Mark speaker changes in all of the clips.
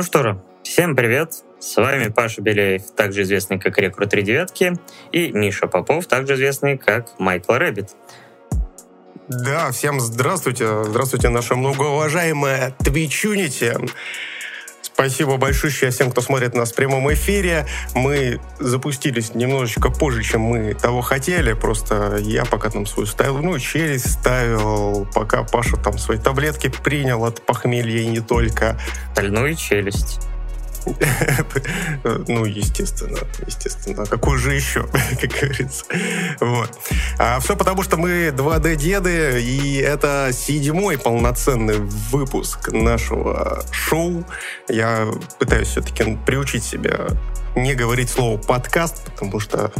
Speaker 1: Ну что же, всем привет. С вами Паша Беляев, также известный как Рекрут Три Девятки, и Миша Попов, также известный как Michael Rabbit.
Speaker 2: Да, всем здравствуйте. Здравствуйте, наша многоуважаемая Твичунити. Спасибо большое всем, кто смотрит нас в прямом эфире. Мы запустились немножечко позже, чем мы того хотели. Просто я пока там свою стальную челюсть ставил, пока Паша там свои таблетки принял от похмелья и не только.
Speaker 1: Стальную челюсть.
Speaker 2: Ну, естественно, естественно. А какой же еще, как говорится. Вот. А все потому, что мы 2D-деды, и это седьмой полноценный выпуск нашего шоу. Я пытаюсь все-таки приучить себя не говорить слово «подкаст», потому что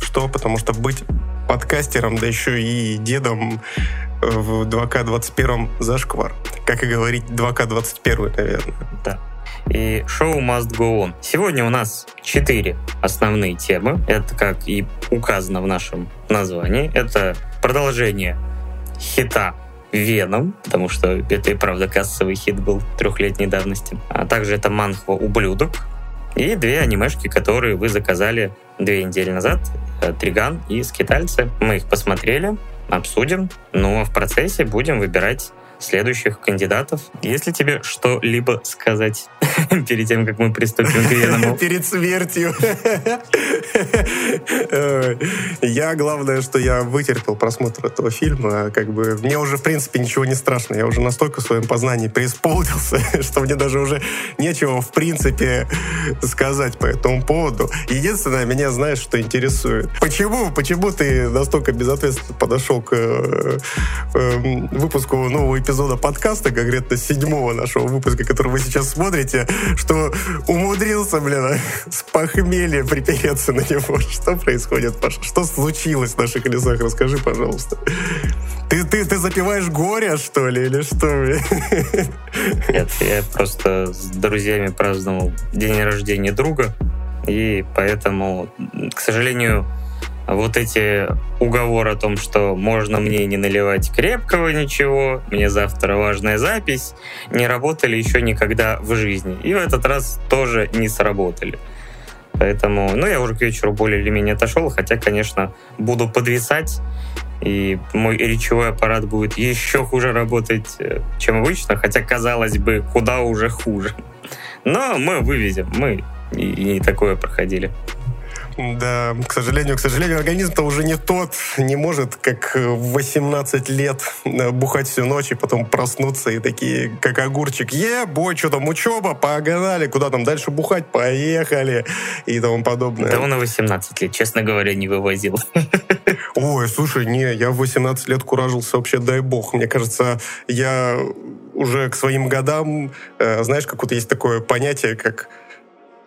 Speaker 2: что? Потому что быть подкастером, да еще и дедом в 2К21 зашквар. Как и говорить 2К21, наверное.
Speaker 1: Да и шоу Must Go On. Сегодня у нас четыре основные темы. Это, как и указано в нашем названии, это продолжение хита Веном, потому что это и правда кассовый хит был трехлетней давности. А также это манхва «Ублюдок», и две анимешки, которые вы заказали две недели назад, э, Триган и Скитальцы. Мы их посмотрели, обсудим, но в процессе будем выбирать следующих кандидатов. Если тебе что-либо сказать перед тем, как мы приступим к Веному?
Speaker 2: Перед смертью. Я, главное, что я вытерпел просмотр этого фильма. Как бы мне уже, в принципе, ничего не страшно. Я уже настолько в своем познании преисполнился, что мне даже уже нечего, в принципе, сказать по этому поводу. Единственное, меня, знаешь, что интересует. Почему? Почему ты настолько безответственно подошел к э, э, выпуску нового эпизода эпизода подкаста, конкретно седьмого нашего выпуска, который вы сейчас смотрите, что умудрился, блин, с похмелья припереться на него. Что происходит, Паша? Что случилось в наших лесах? Расскажи, пожалуйста. Ты, ты, ты запиваешь горе, что ли, или что?
Speaker 1: Нет, я просто с друзьями праздновал день рождения друга, и поэтому, к сожалению, вот эти уговоры о том, что можно мне не наливать крепкого ничего, мне завтра важная запись, не работали еще никогда в жизни. И в этот раз тоже не сработали. Поэтому, ну, я уже к вечеру более или менее отошел, хотя, конечно, буду подвисать, и мой речевой аппарат будет еще хуже работать, э, чем обычно, хотя, казалось бы, куда уже хуже. Но мы вывезем, мы и не такое проходили.
Speaker 2: Да, к сожалению, к сожалению, организм-то уже не тот, не может, как в 18 лет э, бухать всю ночь и потом проснуться и такие, как огурчик, е, бой, что там, учеба, погнали, куда там дальше бухать, поехали и тому подобное.
Speaker 1: Да он на 18 лет, честно говоря, не вывозил.
Speaker 2: Ой, слушай, не, я в 18 лет куражился вообще, дай бог. Мне кажется, я уже к своим годам, э, знаешь, как вот есть такое понятие, как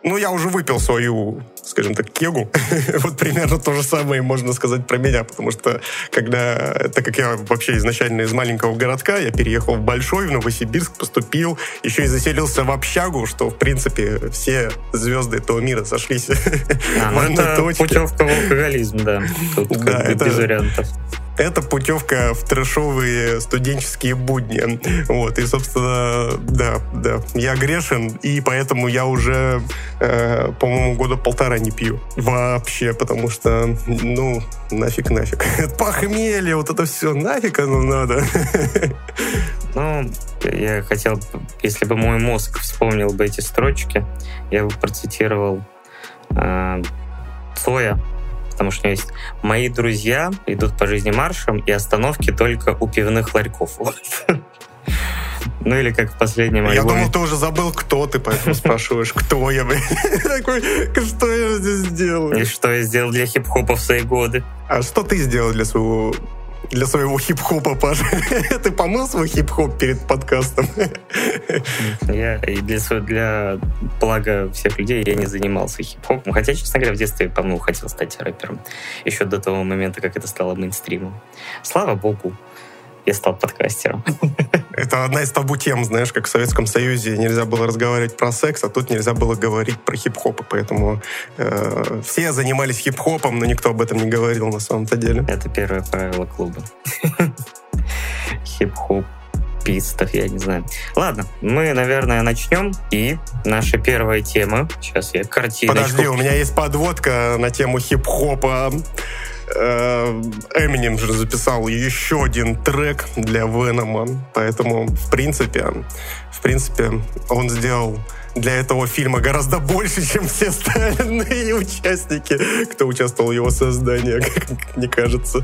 Speaker 2: ну, я уже выпил свою, скажем так, кегу. вот примерно то же самое можно сказать про меня, потому что когда, так как я вообще изначально из маленького городка, я переехал в большой, в Новосибирск, поступил, еще и заселился в общагу, что, в принципе, все звезды этого мира сошлись
Speaker 1: а, ну это точке. путевка в алкоголизм, да. Тут да, это, без вариантов
Speaker 2: это путевка в трэшовые студенческие будни. Вот, и, собственно, да, да, я грешен, и поэтому я уже, э, по-моему, года полтора не пью вообще, потому что, ну, нафиг, нафиг. Похмелье, вот это все, нафиг оно надо.
Speaker 1: Ну, я хотел, если бы мой мозг вспомнил бы эти строчки, я бы процитировал э, Цоя, потому что у меня есть мои друзья идут по жизни маршем, и остановки только у пивных ларьков. Ну или как в последнем
Speaker 2: альбоме. Я думал, ты уже забыл, кто ты, поэтому спрашиваешь, кто я. Такой, что я здесь сделал?
Speaker 1: И что я сделал для хип-хопа в свои годы.
Speaker 2: А что ты сделал для своего для своего хип-хопа, Паша? Ты помыл свой хип-хоп перед подкастом?
Speaker 1: Я и для, для блага всех людей я не занимался хип-хопом. Хотя, честно говоря, в детстве, по-моему, хотел стать рэпером. Еще до того момента, как это стало мейнстримом. Слава богу, я стал подкастером.
Speaker 2: Это одна из табу тем, знаешь, как в Советском Союзе нельзя было разговаривать про секс, а тут нельзя было говорить про хип-хоп, и поэтому э, все занимались хип-хопом, но никто об этом не говорил на самом-то деле.
Speaker 1: Это первое правило клуба. Хип-хоп эскапистов, я не знаю. Ладно, мы, наверное, начнем. И наша первая тема. Сейчас я картиночку...
Speaker 2: Подожди, у меня есть подводка на тему хип-хопа. Эминем же записал еще один трек для Венома, поэтому в принципе, в принципе, он сделал для этого фильма гораздо больше, чем все остальные участники, кто участвовал в его создании, как мне кажется.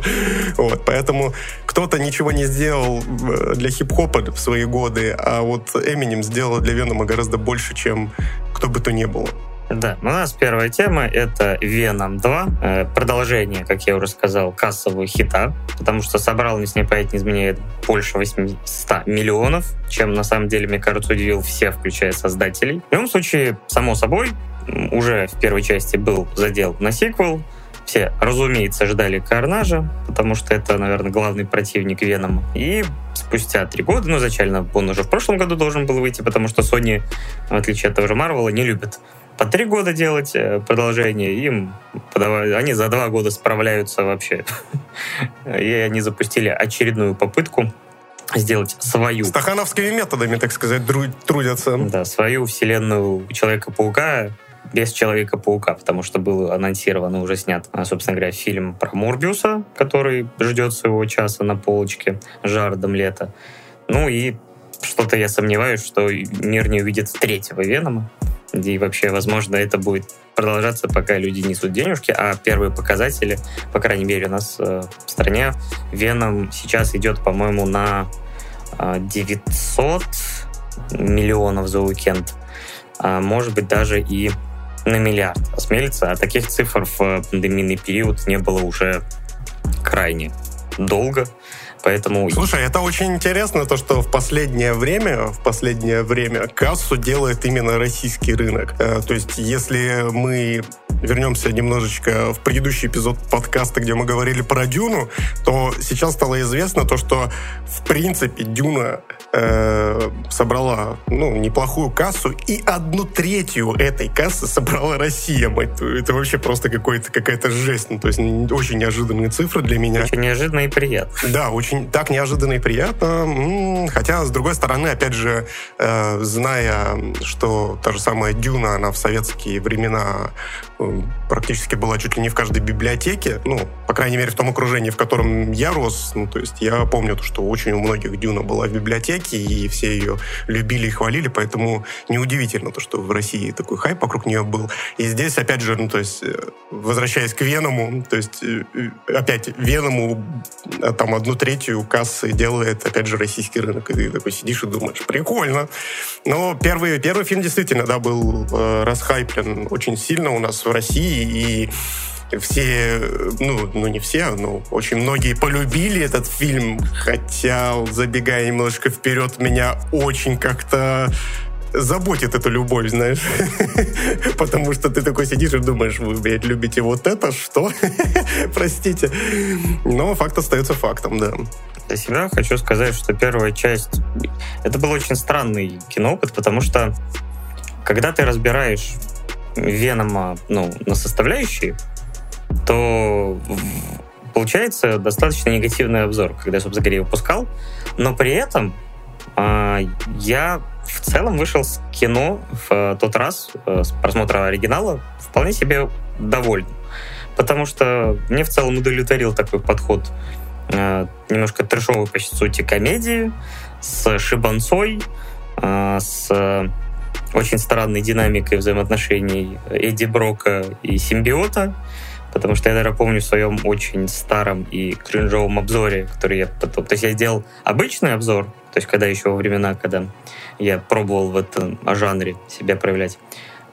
Speaker 2: Вот, поэтому кто-то ничего не сделал э, для хип-хопа в свои годы, а вот Эминем сделал для Венома гораздо больше, чем кто бы то ни было.
Speaker 1: Да, у нас первая тема — это Venom 2. Э, продолжение, как я уже сказал, кассового хита, потому что собрал, не не память не изменяет, больше 800 миллионов, чем на самом деле, мне кажется, удивил всех, включая создателей. В любом случае, само собой, уже в первой части был задел на сиквел, все, разумеется, ждали Карнажа, потому что это, наверное, главный противник Венома. И спустя три года, ну, изначально он уже в прошлом году должен был выйти, потому что Sony, в отличие от того же Марвела, не любит по три года делать э, продолжение, им подавали, они за два года справляются вообще. И они запустили очередную попытку сделать свою...
Speaker 2: Стахановскими методами, так сказать, трудятся.
Speaker 1: Да, свою вселенную Человека-паука без Человека-паука, потому что был анонсирован и уже снят, а, собственно говоря, фильм про Морбиуса, который ждет своего часа на полочке Жардом лета. Ну и что-то я сомневаюсь, что мир не увидит третьего Венома. И вообще, возможно, это будет продолжаться, пока люди несут денежки, а первые показатели, по крайней мере, у нас э, в стране, Веном сейчас идет, по-моему, на 900 э, миллионов за уикенд, а может быть, даже и на миллиард осмелится, а таких цифр в пандемийный период не было уже крайне долго. Поэтому...
Speaker 2: Слушай, это очень интересно, то, что в последнее время, в последнее время кассу делает именно российский рынок. Э, то есть, если мы вернемся немножечко в предыдущий эпизод подкаста, где мы говорили про Дюну, то сейчас стало известно то, что в принципе Дюна э, собрала ну, неплохую кассу, и одну третью этой кассы собрала Россия. Это вообще просто какая-то жесть. Ну, то есть очень неожиданные цифры для меня.
Speaker 1: Очень неожиданно и приятно.
Speaker 2: Да, очень так неожиданно и приятно. Хотя, с другой стороны, опять же, э, зная, что та же самая Дюна, она в советские времена практически была чуть ли не в каждой библиотеке, ну, по крайней мере, в том окружении, в котором я рос, ну, то есть я помню, что очень у многих Дюна была в библиотеке, и все ее любили и хвалили, поэтому неудивительно то, что в России такой хайп вокруг нее был. И здесь, опять же, ну, то есть, э, возвращаясь к Веному, то есть, э, э, опять Веному там одну третью кассы делает, опять же, российский рынок, и ты такой сидишь и думаешь, прикольно. Но первый, первый фильм действительно, да, был расхайплен очень сильно у нас в России, и все, ну, ну не все, но очень многие полюбили этот фильм, хотя, забегая немножко вперед, меня очень как-то заботит эту любовь, знаешь. Потому что ты такой сидишь и думаешь, вы, блядь, любите вот это, что? Простите. Но факт остается фактом, да.
Speaker 1: Для себя хочу сказать, что первая часть... Это был очень странный киноопыт, потому что когда ты разбираешь Венома ну, на составляющие, то получается достаточно негативный обзор, когда я, собственно говоря, выпускал. Но при этом э, я в целом вышел с кино в тот раз, э, с просмотра оригинала, вполне себе доволен. Потому что мне в целом удовлетворил такой подход э, немножко трешовой по сути комедии, с шибанцой, э, с очень странной динамикой взаимоотношений Эдди Брока и симбиота, потому что я, даже помню в своем очень старом и кринжовом обзоре, который я потом... То есть я сделал обычный обзор, то есть когда еще во времена, когда я пробовал в этом жанре себя проявлять.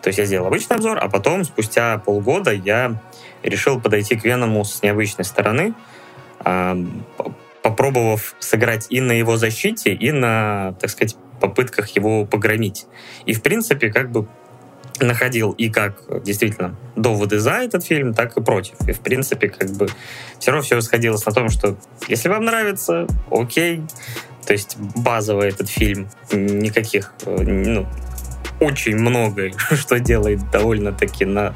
Speaker 1: То есть я сделал обычный обзор, а потом, спустя полгода, я решил подойти к Веному с необычной стороны, попробовав сыграть и на его защите, и на, так сказать, попытках его погромить. И, в принципе, как бы находил и как действительно доводы за этот фильм, так и против. И, в принципе, как бы все равно все сходилось на том, что если вам нравится, окей. То есть базовый этот фильм, никаких, э, ну, очень многое, что делает довольно-таки на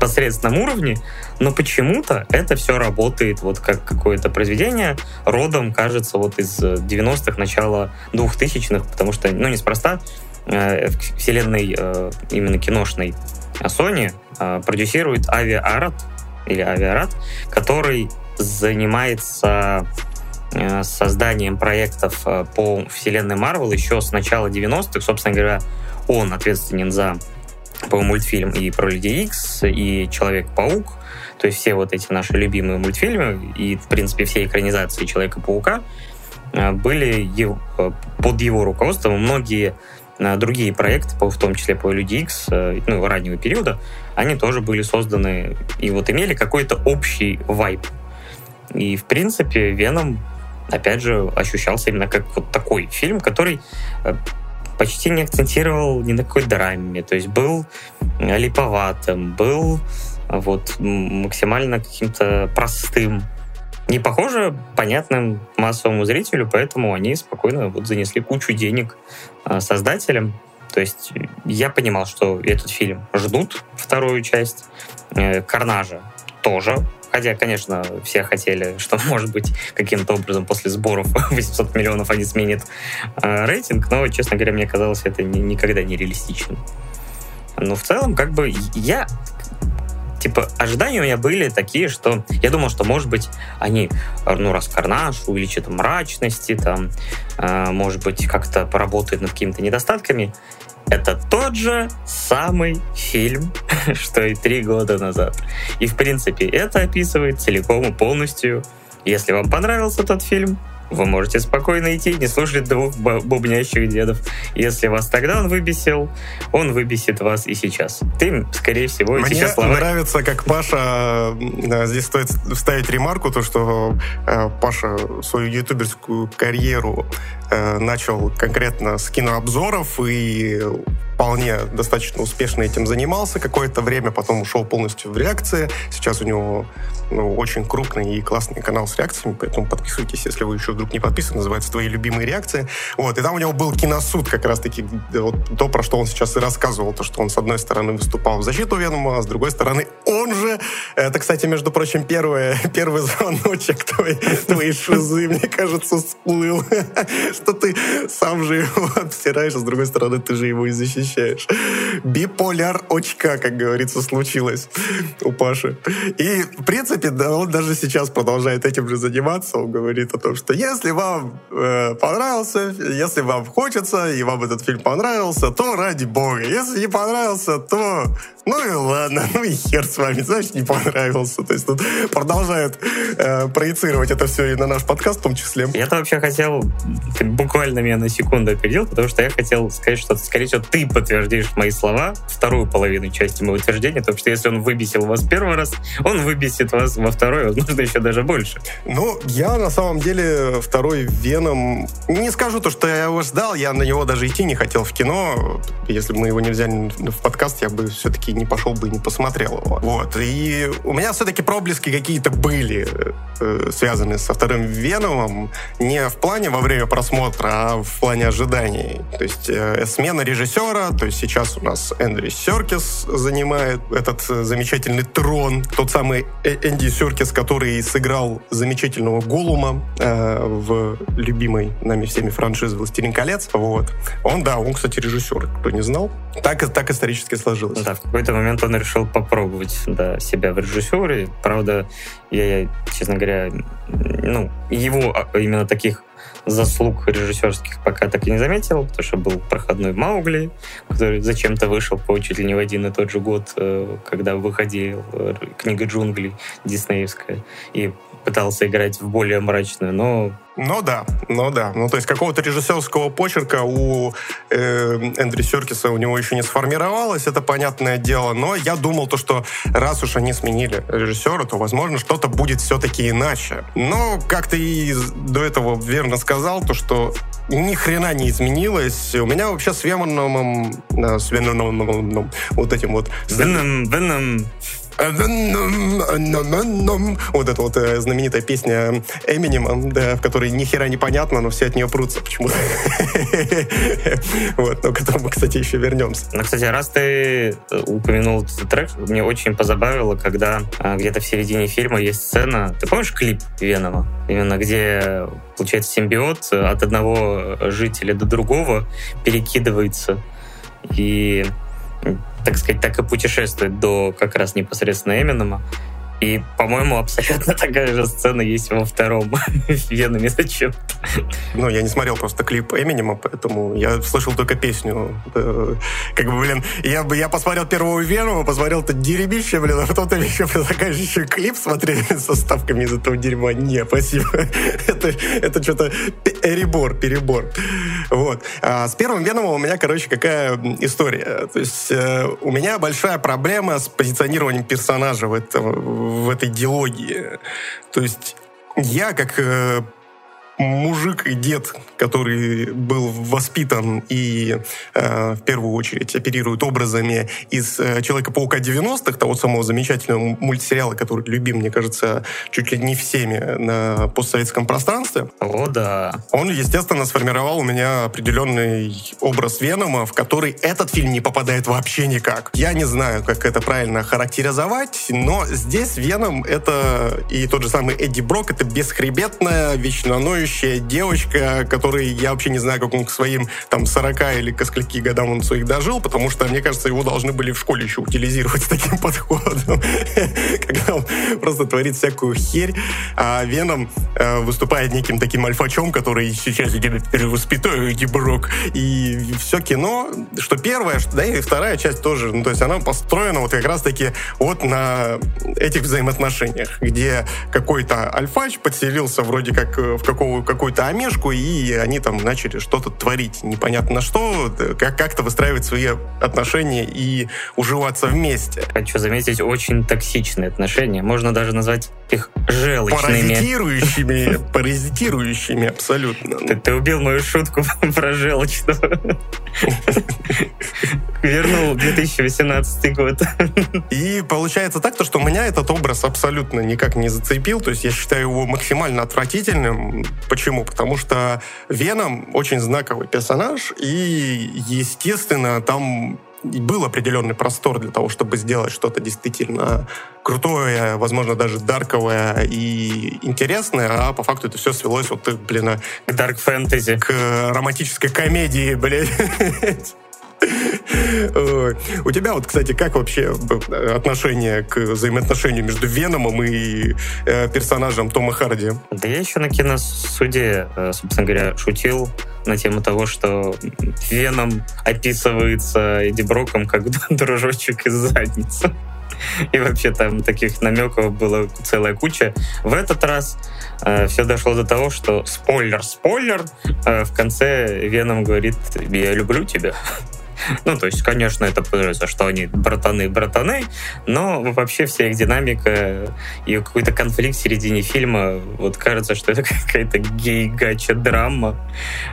Speaker 1: посредственном уровне, но почему-то это все работает вот как какое-то произведение, родом, кажется, вот из 90-х, начала 2000-х, потому что, ну, неспроста, э, вселенной э, именно киношной Sony э, продюсирует Авиарат, или Авиарат, который занимается э, созданием проектов э, по вселенной Марвел еще с начала 90-х. Собственно говоря, он ответственен за по мультфильм и про Людей Икс, и Человек-паук, то есть все вот эти наши любимые мультфильмы и, в принципе, все экранизации Человека-паука э, были под его руководством. Многие другие проекты, в том числе по Люди Икс, ну, раннего периода, они тоже были созданы и вот имели какой-то общий вайб. И, в принципе, Веном, опять же, ощущался именно как вот такой фильм, который э, почти не акцентировал ни на какой драме, то есть был липоватым, был вот максимально каким-то простым. Не похоже понятным массовому зрителю, поэтому они спокойно вот занесли кучу денег э, создателям. То есть я понимал, что этот фильм ждут, вторую часть. Э, Карнажа тоже. Хотя, конечно, все хотели, что, может быть, каким-то образом после сборов 800 миллионов они сменят э, рейтинг, но, честно говоря, мне казалось это ни, никогда не реалистичным. Но в целом, как бы, я типа, ожидания у меня были такие, что я думал, что, может быть, они, ну, раз карнаж увеличат мрачности, там, э, может быть, как-то поработают над какими-то недостатками. Это тот же самый фильм, что и три года назад. И, в принципе, это описывает целиком и полностью. Если вам понравился тот фильм, вы можете спокойно идти, не слушать двух бубнящих дедов. Если вас тогда он выбесил, он выбесит вас и сейчас. Ты, скорее всего,
Speaker 2: Мне
Speaker 1: сейчас
Speaker 2: слова... нравится, как Паша... Здесь стоит вставить ремарку, то, что э, Паша свою ютуберскую карьеру э, начал конкретно с кинообзоров и вполне достаточно успешно этим занимался какое-то время, потом ушел полностью в реакции. Сейчас у него ну, очень крупный и классный канал с реакциями, поэтому подписывайтесь, если вы еще вдруг не подписаны, называется «Твои любимые реакции». Вот, и там у него был киносуд как раз-таки, вот то, про что он сейчас и рассказывал, то, что он с одной стороны выступал в защиту Венома, а с другой стороны он же, это, кстати, между прочим, первое, первый звоночек твоей, твоей шизы, мне кажется, всплыл, что ты сам же его обсираешь, а с другой стороны ты же его и защищаешь. Биполяр очка, как говорится, случилось у Паши. И, в принципе, да, он даже сейчас продолжает этим же заниматься. Он говорит о том, что если вам э, понравился, если вам хочется, и вам этот фильм понравился, то ради бога. Если не понравился, то ну и ладно, ну и хер с вами, значит, не понравился. То есть тут продолжает э, проецировать это все и на наш подкаст в том числе.
Speaker 1: Я-то вообще хотел, ты буквально меня на секунду опередил, потому что я хотел сказать, что, скорее всего, ты подтвердишь мои слова, вторую половину части моего утверждения, потому что если он выбесил вас первый раз, он выбесит вас во второй, возможно, еще даже больше.
Speaker 2: Ну, я на самом деле второй Веном... Не скажу то, что я его ждал, я на него даже идти не хотел в кино. Если бы мы его не взяли в подкаст, я бы все-таки не пошел бы и не посмотрел его. Вот. И у меня все-таки проблески какие-то были, э, связанные со вторым Веномом, не в плане во время просмотра, а в плане ожиданий. То есть э, смена режиссера, то есть сейчас у нас Эндрю Серкис занимает этот замечательный трон, тот самый э, Энди Серкис, который сыграл замечательного Голума э, в любимой нами всеми франшизе «Властелин колец». Вот. Он, да, он, кстати, режиссер, кто не знал. Так, так исторически сложилось.
Speaker 1: Да, в какой-то момент он решил попробовать да, себя в режиссуре. Правда, я, честно говоря, ну, его а, именно таких заслуг режиссерских пока так и не заметил, потому что был проходной Маугли, который зачем-то вышел по чуть ли не в один и тот же год, э, когда выходила э, книга джунглей диснеевская, и пытался играть в более мрачную, но
Speaker 2: ну да, ну да. Ну то есть какого-то режиссерского почерка у э, Эндрю Серкиса у него еще не сформировалось, это понятное дело. Но я думал то, что раз уж они сменили режиссера, то, возможно, что-то будет все-таки иначе. Но, как ты и до этого верно сказал, то, что ни хрена не изменилось. У меня вообще с Веноном, с Веноном, вот этим вот...
Speaker 1: Веном, Веном.
Speaker 2: Вот эта вот э, знаменитая песня Эминема, да, в которой ни хера не понятно, но все от нее прутся почему-то. Вот, но к этому, кстати, еще вернемся.
Speaker 1: Ну, кстати, раз ты э, упомянул этот трек, мне очень позабавило, когда а, где-то в середине фильма есть сцена, ты помнишь клип Венома? Именно где, получается, симбиот от одного жителя до другого перекидывается. И так сказать, так и путешествует до как раз непосредственно Эминема. И, по-моему, абсолютно такая же сцена есть во втором Веноме зачем-то.
Speaker 2: Ну, я не смотрел просто клип Эминема, поэтому я слышал только песню. Э, как бы, блин, я, бы я посмотрел первого Венома, посмотрел это дерьмище, блин, а потом ты еще предлагаешь еще клип смотреть со ставками из этого дерьма. Не, спасибо. это, это что-то перебор, перебор. Вот. А с первым Веномом у меня, короче, какая история. То есть э, у меня большая проблема с позиционированием персонажа в этом в этой диалогии. То есть я, как э, мужик и дед, который был воспитан и э, в первую очередь оперирует образами из э, Человека-паука 90-х, того самого замечательного мультсериала, который любим, мне кажется, чуть ли не всеми на постсоветском пространстве.
Speaker 1: О, да.
Speaker 2: Он, естественно, сформировал у меня определенный образ Венома, в который этот фильм не попадает вообще никак. Я не знаю, как это правильно характеризовать, но здесь Веном — это и тот же самый Эдди Брок — это бесхребетная, вечно ноющая девочка, которой я вообще не знаю, как он к своим там 40 или к скольки годам он своих дожил, потому что, мне кажется, его должны были в школе еще утилизировать с таким подходом, когда он просто творит всякую херь, а Веном э, выступает неким таким альфачом, который сейчас я перевоспитаю Эдди Брок, и все кино, что первое, что, да и вторая часть тоже, ну, то есть она построена вот как раз-таки вот на этих взаимоотношениях, где какой-то альфач подселился вроде как э, в какого, какую-то омешку, и они там начали что-то творить. Непонятно что, как- как-то выстраивать свои отношения и уживаться вместе.
Speaker 1: Хочу заметить, очень токсичные отношения. Можно даже назвать их желчными.
Speaker 2: Паразитирующими, паразитирующими абсолютно.
Speaker 1: Ты, ты убил мою шутку про желчного. Вернул 2018 год.
Speaker 2: И получается так, то, что меня этот образ абсолютно никак не зацепил. То есть я считаю его максимально отвратительным. Почему? Потому что Веном очень знаковый персонаж, и, естественно, там был определенный простор для того, чтобы сделать что-то действительно крутое, возможно, даже дарковое и интересное, а по факту это все свелось вот, блин,
Speaker 1: к дарк фэнтези,
Speaker 2: к романтической комедии, блядь. У тебя вот, кстати, как вообще отношение к взаимоотношению между Веномом и э, персонажем Тома Харди?
Speaker 1: Да я еще на киносуде, э, собственно говоря, шутил на тему того, что Веном описывается Эдди Броком как дружочек из задницы. И вообще там таких намеков было целая куча. В этот раз э, все дошло до того, что спойлер, спойлер, э, в конце Веном говорит, я люблю тебя. Ну, то есть, конечно, это подразумевается, что они братаны-братаны, но вообще вся их динамика и какой-то конфликт в середине фильма, вот кажется, что это какая-то гей-гача-драма.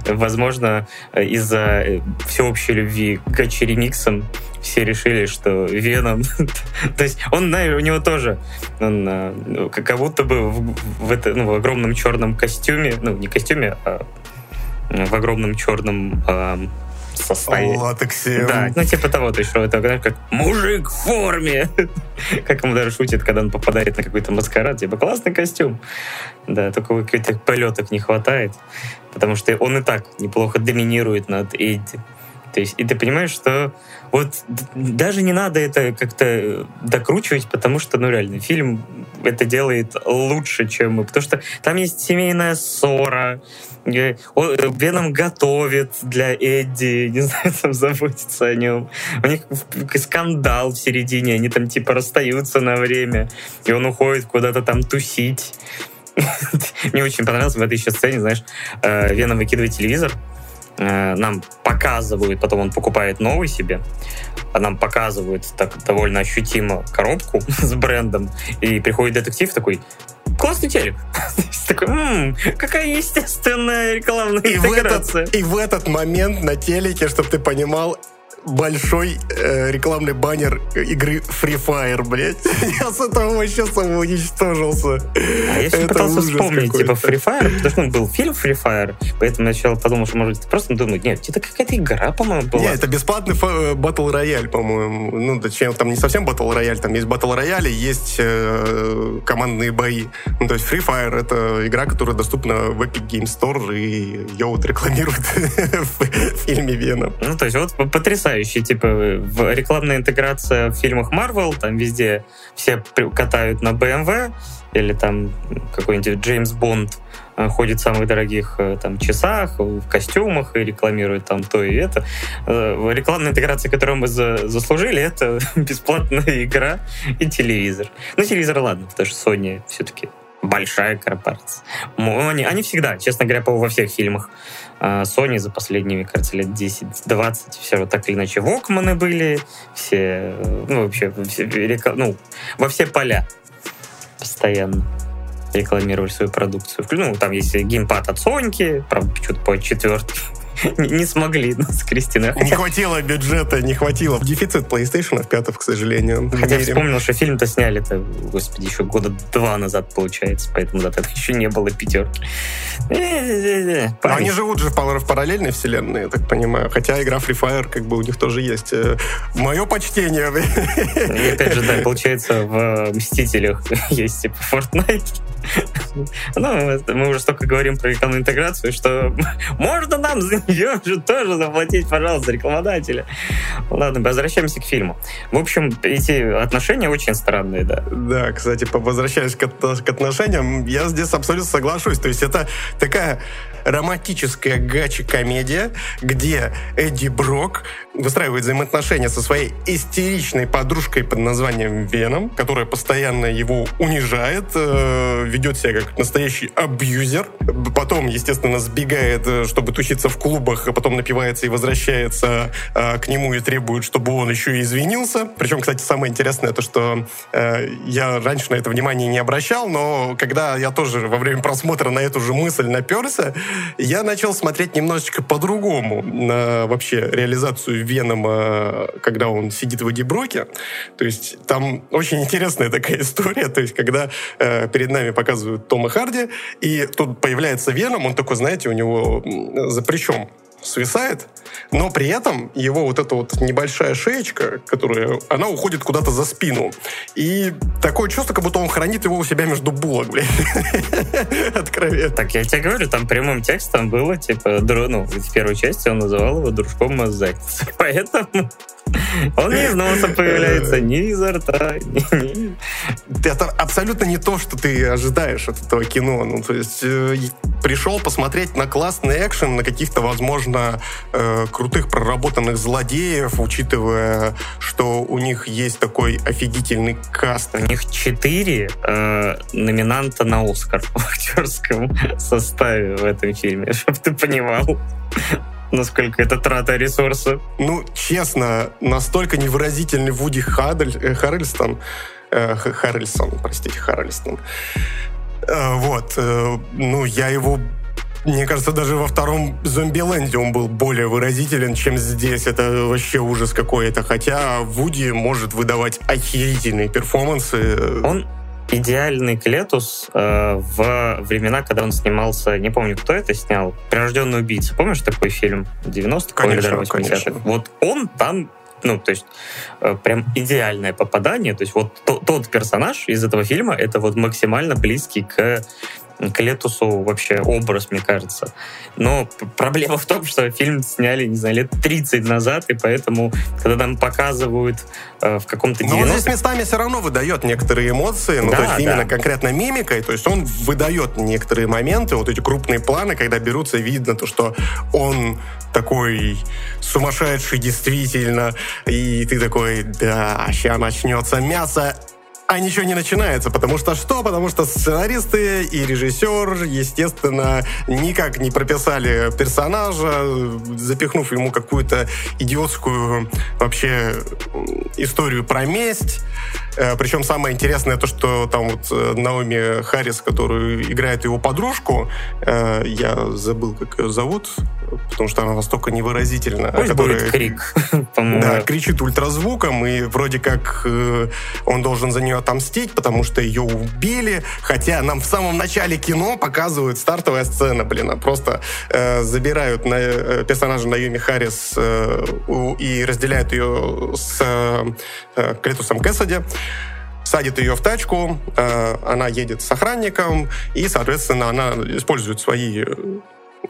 Speaker 1: Возможно, из-за э, всеобщей любви к гача-ремиксам все решили, что Веном... То есть он, у него тоже, он э, как будто бы в, в, это, ну, в огромном черном костюме, ну, не костюме, а в огромном черном
Speaker 2: состоянии. Латексе.
Speaker 1: Да, ну типа того, то есть это как мужик в форме. как ему даже шутит, когда он попадает на какой-то маскарад, типа классный костюм. Да, только каких-то полеток не хватает, потому что он и так неплохо доминирует над Эдди. То есть, и ты понимаешь, что вот даже не надо это как-то докручивать, потому что, ну, реально, фильм это делает лучше, чем мы. Потому что там есть семейная ссора, э, Веном готовит для Эдди, не знаю, там заботится о нем. У них скандал в середине, они там типа расстаются на время, и он уходит куда-то там тусить. Мне очень понравилось в этой еще сцене, знаешь, э, Веном выкидывает телевизор, Э, нам показывают, потом он покупает новый себе, а нам показывают так довольно ощутимо коробку с брендом, и приходит детектив такой, классный телек. Такой, м-м, какая естественная рекламная и интеграция.
Speaker 2: В этот, и в этот момент на телеке, чтобы ты понимал, большой э, рекламный баннер игры Free Fire, блядь. Я с этого вообще самоуничтожился.
Speaker 1: А я все пытался вспомнить, типа, Free Fire, потому что ну, был фильм Free Fire, поэтому я сначала подумал, что, может, просто думать, нет, это какая-то игра, по-моему, была.
Speaker 2: Нет, это бесплатный батл рояль, по-моему. Ну, точнее, там не совсем батл рояль, там есть батл рояль и есть э, командные бои. Ну, то есть Free Fire — это игра, которая доступна в Epic Game Store, и ее вот рекламируют в фильме Веном.
Speaker 1: Ну, то есть вот потрясающе, типа, в рекламная интеграция в фильмах Marvel, там везде все катают на BMW, или там какой-нибудь Джеймс Бонд э, ходит в самых дорогих э, там часах, в костюмах и рекламирует там то и это. Э, рекламная интеграция, которую мы за, заслужили, это бесплатная игра и телевизор. Ну, телевизор, ладно, потому что Sony все-таки большая корпорация. Они, они всегда, честно говоря, во всех фильмах Sony за последние, кажется, лет 10-20 все вот так или иначе вокманы были, все, ну, вообще, все, ну, во все поля постоянно рекламировали свою продукцию. Ну, там есть геймпад от Соньки, правда, что-то по четвертый не смогли нас с Кристиной.
Speaker 2: Не хватило бюджета, не хватило. Дефицит PlayStation в пятых, к сожалению.
Speaker 1: Хотя вспомнил, что фильм-то сняли-то, господи, еще года два назад, получается, поэтому да, тогда еще не было пятерки.
Speaker 2: Но они живут же в параллельной вселенной, я так понимаю. Хотя игра Free Fire, как бы у них тоже есть. Э, Мое почтение.
Speaker 1: И опять же, да, получается, в Мстителях есть типа Fortnite. Ну, мы уже столько говорим про рекламную интеграцию, что можно нам нее же тоже заплатить, пожалуйста, рекламодателя. Ладно, возвращаемся к фильму. В общем, эти отношения очень странные, да.
Speaker 2: Да, кстати, возвращаясь к отношениям, я здесь абсолютно соглашусь. То есть это такая романтическая гачи-комедия, где Эдди Брок выстраивает взаимоотношения со своей истеричной подружкой под названием Веном, которая постоянно его унижает, э, ведет себя как настоящий абьюзер. Потом, естественно, сбегает, э, чтобы туситься в клубах, а потом напивается и возвращается э, к нему и требует, чтобы он еще и извинился. Причем, кстати, самое интересное то, что я раньше на это внимание не обращал, но когда я тоже во время просмотра на эту же мысль наперся, я начал смотреть немножечко по-другому на вообще реализацию Венома, когда он сидит в Эдди Броке. То есть там очень интересная такая история, то есть когда э, перед нами показывают Тома Харди, и тут появляется Веном, он такой, знаете, у него за плечом свисает, но при этом его вот эта вот небольшая шеечка, которая, она уходит куда-то за спину. И такое чувство, как будто он хранит его у себя между булок, блядь. Откровенно.
Speaker 1: Так, я тебе говорю, там прямым текстом было, типа, ну, в первой части он называл его дружком Мазайца. Поэтому он не из носа появляется, ни изо рта.
Speaker 2: Это абсолютно не то, что ты ожидаешь от этого кино. Ну, то есть э, пришел посмотреть на классный экшен, на каких-то, возможно, э, крутых проработанных злодеев, учитывая, что у них есть такой офигительный каст.
Speaker 1: У них четыре э, номинанта на Оскар в актерском составе в этом фильме, чтобы ты понимал насколько это трата ресурса.
Speaker 2: Ну, честно, настолько невыразительный Вуди Хадель, э, Харрельстон, э, Харрельсон, простите, Харрельстон. Э, вот, э, ну, я его мне кажется, даже во втором Зомбиленде он был более выразителен, чем здесь. Это вообще ужас какой-то. Хотя Вуди может выдавать охерительные перформансы.
Speaker 1: Он идеальный Клетус э, в времена, когда он снимался, не помню, кто это снял, «Прирожденный убийца». Помнишь такой фильм? 90-х
Speaker 2: конечно, или 80-х?
Speaker 1: Вот он там ну, то есть э, прям идеальное попадание. То есть вот то, тот персонаж из этого фильма, это вот максимально близкий к к Летусу вообще образ, мне кажется. Но проблема в том, что фильм сняли, не знаю, лет 30 назад, и поэтому, когда нам показывают э, в каком-то 90
Speaker 2: Но он здесь местами все равно выдает некоторые эмоции, ну, да, то есть да. именно конкретно мимикой, то есть он выдает некоторые моменты, вот эти крупные планы, когда берутся, видно то, что он такой сумасшедший действительно, и ты такой, да, сейчас начнется мясо, а ничего не начинается. Потому что что? Потому что сценаристы и режиссер, естественно, никак не прописали персонажа, запихнув ему какую-то идиотскую вообще историю про месть. Э, Причем самое интересное то, что там вот э, Наоми Харрис, которую играет его подружку, э, я забыл, как ее зовут, потому что она настолько невыразительна.
Speaker 1: Пусть
Speaker 2: которая,
Speaker 1: будет крик,
Speaker 2: Да, кричит ультразвуком, и вроде как он должен за нее отомстить, потому что ее убили, хотя нам в самом начале кино показывают стартовая сцена, блин, а просто э, забирают на, э, персонажа Наоми Харрис э, у- и разделяют ее с э, Клетусом Кэссиди садит ее в тачку, э, она едет с охранником, и, соответственно, она использует свои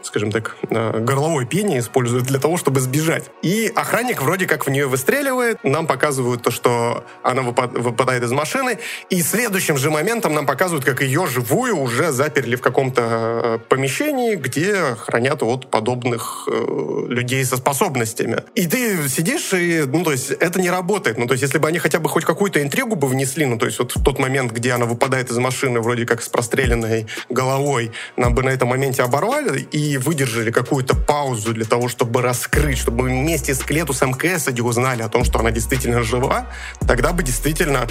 Speaker 2: скажем так, э, горловой пение использует для того, чтобы сбежать. И охранник вроде как в нее выстреливает. Нам показывают то, что она выпад- выпадает из машины. И следующим же моментом нам показывают, как ее живую уже заперли в каком-то э, помещении, где хранят вот подобных э, людей со способностями. И ты сидишь и, ну, то есть это не работает. Ну, то есть если бы они хотя бы хоть какую-то интригу бы внесли, ну, то есть вот в тот момент, где она выпадает из машины вроде как с простреленной головой, нам бы на этом моменте оборвали и выдержали какую-то паузу для того, чтобы раскрыть, чтобы вместе с Клетусом Кэссиди узнали о том, что она действительно жива, тогда бы действительно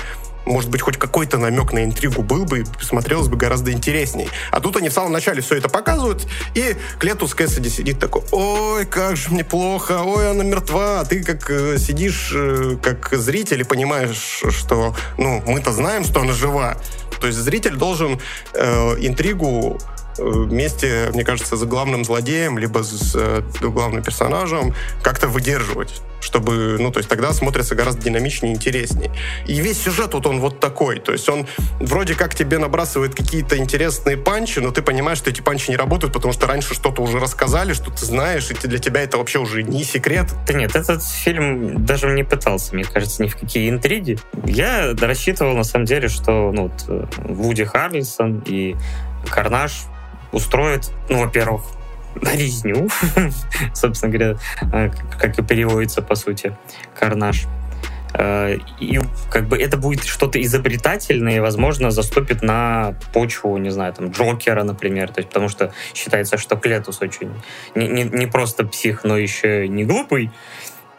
Speaker 2: может быть, хоть какой-то намек на интригу был бы, и смотрелось бы гораздо интересней. А тут они в самом начале все это показывают, и Клетус Кэссиди сидит такой, ой, как же мне плохо, ой, она мертва. А ты как э, сидишь, э, как зритель, и понимаешь, что, ну, мы-то знаем, что она жива. То есть зритель должен э, интригу вместе, мне кажется, с главным злодеем, либо с э, главным персонажем как-то выдерживать чтобы, ну, то есть тогда смотрится гораздо динамичнее и интересней. И весь сюжет вот он вот такой, то есть он вроде как тебе набрасывает какие-то интересные панчи, но ты понимаешь, что эти панчи не работают, потому что раньше что-то уже рассказали, что ты знаешь, и для тебя это вообще уже не секрет.
Speaker 1: Да нет, этот фильм даже не пытался, мне кажется, ни в какие интриги. Я рассчитывал, на самом деле, что ну, вот, э, Вуди Харрельсон и Карнаж устроят, ну, во-первых, резню, собственно говоря, э, как- как и переводится, по сути, Карнаж. Э, И как бы это будет что-то изобретательное и, возможно, заступит на почву, не знаю, там, Джокера, например. То есть, потому что считается, что Клетус очень не, не, не просто псих, но еще не глупый,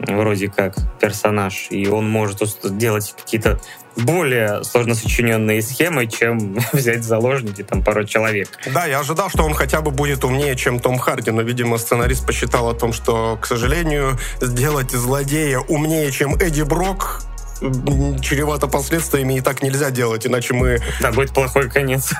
Speaker 1: вроде как, персонаж. И он может делать какие-то более сложно сочиненные схемы, чем взять заложники там пару человек.
Speaker 2: Да, я ожидал, что он хотя бы будет умнее, чем Том Харди, но, видимо, сценарист посчитал о том, что, к сожалению, сделать злодея умнее, чем Эдди Брок, чревато последствиями, и так нельзя делать, иначе мы...
Speaker 1: Да, будет плохой конец.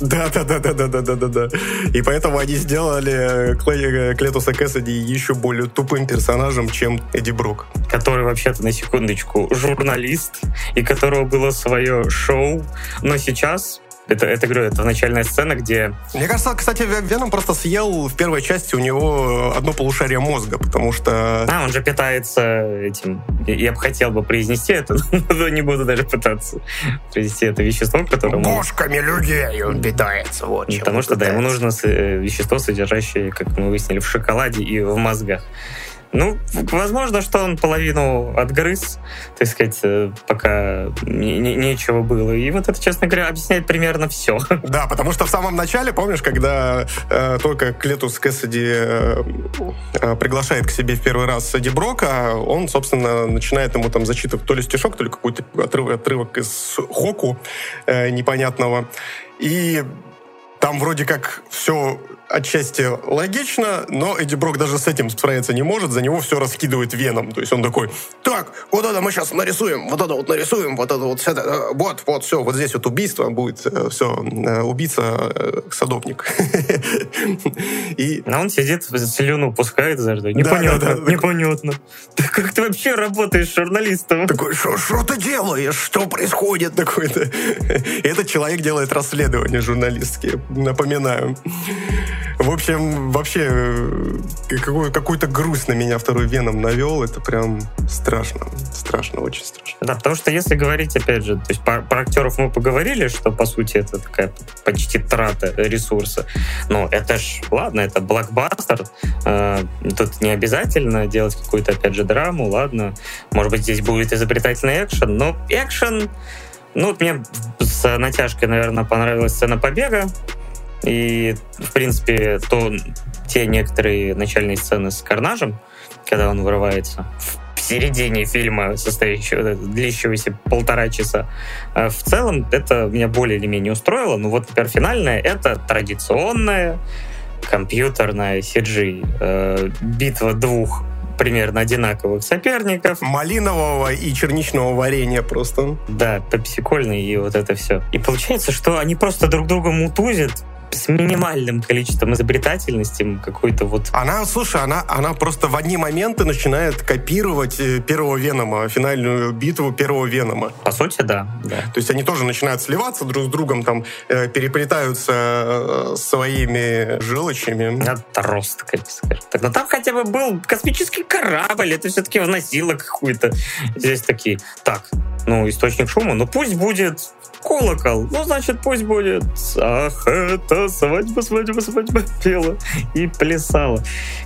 Speaker 2: Да-да-да-да-да-да-да-да. И поэтому они сделали э, Клетуса Кэссиди еще более тупым персонажем, чем Эдди Брук.
Speaker 1: Который вообще-то, на секундочку, журналист, и которого было свое шоу, но сейчас это, это говорю, это начальная сцена, где
Speaker 2: Мне кажется, кстати, Ве- Веном просто съел в первой части у него одно полушарие мозга, потому что...
Speaker 1: А, он же питается этим. Я, бы хотел бы произнести это, но не буду даже пытаться произнести это вещество, которое...
Speaker 2: Бошками людей он питается, вот чем
Speaker 1: Потому что, да, ему нужно э, вещество, содержащее, как мы выяснили, в шоколаде и в мозгах. Ну, возможно, что он половину отгрыз, так сказать, э, пока не- не- нечего было. И вот это, честно говоря, объясняет примерно все.
Speaker 2: Да, потому что в самом начале, помнишь, когда э, только Клетус Кэссиди э, э, приглашает к себе в первый раз Эдди Брока, он, собственно, начинает ему там зачитывать то ли стишок, то ли какой-то отрыв- отрывок из Хоку э, непонятного. И там вроде как все отчасти логично, но Эдди Брок даже с этим справиться не может, за него все раскидывает веном. То есть он такой, так, вот это мы сейчас нарисуем, вот это вот нарисуем, вот это вот, все это, э, вот, вот, все, вот здесь вот убийство будет, все, убийца, э, садовник. И
Speaker 1: А он сидит, слюну пускает за что. Непонятно, непонятно. Как ты вообще работаешь журналистом?
Speaker 2: такой, что ты делаешь? Что происходит? Такой-то. Этот человек делает расследование журналистские, напоминаю. В общем, вообще, э, какую- какую-то грусть на меня второй Веном навел. Это прям страшно. Страшно, очень страшно.
Speaker 1: Да, потому что если говорить, опять же, то есть про, про актеров мы поговорили, что, по сути, это такая почти трата ресурса. Но это ж, ладно, это блокбастер. Э, тут не обязательно делать какую-то, опять же, драму, ладно. Может быть, здесь будет изобретательный экшен, но экшен... Ну, вот мне с натяжкой, наверное, понравилась сцена побега. И, в принципе, то те некоторые начальные сцены с Карнажем, когда он вырывается в середине фильма, состоящего, длящегося полтора часа. А в целом это меня более или менее устроило. Ну вот, например, финальная — это традиционная компьютерная CG. Э, битва двух примерно одинаковых соперников.
Speaker 2: Малинового и черничного варенья просто.
Speaker 1: Да, пепсикольный и вот это все. И получается, что они просто друг друга мутузят, с минимальным количеством изобретательности какой-то вот...
Speaker 2: Она, слушай, она, она просто в одни моменты начинает копировать э, первого Венома, финальную битву первого Венома.
Speaker 1: По сути, да. да.
Speaker 2: То есть они тоже начинают сливаться друг с другом, там, э, переплетаются э, своими желчами.
Speaker 1: Отросток, скажем так. Но там хотя бы был космический корабль, это все-таки вносило какую-то. Здесь такие, так, ну, источник шума, ну пусть будет колокол. Ну, значит, пусть будет. Ах, это свадьба, свадьба, свадьба пела и плясала.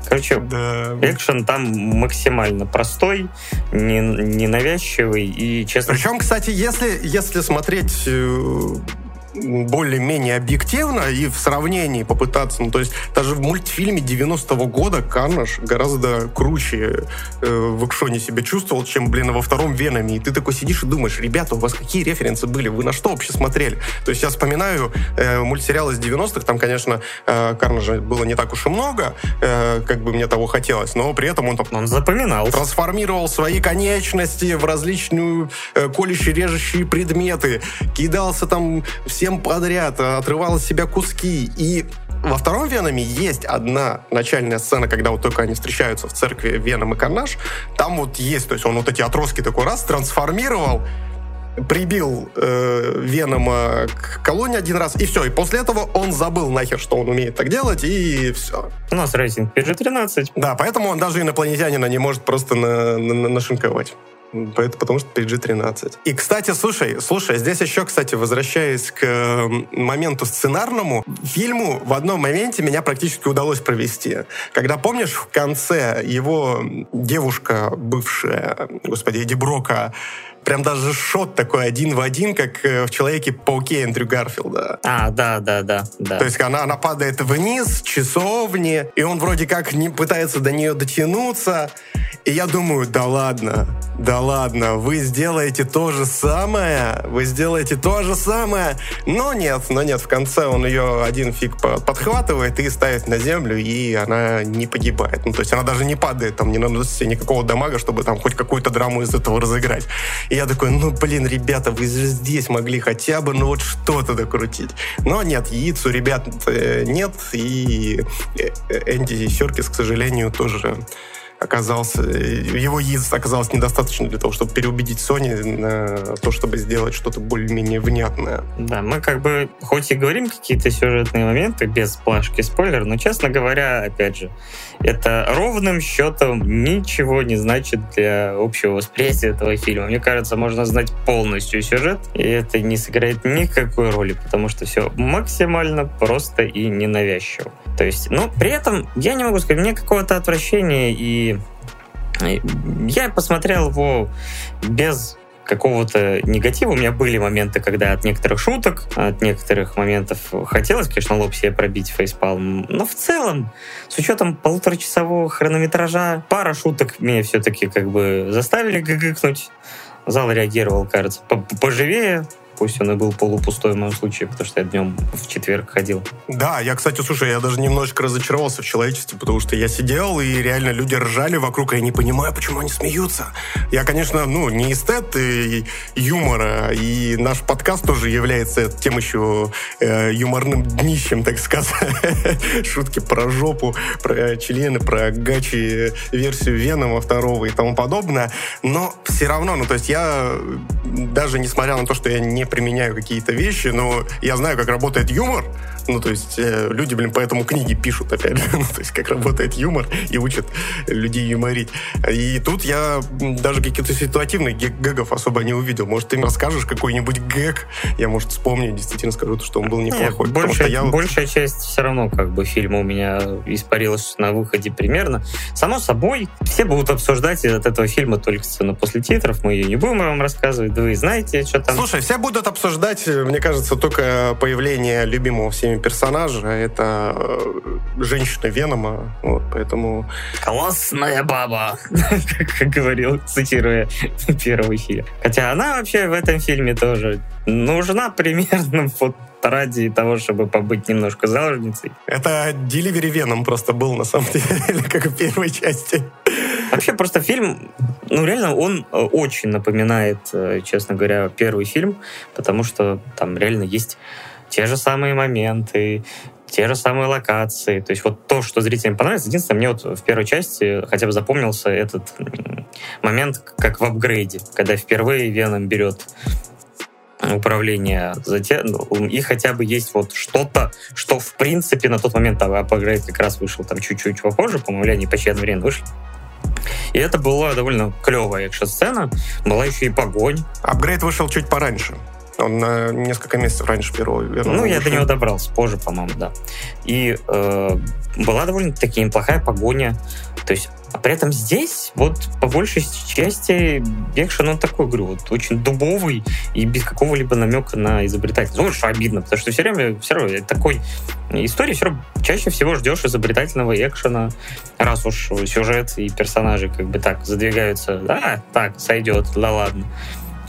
Speaker 1: Короче, да. экшен там максимально простой, ненавязчивый и, честно...
Speaker 2: Причем, кстати, если, если смотреть э, более-менее объективно и в сравнении попытаться, ну, то есть даже в мультфильме 90-го года Карнаж гораздо круче э, в экшоне себя чувствовал, чем, блин, во втором Веноме. И ты такой сидишь и думаешь, ребята, у вас какие референсы были? Вы на что вообще смотрели? То есть я вспоминаю э, мультсериалы из 90-х, там, конечно, э, Карнажа было не так уж и много, э, как бы мне того хотелось, но при этом он там...
Speaker 1: Он запоминал.
Speaker 2: Трансформировал свои конечности в различную э, колющие, режущие предметы, кидался там все всем подряд, отрывал из себя куски. И во втором Веноме есть одна начальная сцена, когда вот только они встречаются в церкви Веном и Карнаж. Там вот есть, то есть он вот эти отростки такой раз трансформировал, прибил э, Венома к колонии один раз, и все. И после этого он забыл нахер, что он умеет так делать, и все.
Speaker 1: У нас рейтинг PG-13.
Speaker 2: Да, поэтому он даже инопланетянина не может просто на, на, нашинковать потому что PG-13. И, кстати, слушай, слушай, здесь еще, кстати, возвращаясь к моменту сценарному, фильму в одном моменте меня практически удалось провести. Когда, помнишь, в конце его девушка, бывшая, господи, Эдди Брока, прям даже шот такой один в один, как э, в Человеке-пауке Эндрю Гарфилда.
Speaker 1: А, да, да, да. да.
Speaker 2: То есть она, она падает вниз, часовни, и он вроде как не пытается до нее дотянуться. И я думаю, да ладно, да ладно, вы сделаете то же самое, вы сделаете то же самое. Но нет, но нет, в конце он ее один фиг подхватывает и ставит на землю, и она не погибает. Ну, то есть она даже не падает, там не наносит себе никакого дамага, чтобы там хоть какую-то драму из этого разыграть. И я такой, ну, блин, ребята, вы здесь могли хотя бы, ну, вот что-то докрутить. Но нет, яиц у ребят э, нет, и э, Энди Серкис, к сожалению, тоже оказался, его яиц оказалось недостаточно для того, чтобы переубедить Sony на то, чтобы сделать что-то более-менее внятное.
Speaker 1: Да, мы как бы, хоть и говорим какие-то сюжетные моменты без плашки спойлер, но, честно говоря, опять же, это ровным счетом ничего не значит для общего восприятия этого фильма. Мне кажется, можно знать полностью сюжет, и это не сыграет никакой роли, потому что все максимально просто и ненавязчиво. То есть, но при этом я не могу сказать, мне какого-то отвращения и я посмотрел его без какого-то негатива. У меня были моменты, когда от некоторых шуток, от некоторых моментов хотелось, конечно, лоб себе пробить фейспалм. Но в целом, с учетом полуторачасового хронометража, пара шуток меня все-таки как бы заставили гыгыкнуть. Зал реагировал, кажется, поживее, Пусть он и был полупустой в моем случае, потому что я днем в четверг ходил.
Speaker 2: Да, я, кстати, слушай, я даже немножечко разочаровался в человечестве, потому что я сидел, и реально люди ржали вокруг, и я не понимаю, почему они смеются. Я, конечно, ну, не эстет и юмора, и наш подкаст тоже является тем еще э, юморным днищем, так сказать. Шутки про жопу, про члены, про гачи версию Венома второго и тому подобное. Но все равно, ну, то есть я даже несмотря на то, что я не применяю какие-то вещи, но я знаю, как работает юмор, ну, то есть э, люди, блин, поэтому книги пишут, опять же. ну, то есть как работает юмор и учат людей юморить. И тут я даже каких-то ситуативных гэгов особо не увидел. Может, ты мне расскажешь какой-нибудь гэг, я, может, вспомню, действительно скажу, что он был неплохой.
Speaker 1: Нет, большая, я... большая часть все равно как бы фильма у меня испарилась на выходе примерно. Само собой, все будут обсуждать от этого фильма только сцену после титров. Мы ее не будем вам рассказывать. Вы знаете, что там.
Speaker 2: Слушай, все будут обсуждать, мне кажется, только появление любимого всеми любимые персонажи. Это э, женщина Венома. Вот, поэтому...
Speaker 1: Классная баба, как говорил, цитируя первый фильм. Хотя она вообще в этом фильме тоже нужна примерно вот ради того, чтобы побыть немножко заложницей.
Speaker 2: Это Delivery Venom просто был, на самом деле, как в первой части.
Speaker 1: Вообще просто фильм, ну реально он э, очень напоминает, э, честно говоря, первый фильм, потому что там реально есть те же самые моменты, те же самые локации. То есть вот то, что зрителям понравится. Единственное, мне вот в первой части хотя бы запомнился этот момент, как в апгрейде, когда впервые Веном берет управления затем, ну, и хотя бы есть вот что-то, что в принципе на тот момент апгрейд как раз вышел там чуть-чуть попозже, по-моему, они почти одновременно вышли. И это была довольно клевая экшн-сцена. Была еще и погонь.
Speaker 2: Апгрейд вышел чуть пораньше. Он на несколько месяцев раньше первого
Speaker 1: вернулся. Ну, я до него добрался позже, по-моему, да. И э, была довольно-таки неплохая погоня. То есть а при этом здесь, вот по большей части, экшен, он такой, говорю, вот очень дубовый и без какого-либо намека на изобретательность. Ну, что обидно, потому что все время, все равно, такой истории все равно чаще всего ждешь изобретательного экшена, раз уж сюжет и персонажи как бы так задвигаются, да, так, сойдет, да ладно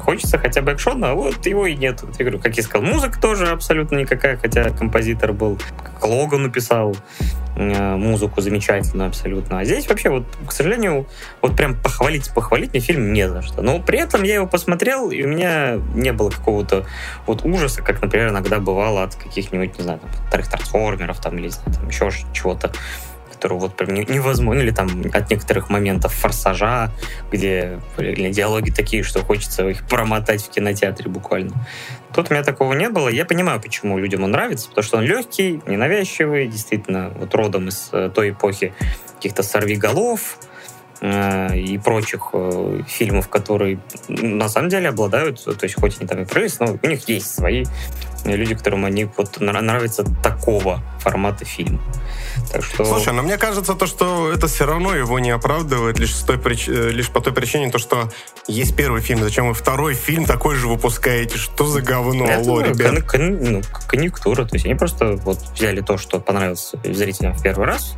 Speaker 1: хочется хотя бы экшона, а вот его и нет. Я говорю, как я сказал, музыка тоже абсолютно никакая, хотя композитор был, как Логан написал э, музыку замечательную абсолютно. А здесь вообще, вот, к сожалению, вот прям похвалить, похвалить мне фильм не за что. Но при этом я его посмотрел, и у меня не было какого-то вот ужаса, как, например, иногда бывало от каких-нибудь, не знаю, там, трансформеров там, или там, еще чего-то которую вот прям невозможно, или там от некоторых моментов форсажа, где или диалоги такие, что хочется их промотать в кинотеатре буквально. Тут у меня такого не было. Я понимаю, почему людям он нравится, потому что он легкий, ненавязчивый, действительно, вот родом из э, той эпохи каких-то сорвиголов, э, и прочих э, фильмов, которые на самом деле обладают, то есть хоть они там и прелесть, но у них есть свои люди, которым они вот нравится такого формата фильма.
Speaker 2: Так что... Слушай, но мне кажется, то, что это все равно его не оправдывает лишь, с той прич... Э, лишь по той причине, то, что есть первый фильм, зачем вы второй фильм такой же выпускаете? Что за говно, это, алло,
Speaker 1: ну, ребят? Кон- кон- ну, конъюнктура. То есть они просто вот взяли то, что понравилось зрителям в первый раз,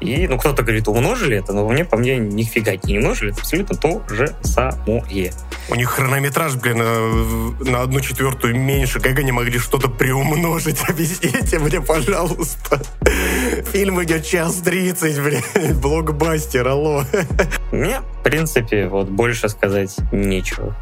Speaker 1: и, ну, кто-то говорит, умножили это, но мне, по мне, нифига не умножили. Это абсолютно то же самое.
Speaker 2: У них хронометраж, блин, э, на одну четвертую меньше. Как они могли что-то приумножить? Объясните мне, пожалуйста. Фильм идет час тридцать, блин. Блокбастер, алло.
Speaker 1: Мне, в принципе, вот больше сказать нечего.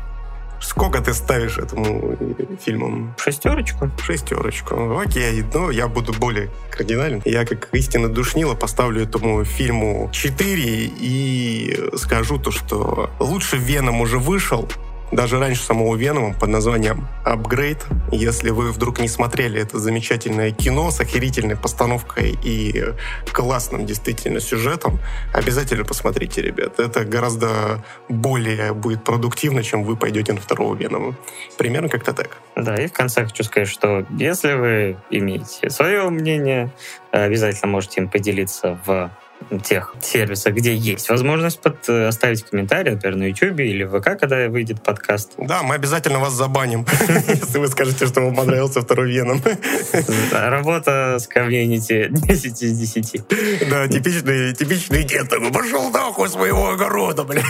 Speaker 2: Сколько ты ставишь этому фильму?
Speaker 1: Шестерочку.
Speaker 2: Шестерочку. Окей, ну я буду более кардинален. Я как истинно душнила поставлю этому фильму 4 и скажу то, что лучше Веном уже вышел, даже раньше самого Венома под названием «Апгрейд». Если вы вдруг не смотрели это замечательное кино с охерительной постановкой и классным действительно сюжетом, обязательно посмотрите, ребят. Это гораздо более будет продуктивно, чем вы пойдете на второго Венома. Примерно как-то так.
Speaker 1: Да, и в конце хочу сказать, что если вы имеете свое мнение, обязательно можете им поделиться в тех сервисах, где есть возможность под, э, оставить комментарий, например, на YouTube или в ВК, когда выйдет подкаст.
Speaker 2: Да, мы обязательно вас забаним, если вы скажете, что вам понравился второй Веном.
Speaker 1: Работа с комьюнити 10 из 10.
Speaker 2: Да, типичный, типичный дед такой, пошел нахуй своего огорода, блин.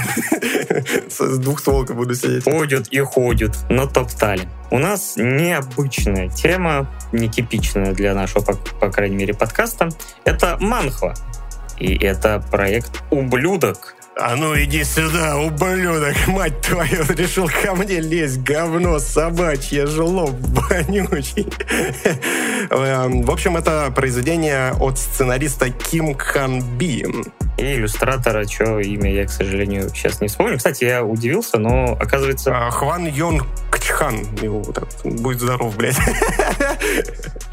Speaker 2: С двухстволкой буду сидеть.
Speaker 1: Ходят и ходят, но топтали. У нас необычная тема, нетипичная для нашего, по, по крайней мере, подкаста. Это манхва. И это проект «Ублюдок».
Speaker 2: А ну иди сюда, ублюдок, мать твою, решил ко мне лезть, говно собачье, жлоб вонючий. Эм, в общем, это произведение от сценариста Ким Хан Би.
Speaker 1: И иллюстратора, что имя я, к сожалению, сейчас не вспомню. Кстати, я удивился, но оказывается...
Speaker 2: А, Хван Йон Кчхан. Будь здоров, блядь.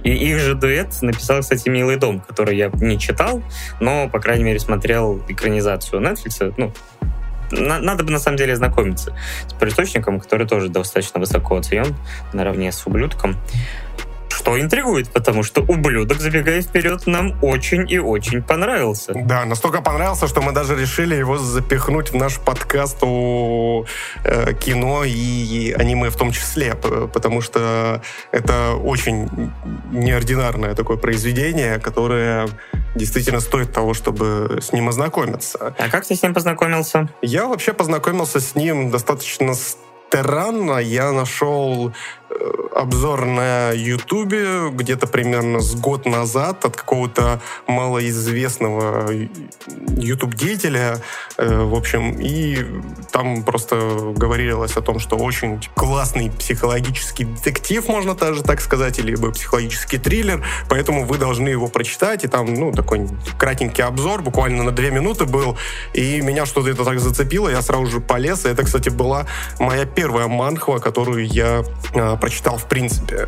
Speaker 1: И их же дуэт написал, кстати, «Милый дом», который я не читал, но, по крайней мере, смотрел экранизацию Netflix. Ну, надо бы на самом деле знакомиться с источником, который тоже достаточно высоко оценен, наравне с ублюдком. Что интригует, потому что ублюдок, забегая вперед, нам очень и очень понравился.
Speaker 2: Да, настолько понравился, что мы даже решили его запихнуть в наш подкаст о э, кино и аниме в том числе, потому что это очень неординарное такое произведение, которое действительно стоит того, чтобы с ним ознакомиться.
Speaker 1: А как ты с ним познакомился?
Speaker 2: Я вообще познакомился с ним достаточно странно. Я нашел Э, обзор на Ютубе где-то примерно с год назад от какого-то малоизвестного YouTube-деятеля. Э, в общем, и там просто говорилось о том, что очень классный психологический детектив, можно даже так сказать, или психологический триллер, поэтому вы должны его прочитать. И там, ну, такой кратенький обзор, буквально на две минуты был, и меня что-то это так зацепило, я сразу же полез. И это, кстати, была моя первая манхва, которую я э, прочитал в принципе.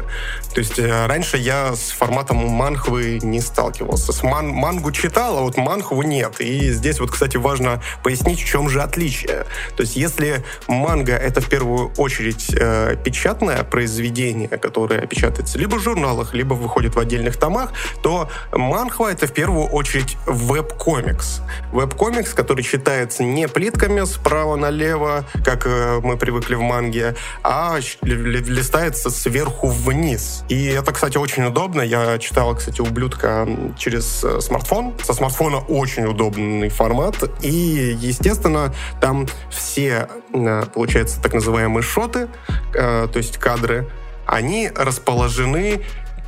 Speaker 2: То есть э, раньше я с форматом манхвы не сталкивался. С ман мангу читал, а вот манхву нет. И здесь вот, кстати, важно пояснить, в чем же отличие. То есть если манга — это в первую очередь э, печатное произведение, которое печатается либо в журналах, либо выходит в отдельных томах, то манхва — это в первую очередь веб-комикс. Веб-комикс, который читается не плитками справа налево, как э, мы привыкли в манге, а листа листается сверху вниз. И это, кстати, очень удобно. Я читал, кстати, «Ублюдка» через э, смартфон. Со смартфона очень удобный формат. И, естественно, там все, э, получается, так называемые шоты, э, то есть кадры, они расположены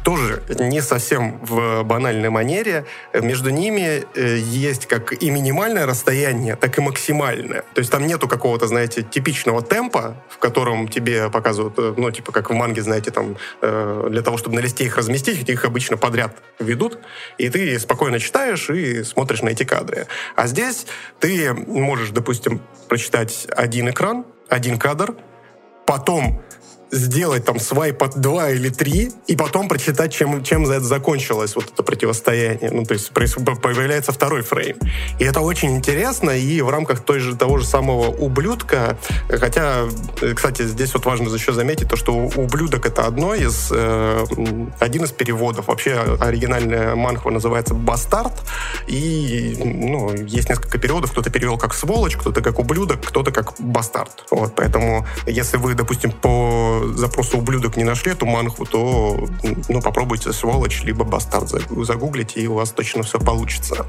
Speaker 2: тоже не совсем в банальной манере. Между ними э, есть как и минимальное расстояние, так и максимальное. То есть там нету какого-то, знаете, типичного темпа, в котором тебе показывают, э, ну, типа как в манге, знаете, там, э, для того, чтобы на листе их разместить, их обычно подряд ведут, и ты спокойно читаешь и смотришь на эти кадры. А здесь ты можешь, допустим, прочитать один экран, один кадр, потом сделать там свайп от 2 или 3, и потом прочитать, чем, чем за это закончилось вот это противостояние. Ну, то есть появляется второй фрейм. И это очень интересно, и в рамках той же, того же самого ублюдка, хотя, кстати, здесь вот важно еще заметить то, что ублюдок это одно из, э, один из переводов. Вообще оригинальная манхва называется «Бастард», и ну, есть несколько переводов. Кто-то перевел как «сволочь», кто-то как «ублюдок», кто-то как «бастард». Вот, поэтому если вы, допустим, по запроса ублюдок не нашли эту манхву, то ну, попробуйте сволочь либо бастард загуглите, и у вас точно все получится.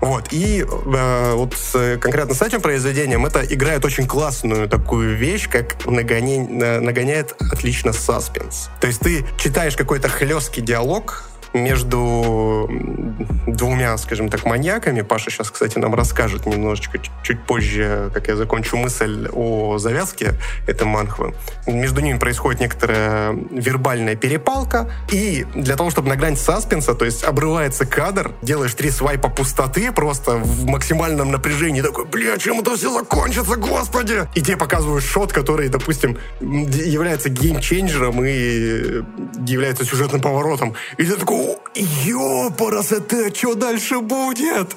Speaker 2: Вот. И э, вот конкретно с этим произведением это играет очень классную такую вещь, как нагоня... нагоняет отлично саспенс. То есть ты читаешь какой-то хлесткий диалог, между двумя, скажем так, маньяками. Паша сейчас, кстати, нам расскажет немножечко чуть позже, как я закончу мысль о завязке этой манхвы. Между ними происходит некоторая вербальная перепалка, и для того, чтобы нагнать саспенса, то есть обрывается кадр, делаешь три свайпа пустоты просто в максимальном напряжении, такой, бля, чем это все закончится, господи! И тебе показывают шот, который, допустим, является геймченджером и является сюжетным поворотом. И ты такой, ёпарас, это что дальше будет?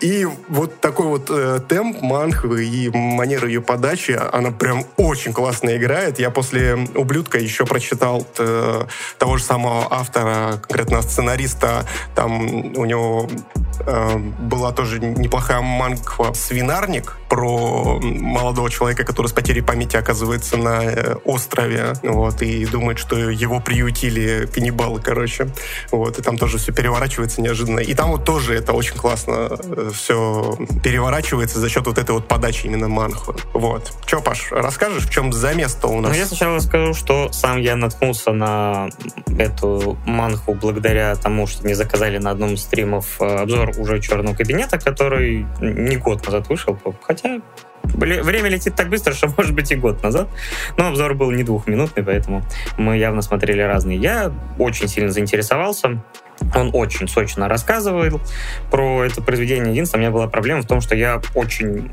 Speaker 2: И вот такой вот э, темп манхвы и манера ее подачи, она прям очень классно играет. Я после «Ублюдка» еще прочитал э, того же самого автора, конкретно сценариста, там у него э, была тоже неплохая манхва «Свинарник», про молодого человека, который с потерей памяти оказывается на э, острове, вот, и думает, что его приютили каннибалы, короче. Вот, и там тоже все переворачивается неожиданно. И там вот тоже это очень классно э, все переворачивается за счет вот этой вот подачи именно манхвы. Вот. Че, Паш, расскажешь, в чем замес-то у нас?
Speaker 1: Ну, я сначала скажу, что сам я наткнулся на эту манху благодаря тому, что мне заказали на одном из стримов э, обзор уже черного кабинета, который не год назад вышел, хотя Хотя время летит так быстро, что может быть и год назад. Но обзор был не двухминутный, поэтому мы явно смотрели разные. Я очень сильно заинтересовался. Он очень сочно рассказывал про это произведение. Единственное, у меня была проблема в том, что я очень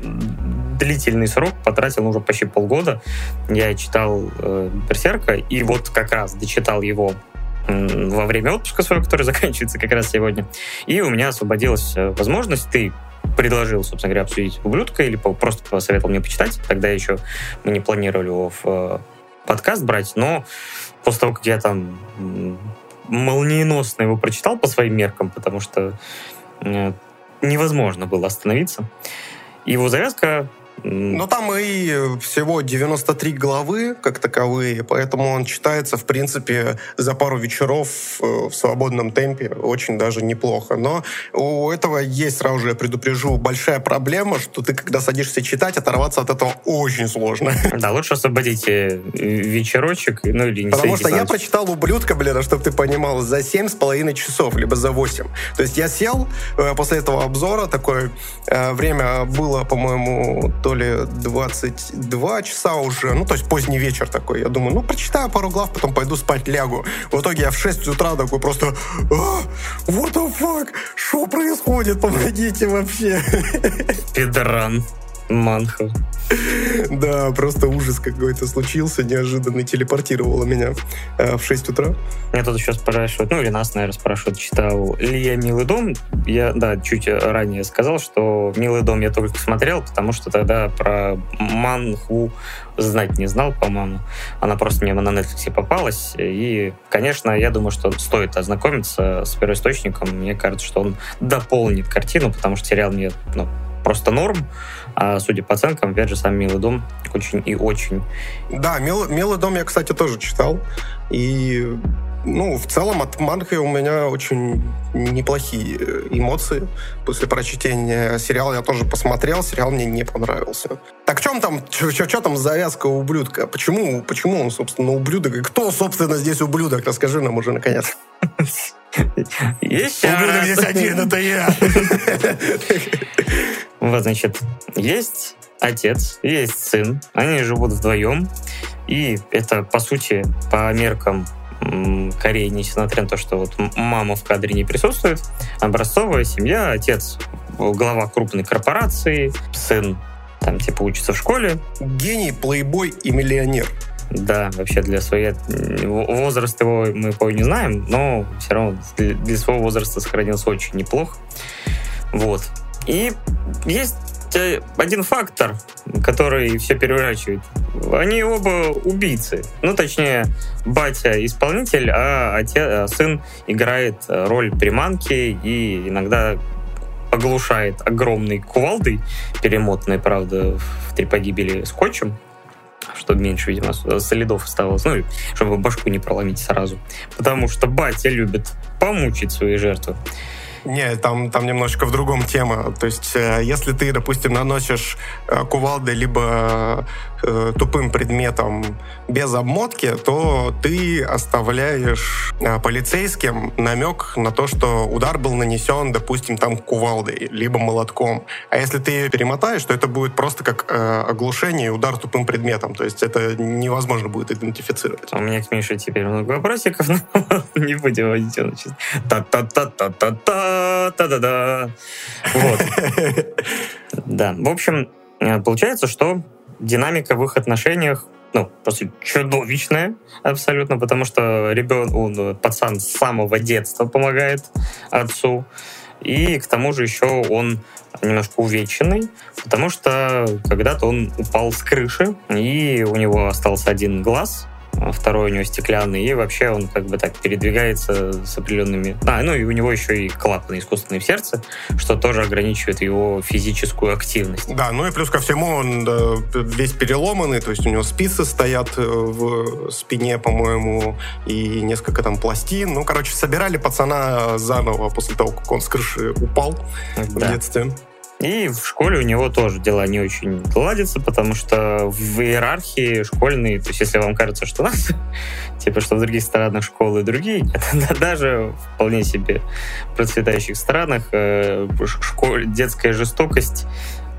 Speaker 1: длительный срок потратил уже почти полгода. Я читал э, «Берсерка», и вот как раз дочитал его во время отпуска своего, который заканчивается как раз сегодня. И у меня освободилась э, возможность, ты предложил, собственно говоря, обсудить «Ублюдка» или просто посоветовал мне почитать. Тогда еще мы не планировали его в э, подкаст брать, но после того, как я там молниеносно его прочитал по своим меркам, потому что э, невозможно было остановиться. Его завязка
Speaker 2: но там и всего 93 главы, как таковые, поэтому он читается, в принципе, за пару вечеров э, в свободном темпе очень даже неплохо. Но у этого есть, сразу же я предупрежу, большая проблема, что ты, когда садишься читать, оторваться от этого очень сложно.
Speaker 1: Да, лучше освободите вечерочек, ну или не
Speaker 2: Потому что я прочитал «Ублюдка», блин, чтобы ты понимал, за семь с половиной часов, либо за 8. То есть я сел э, после этого обзора, такое э, время было, по-моему, то ли 22 часа уже, ну, то есть поздний вечер такой. Я думаю, ну, прочитаю пару глав, потом пойду спать, лягу. В итоге я в 6 утра такой просто, а, what the fuck, что происходит, помогите вообще.
Speaker 1: Педран. Манха.
Speaker 2: Да, просто ужас какой-то случился, неожиданно телепортировало меня э, в 6 утра.
Speaker 1: Меня тут еще спрашивают, ну или нас, наверное, спрашивают, читал ли я «Милый дом». Я, да, чуть ранее сказал, что «Милый дом» я только смотрел, потому что тогда про Манху знать не знал, по-моему. Она просто мне на Netflix попалась. И, конечно, я думаю, что стоит ознакомиться с первоисточником. Мне кажется, что он дополнит картину, потому что сериал мне ну, просто норм. А судя по оценкам, опять же, сам «Милый дом» очень и очень.
Speaker 2: Да, «Мил, «Милый дом» я, кстати, тоже читал. И ну, в целом от манхи у меня очень неплохие эмоции после прочтения сериала. Я тоже посмотрел, сериал мне не понравился. Так в чем там, что там завязка у ублюдка? Почему, почему он, собственно, ублюдок? И кто, собственно, здесь ублюдок? Расскажи нам уже, наконец.
Speaker 1: Еще Ублюдок здесь один, это я. Вот, значит, есть отец, есть сын, они живут вдвоем, и это, по сути, по меркам Кореи, несмотря на то, что вот мама в кадре не присутствует, образцовая семья, отец глава крупной корпорации, сын там типа учится в школе.
Speaker 2: Гений, плейбой и миллионер.
Speaker 1: Да, вообще для своего возраст его мы по не знаем, но все равно для своего возраста сохранился очень неплохо. Вот. И есть э, один фактор, который все переворачивает. Они оба убийцы. Ну, точнее, батя исполнитель, а отец, а сын играет роль приманки и иногда оглушает огромной кувалдой, перемотанной, правда, в три погибели скотчем, чтобы меньше, видимо, следов оставалось, ну, чтобы башку не проломить сразу. Потому что батя любит помучить свои жертвы.
Speaker 2: Не, там, там немножечко в другом тема. То есть, э, если ты, допустим, наносишь э, кувалдой либо э, тупым предметом без обмотки, то ты оставляешь э, полицейским намек на то, что удар был нанесен, допустим, там кувалдой, либо молотком. А если ты перемотаешь, то это будет просто как э, оглушение и удар тупым предметом. То есть это невозможно будет идентифицировать.
Speaker 1: У меня к Мише теперь много вопросиков, но не будем водить его Та-та-та-та-та-та, та-да-да. Вот. Да, в общем, э, получается, что динамика в их отношениях ну, просто чудовищная абсолютно, потому что ребенок, он, пацан с самого детства помогает отцу, и к тому же еще он немножко увеченный, потому что когда-то он упал с крыши, и у него остался один глаз, второй у него стеклянный, и вообще он как бы так передвигается с определенными... А, ну и у него еще и клапаны искусственные в сердце, что тоже ограничивает его физическую активность.
Speaker 2: Да, ну и плюс ко всему он весь переломанный, то есть у него спицы стоят э, в спине, по-моему, и несколько там пластин. Ну, короче, собирали пацана заново после того, как он с крыши упал да. в детстве.
Speaker 1: И в школе у него тоже дела не очень ладятся, потому что в иерархии школьной, то есть если вам кажется, что нас, типа, что в других странах школы другие, даже вполне себе процветающих странах э, школь, детская жестокость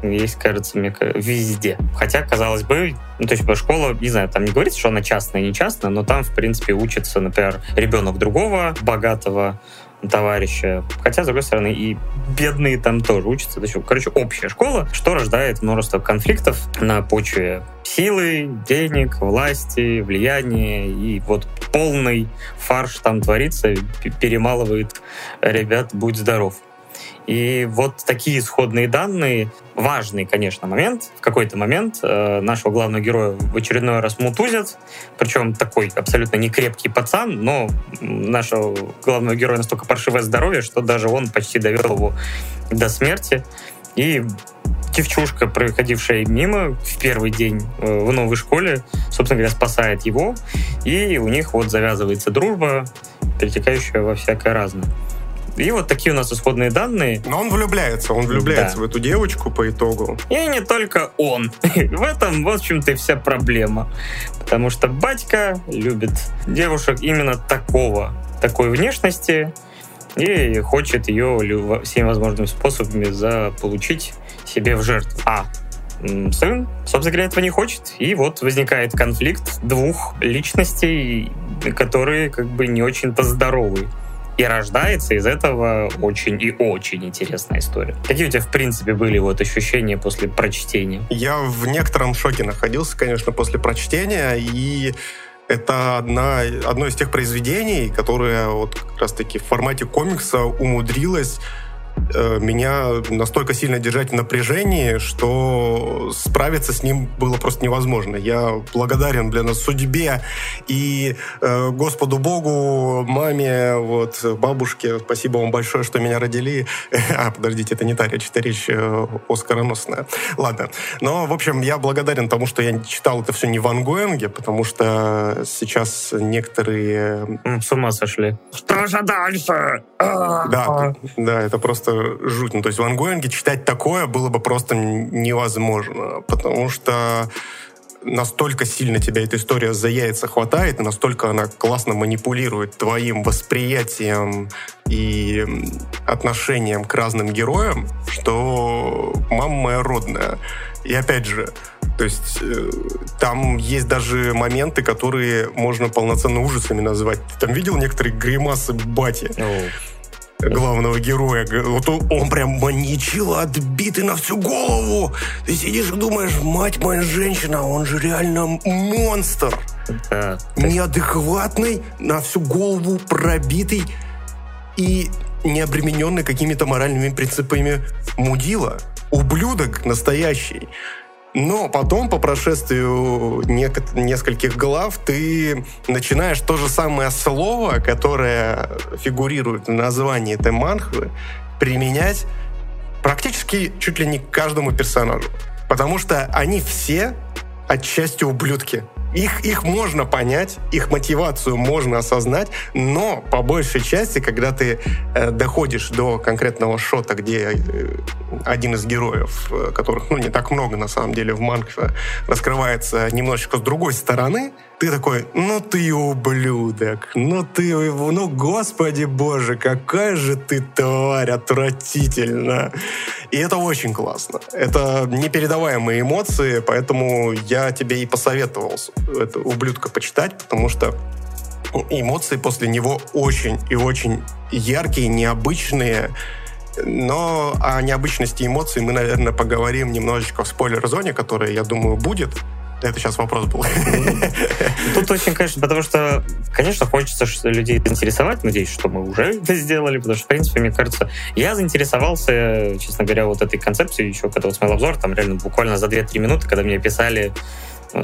Speaker 1: есть, кажется, мне везде. Хотя, казалось бы, ну, то есть школа, не знаю, там не говорится, что она частная, не частная, но там, в принципе, учится, например, ребенок другого богатого товарища. Хотя, с другой стороны, и бедные там тоже учатся. То есть, короче, общая школа, что рождает множество конфликтов на почве силы, денег, власти, влияния. И вот полный фарш там творится, перемалывает ребят, будь здоров. И вот такие исходные данные, важный, конечно, момент. В какой-то момент э, нашего главного героя в очередной раз мутузят, причем такой абсолютно некрепкий пацан, но нашего главного героя настолько паршивое здоровье, что даже он почти довел его до смерти. И девчушка, проходившая мимо в первый день э, в новой школе, собственно говоря, спасает его, и у них вот завязывается дружба, перетекающая во всякое разное. И вот такие у нас исходные данные.
Speaker 2: Но он влюбляется, он влюбляется да. в эту девочку по итогу.
Speaker 1: И не только он. в этом, в общем-то, и вся проблема. Потому что батька любит девушек именно такого, такой внешности, и хочет ее всеми возможными способами заполучить себе в жертву. А сын, собственно говоря, этого не хочет. И вот возникает конфликт двух личностей, которые как бы не очень-то здоровы. И рождается из этого очень и очень интересная история. Какие у тебя, в принципе, были вот ощущения после прочтения?
Speaker 2: Я в некотором шоке находился, конечно, после прочтения, и это одна, одно из тех произведений, которое вот как раз-таки в формате комикса умудрилось меня настолько сильно держать в напряжении, что справиться с ним было просто невозможно. Я благодарен, блин, судьбе и э, Господу Богу, маме, вот, бабушке. Спасибо вам большое, что меня родили. А, подождите, это не та речь, это речь э, оскароносная. Ладно. Но, в общем, я благодарен тому, что я читал это все не в ангоинге, потому что сейчас некоторые...
Speaker 1: С ума сошли.
Speaker 2: Что же дальше? Да, да, это просто просто жуть. Ну, то есть в ангоинге читать такое было бы просто невозможно, потому что настолько сильно тебя эта история за яйца хватает, настолько она классно манипулирует твоим восприятием и отношением к разным героям, что мама моя родная. И опять же, то есть э, там есть даже моменты, которые можно полноценно ужасами назвать. Ты там видел некоторые гримасы бати? Oh главного героя. Вот он, он прям маньячил, отбитый на всю голову. Ты сидишь и думаешь, мать моя женщина, он же реально монстр. Да, Неадекватный, на всю голову пробитый и не обремененный какими-то моральными принципами мудила. Ублюдок настоящий. Но потом, по прошествию нек- нескольких глав, ты начинаешь то же самое слово, которое фигурирует в названии этой манхвы, применять практически чуть ли не к каждому персонажу. Потому что они все отчасти ублюдки. Их, их можно понять, их мотивацию можно осознать, но по большей части, когда ты э, доходишь до конкретного шота, где э, один из героев, э, которых ну, не так много на самом деле в манге, раскрывается немножечко с другой стороны, ты такой, ну ты ублюдок, ну ты, ну господи боже, какая же ты тварь отвратительно. И это очень классно. Это непередаваемые эмоции, поэтому я тебе и посоветовал это ублюдка почитать, потому что эмоции после него очень и очень яркие, необычные, но о необычности эмоций мы, наверное, поговорим немножечко в спойлер-зоне, которая, я думаю, будет. Это сейчас вопрос был.
Speaker 1: Тут очень, конечно, потому что, конечно, хочется людей заинтересовать. Надеюсь, что мы уже это сделали, потому что, в принципе, мне кажется, я заинтересовался, честно говоря, вот этой концепцией еще, когда вот смотрел обзор, там реально буквально за 2-3 минуты, когда мне писали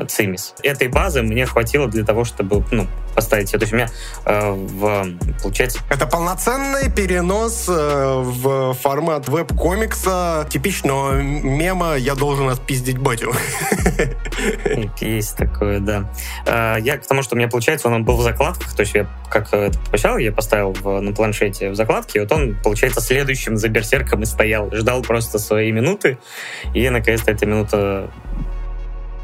Speaker 1: Цимис. Этой базы мне хватило для того, чтобы ну, поставить ее. То есть у меня э, в, получается...
Speaker 2: Это полноценный перенос э, в формат веб-комикса типичного мема «Я должен отпиздить батю».
Speaker 1: Есть такое, да. Э, я к тому, что у меня, получается, он был в закладках, то есть я как это почитал, я поставил в, на планшете в закладке, вот он, получается, следующим за берсерком и стоял, ждал просто своей минуты, и наконец-то эта минута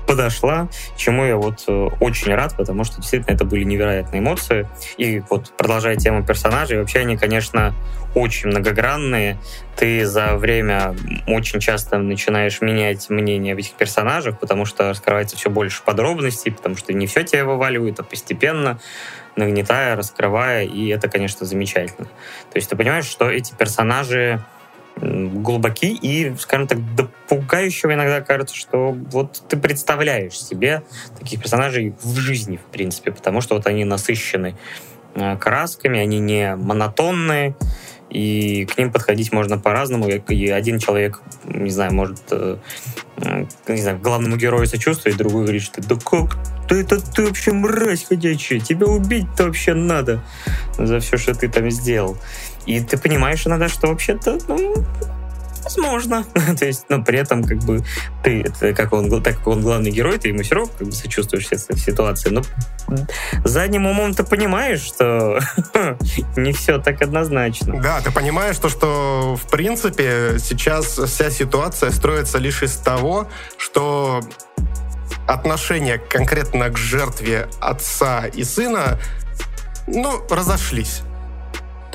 Speaker 1: подошла, чему я вот э, очень рад, потому что действительно это были невероятные эмоции. И вот продолжая тему персонажей, вообще они, конечно, очень многогранные. Ты за время очень часто начинаешь менять мнение об этих персонажах, потому что раскрывается все больше подробностей, потому что не все тебе вываливают, а постепенно нагнетая, раскрывая, и это, конечно, замечательно. То есть ты понимаешь, что эти персонажи глубоки и, скажем так, до иногда кажется, что вот ты представляешь себе таких персонажей в жизни, в принципе, потому что вот они насыщены э, красками, они не монотонные, и к ним подходить можно по-разному. И один человек, не знаю, может, э, не знаю, главному герою сочувствовать, другой говорит, что да как ты это ты вообще мразь ходячая, тебя убить-то вообще надо за все, что ты там сделал. И ты понимаешь иногда, что вообще-то, ну, Возможно. То есть, но при этом, как бы, ты, как он, так как он главный герой, ты ему все равно как бы, сочувствуешь в ситуации. Но задним умом ты понимаешь, что не все так однозначно.
Speaker 2: Да, ты понимаешь, то, что, в принципе, сейчас вся ситуация строится лишь из того, что отношения конкретно к жертве отца и сына, ну, разошлись.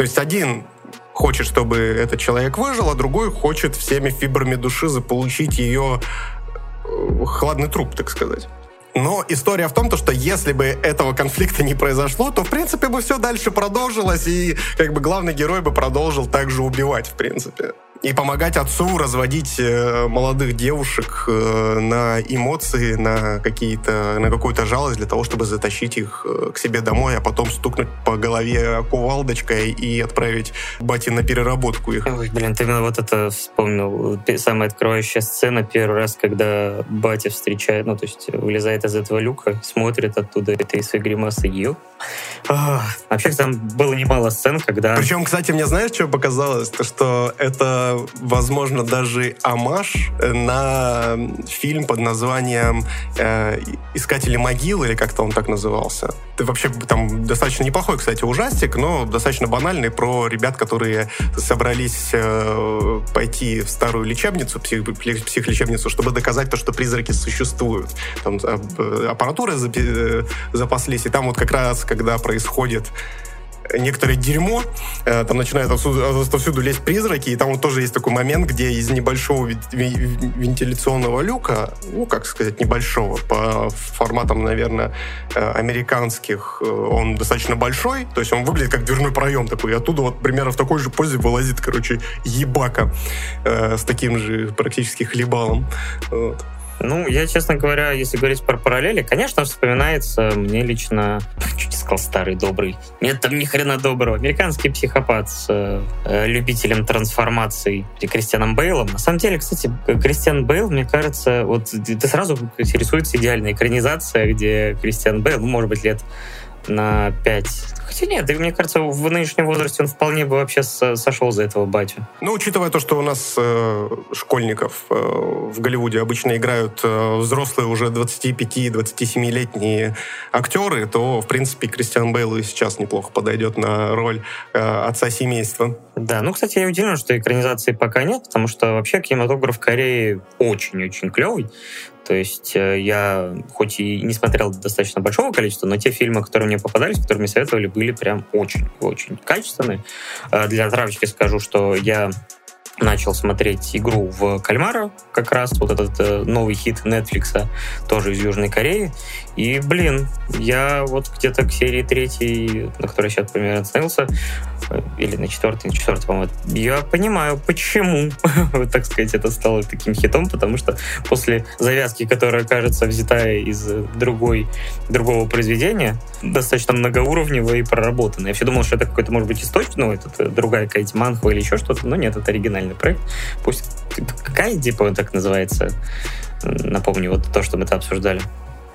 Speaker 2: То есть один хочет, чтобы этот человек выжил, а другой хочет всеми фибрами души заполучить ее э, хладный труп, так сказать. Но история в том, то, что если бы этого конфликта не произошло, то, в принципе, бы все дальше продолжилось, и как бы главный герой бы продолжил также убивать, в принципе и помогать отцу разводить э, молодых девушек э, на эмоции, на какие-то, на какую-то жалость для того, чтобы затащить их э, к себе домой, а потом стукнуть по голове кувалдочкой и отправить бати на переработку их.
Speaker 1: Ой, блин, ты именно вот это вспомнил. Самая открывающая сцена первый раз, когда батя встречает, ну, то есть вылезает из этого люка, смотрит оттуда этой своей гримасы. Ё. Вообще, там было немало сцен, когда...
Speaker 2: Причем, кстати, мне знаешь, что показалось? То, что это возможно, даже амаш на фильм под названием э, «Искатели могил», или как-то он так назывался. Это вообще там достаточно неплохой, кстати, ужастик, но достаточно банальный про ребят, которые собрались э, пойти в старую лечебницу, псих, психлечебницу, чтобы доказать то, что призраки существуют. Там э, аппаратуры запаслись, и там вот как раз, когда происходит некоторое дерьмо, э, там начинают отовсюду лезть призраки, и там вот тоже есть такой момент, где из небольшого вентиляционного люка, ну, как сказать, небольшого, по форматам, наверное, э, американских, э, он достаточно большой, то есть он выглядит как дверной проем такой, и оттуда вот примерно в такой же позе вылазит, короче, ебака с таким же практически хлебалом. Вот.
Speaker 1: Ну, я, честно говоря, если говорить про параллели, конечно, вспоминается мне лично, чуть сказал старый добрый, нет там ни хрена доброго, американский психопат с э, любителем трансформаций Кристианом Бейлом. На самом деле, кстати, Кристиан Бейл, мне кажется, вот ты сразу рисуется идеальная экранизация, где Кристиан Бейл, ну, может быть, лет на 5. Хотя нет, мне кажется, в нынешнем возрасте он вполне бы вообще сошел за этого батю.
Speaker 2: Ну, учитывая то, что у нас э, школьников э, в Голливуде обычно играют э, взрослые уже 25-27-летние актеры, то, в принципе, Кристиан Бейл и сейчас неплохо подойдет на роль э, отца семейства.
Speaker 1: Да, ну, кстати, я удивлен, что экранизации пока нет, потому что вообще кинематограф Кореи очень-очень клевый. То есть э, я хоть и не смотрел достаточно большого количества, но те фильмы, которые мне попадались, которые мне советовали, были прям очень-очень качественные. Э, для травочки скажу, что я начал смотреть игру в кальмара, как раз вот этот э, новый хит Netflix, тоже из Южной Кореи. И, блин, я вот где-то к серии третьей, на которой сейчас примерно остановился, э, или на четвертой, на четвертой, по-моему, я понимаю, почему, так сказать, это стало таким хитом, потому что после завязки, которая, кажется, взята из другой, другого произведения, достаточно многоуровневая и проработанная. Я вообще думал, что это какой-то, может быть, источник, ну, это другая какая-то манхва или еще что-то, но нет, это оригинальный проект. Пусть какая типа так называется? Напомню, вот то, что мы это обсуждали.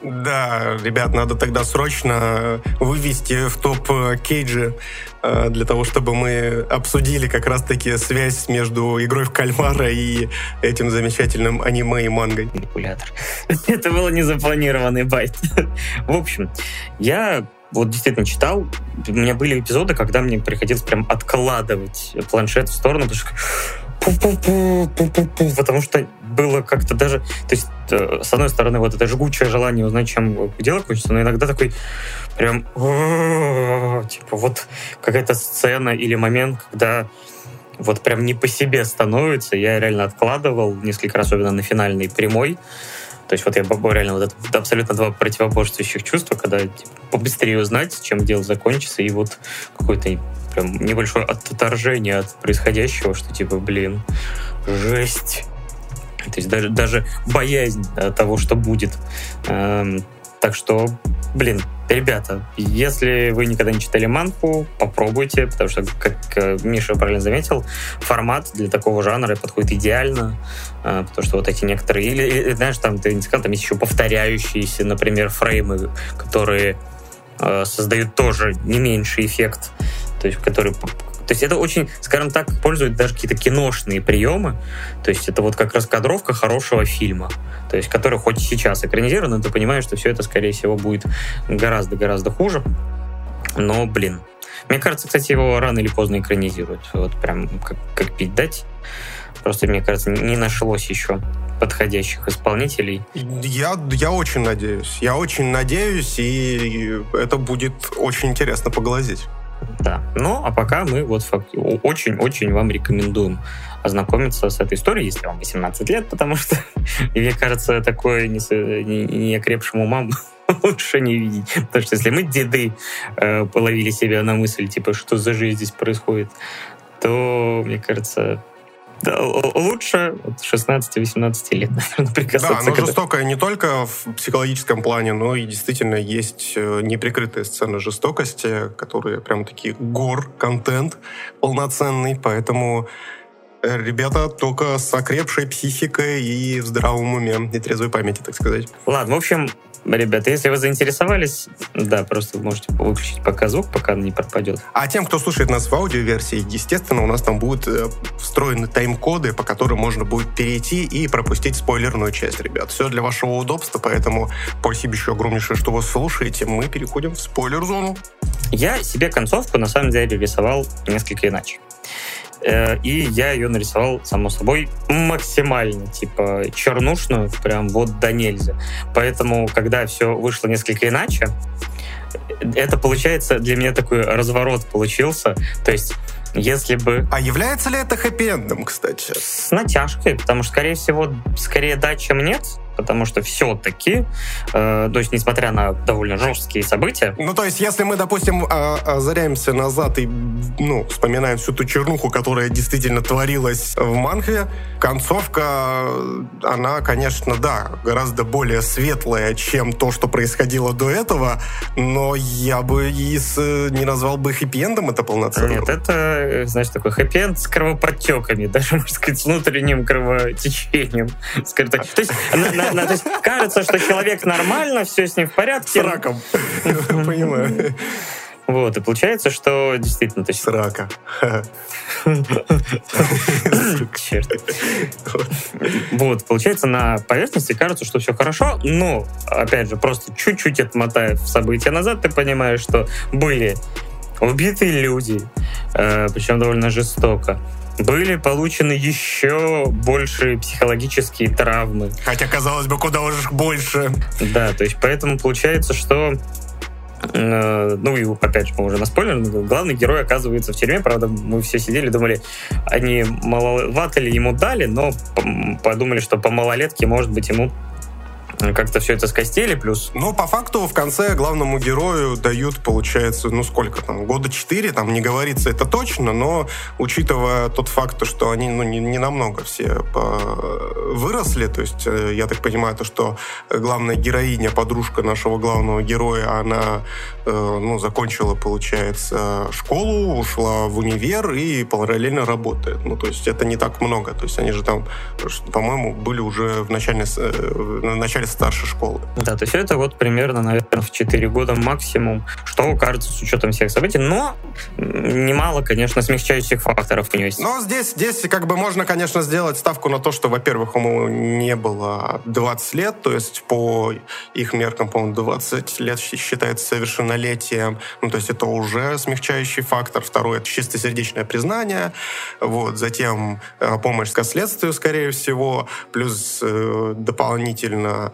Speaker 2: Да, ребят, надо тогда срочно вывести в топ Кейджи э, для того, чтобы мы обсудили как раз-таки связь между игрой в кальмара и этим замечательным аниме и мангой.
Speaker 1: Манипулятор. Это было не запланированный байт. В общем, я вот действительно читал, у меня были эпизоды, когда мне приходилось прям откладывать планшет в сторону, потому что потому что было как-то даже... То есть, с одной стороны, вот это жгучее желание узнать, чем дело кончится, но иногда такой прям... Типа вот какая-то сцена или момент, когда вот прям не по себе становится. Я реально откладывал несколько раз, особенно на финальной прямой. То есть вот я реально вот это абсолютно два противоборствующих чувства, когда типа, побыстрее узнать, чем дело закончится, и вот какой-то прям небольшое отторжение от происходящего, что типа, блин, жесть. То есть даже, даже боязнь того, что будет. Эм, так что, блин, ребята, если вы никогда не читали манху, попробуйте, потому что, как э, Миша правильно заметил, формат для такого жанра подходит идеально, э, потому что вот эти некоторые, или, знаешь, там, ты не сказал, там есть еще повторяющиеся, например, фреймы, которые э, создают тоже не меньший эффект, то есть которые то есть это очень, скажем так, пользуют даже какие-то киношные приемы. То есть это вот как раскадровка хорошего фильма. То есть который хоть сейчас экранизирован, но ты понимаешь, что все это, скорее всего, будет гораздо-гораздо хуже. Но, блин. Мне кажется, кстати, его рано или поздно экранизируют. Вот прям как, как пить дать. Просто, мне кажется, не нашлось еще подходящих исполнителей.
Speaker 2: Я, я очень надеюсь. Я очень надеюсь, и это будет очень интересно поглазеть.
Speaker 1: Да. Ну, а пока мы вот очень-очень вам рекомендуем ознакомиться с этой историей, если вам 18 лет, потому что, мне кажется, такое не, не, окрепшим умам лучше не видеть. Потому что если мы, деды, э, половили себя на мысль, типа, что за жизнь здесь происходит, то, мне кажется, да, лучше 16-18 лет, наверное,
Speaker 2: прикасаться. Да, но жестокая не только в психологическом плане, но и действительно есть э, неприкрытые сцены жестокости, которые прям такие гор-контент полноценный, поэтому ребята только с окрепшей психикой и в здравом уме и трезвой памяти, так сказать.
Speaker 1: Ладно, в общем, Ребята, если вы заинтересовались, да, просто можете выключить пока звук, пока он не пропадет.
Speaker 2: А тем, кто слушает нас в аудиоверсии, естественно, у нас там будут э, встроены тайм-коды, по которым можно будет перейти и пропустить спойлерную часть, ребят. Все для вашего удобства, поэтому спасибо еще огромнейшее, что вы слушаете. Мы переходим в спойлер-зону.
Speaker 1: Я себе концовку, на самом деле, рисовал несколько иначе. Э, и я ее нарисовал, само собой, максимально, типа, чернушную, прям вот до нельзя. Поэтому, когда все вышло несколько иначе, это получается для меня такой разворот получился. То есть если бы...
Speaker 2: А является ли это хэппи-эндом, кстати?
Speaker 1: С натяжкой, потому что, скорее всего, скорее да, чем нет потому что все-таки, э, то есть несмотря на довольно жесткие события...
Speaker 2: Ну, то есть, если мы, допустим, озаряемся назад и, ну, вспоминаем всю ту чернуху, которая действительно творилась в Манхве, концовка, она, конечно, да, гораздо более светлая, чем то, что происходило до этого, но я бы и с, не назвал бы хэппи-эндом это полноценно.
Speaker 1: Нет, это, знаешь, такой хэппи-энд с кровоподтеками, даже, можно сказать, с внутренним кровотечением. То есть то есть кажется, что человек нормально, все с ним в порядке.
Speaker 2: С раком. Понимаю.
Speaker 1: Вот, и получается, что действительно... То есть...
Speaker 2: Рака.
Speaker 1: Черт. Вот, получается, на поверхности кажется, что все хорошо, но, опять же, просто чуть-чуть отмотая события назад, ты понимаешь, что были убитые люди, э, причем довольно жестоко были получены еще больше психологические травмы.
Speaker 2: Хотя, казалось бы, куда уже больше.
Speaker 1: Да, то есть поэтому получается, что э, ну и опять же, мы уже на спойлер, главный герой оказывается в тюрьме, правда, мы все сидели, думали, они маловато ли ему дали, но подумали, что по малолетке, может быть, ему как-то все это скостили, плюс...
Speaker 2: Ну, по факту, в конце главному герою дают, получается, ну, сколько там, года четыре, там не говорится это точно, но учитывая тот факт, что они, ну, не, не намного все выросли, то есть, э, я так понимаю, то, что главная героиня, подружка нашего главного героя, она, э, ну, закончила, получается, школу, ушла в универ и параллельно работает. Ну, то есть, это не так много, то есть, они же там, по-моему, были уже в начале, э, в начале старшей школы.
Speaker 1: Да, то есть это вот примерно, наверное, в 4 года максимум, что кажется с учетом всех событий, но немало, конечно, смягчающих факторов у него есть.
Speaker 2: Но здесь, здесь как бы можно, конечно, сделать ставку на то, что, во-первых, ему не было 20 лет, то есть по их меркам, по-моему, 20 лет считается совершеннолетием, ну, то есть это уже смягчающий фактор. Второе, это чистосердечное признание, вот, затем э, помощь к следствию, скорее всего, плюс э, дополнительно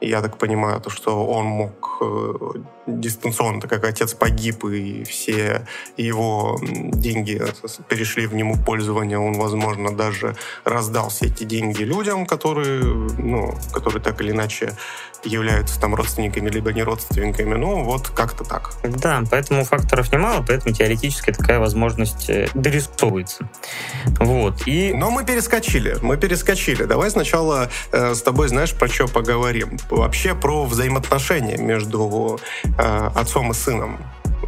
Speaker 2: я так понимаю, то, что он мог э, дистанционно, так как отец погиб, и все его деньги перешли в нему пользование, он, возможно, даже раздал все эти деньги людям, которые, ну, которые так или иначе являются там родственниками, либо не родственниками. Ну, вот как-то так.
Speaker 1: Да, поэтому факторов немало, поэтому теоретически такая возможность э, дорисовывается. Вот. И...
Speaker 2: Но мы перескочили, мы перескочили. Давай сначала э, с тобой, знаешь, про что поговорим. Вообще про взаимоотношения между э, отцом и сыном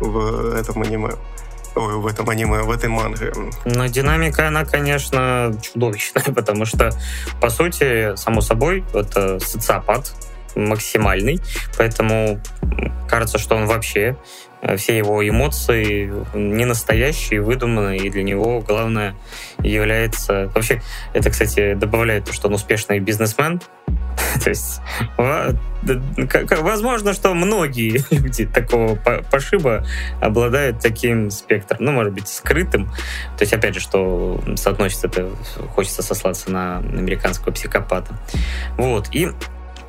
Speaker 2: в этом аниме. Ой, в этом аниме, в этой манге.
Speaker 1: Но динамика, она, конечно, чудовищная, потому что, по сути, само собой, это социопат максимальный, поэтому кажется, что он вообще все его эмоции не настоящие, выдуманные, и для него главное является... Вообще, это, кстати, добавляет то, что он успешный бизнесмен. То есть, возможно, что многие люди такого пошиба обладают таким спектром, ну, может быть, скрытым. То есть, опять же, что соотносится это, хочется сослаться на американского психопата. Вот. И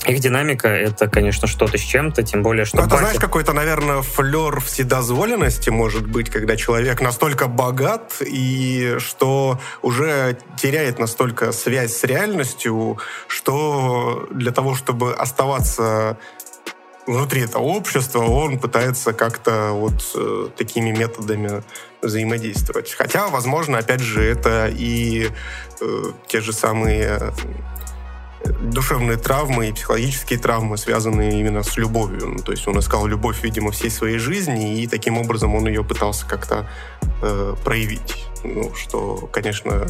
Speaker 1: их динамика — это, конечно, что-то с чем-то, тем более, что... Ну,
Speaker 2: это, батя... знаешь, какой-то, наверное, флер вседозволенности может быть, когда человек настолько богат, и что уже теряет настолько связь с реальностью, что для того, чтобы оставаться внутри этого общества, он пытается как-то вот э, такими методами взаимодействовать. Хотя, возможно, опять же, это и э, те же самые душевные травмы и психологические травмы, связанные именно с любовью. Ну, то есть он искал любовь, видимо, всей своей жизни, и таким образом он ее пытался как-то э, проявить. Ну, что, конечно,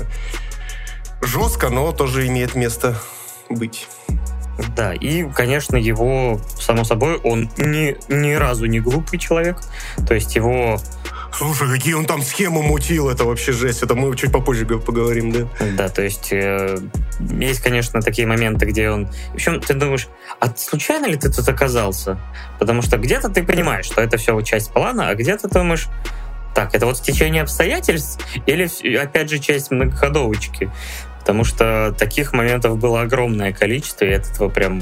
Speaker 2: жестко, но тоже имеет место быть.
Speaker 1: Да, и, конечно, его, само собой, он ни, ни разу не глупый человек. То есть его
Speaker 2: Слушай, какие он там схемы мутил, это вообще жесть. Это мы чуть попозже поговорим, да?
Speaker 1: Да, то есть э, есть, конечно, такие моменты, где он... В общем, ты думаешь, а случайно ли ты тут оказался? Потому что где-то ты понимаешь, что это все часть плана, а где-то думаешь, так, это вот в течение обстоятельств или, опять же, часть многоходовочки? Потому что таких моментов было огромное количество, и от этого прям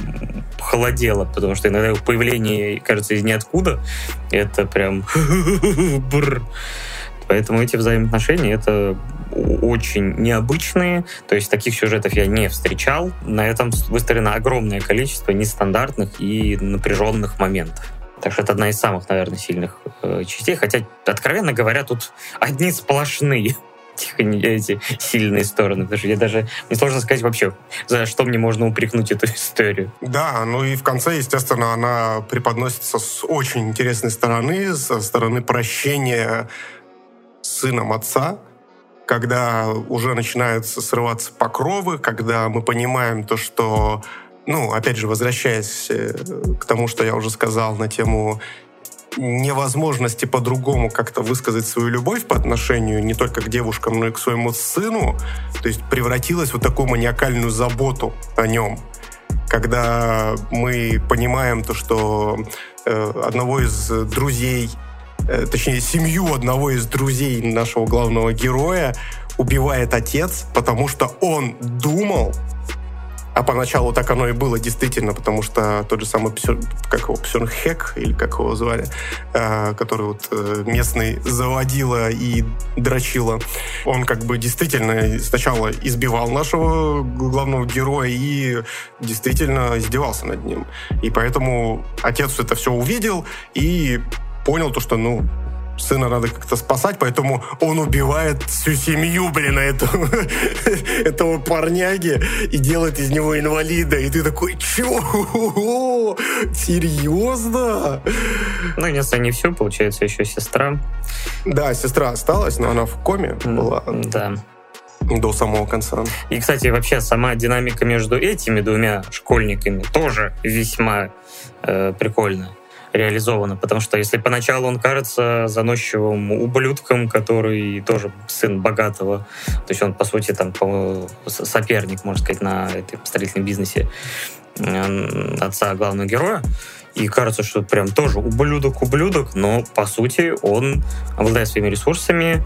Speaker 1: холодело, потому что иногда их появление, кажется, из ниоткуда, это прям Поэтому эти взаимоотношения — это очень необычные, то есть таких сюжетов я не встречал. На этом выстроено огромное количество нестандартных и напряженных моментов. Так что это одна из самых, наверное, сильных э, частей. Хотя, откровенно говоря, тут одни сплошные эти сильные стороны. Потому что я даже не сложно сказать вообще, за что мне можно упрекнуть эту историю.
Speaker 2: Да, ну и в конце, естественно, она преподносится с очень интересной стороны, со стороны прощения сыном отца, когда уже начинают срываться покровы, когда мы понимаем то, что ну, опять же, возвращаясь э, к тому, что я уже сказал на тему невозможности по-другому как-то высказать свою любовь по отношению не только к девушкам, но и к своему сыну, то есть превратилась в вот такую маниакальную заботу о нем. Когда мы понимаем то, что э, одного из друзей, э, точнее, семью одного из друзей нашего главного героя убивает отец, потому что он думал, а поначалу так оно и было действительно, потому что тот же самый как его, Псенхек, или как его звали, э, который вот э, местный заводила и дрочила, он как бы действительно сначала избивал нашего главного героя и действительно издевался над ним. И поэтому отец это все увидел и понял то, что, ну, сына надо как-то спасать, поэтому он убивает всю семью, блин, этого, этого парняги и делает из него инвалида. И ты такой, чё? Серьезно?
Speaker 1: Ну, если не все, получается, еще сестра.
Speaker 2: Да, сестра осталась, но она в коме была.
Speaker 1: Да
Speaker 2: до самого конца.
Speaker 1: И, кстати, вообще сама динамика между этими двумя школьниками тоже весьма э, прикольная реализовано. Потому что если поначалу он кажется заносчивым ублюдком, который тоже сын богатого, то есть он, по сути, там соперник, можно сказать, на этом строительном бизнесе отца главного героя, и кажется, что прям тоже ублюдок-ублюдок, но, по сути, он обладает своими ресурсами,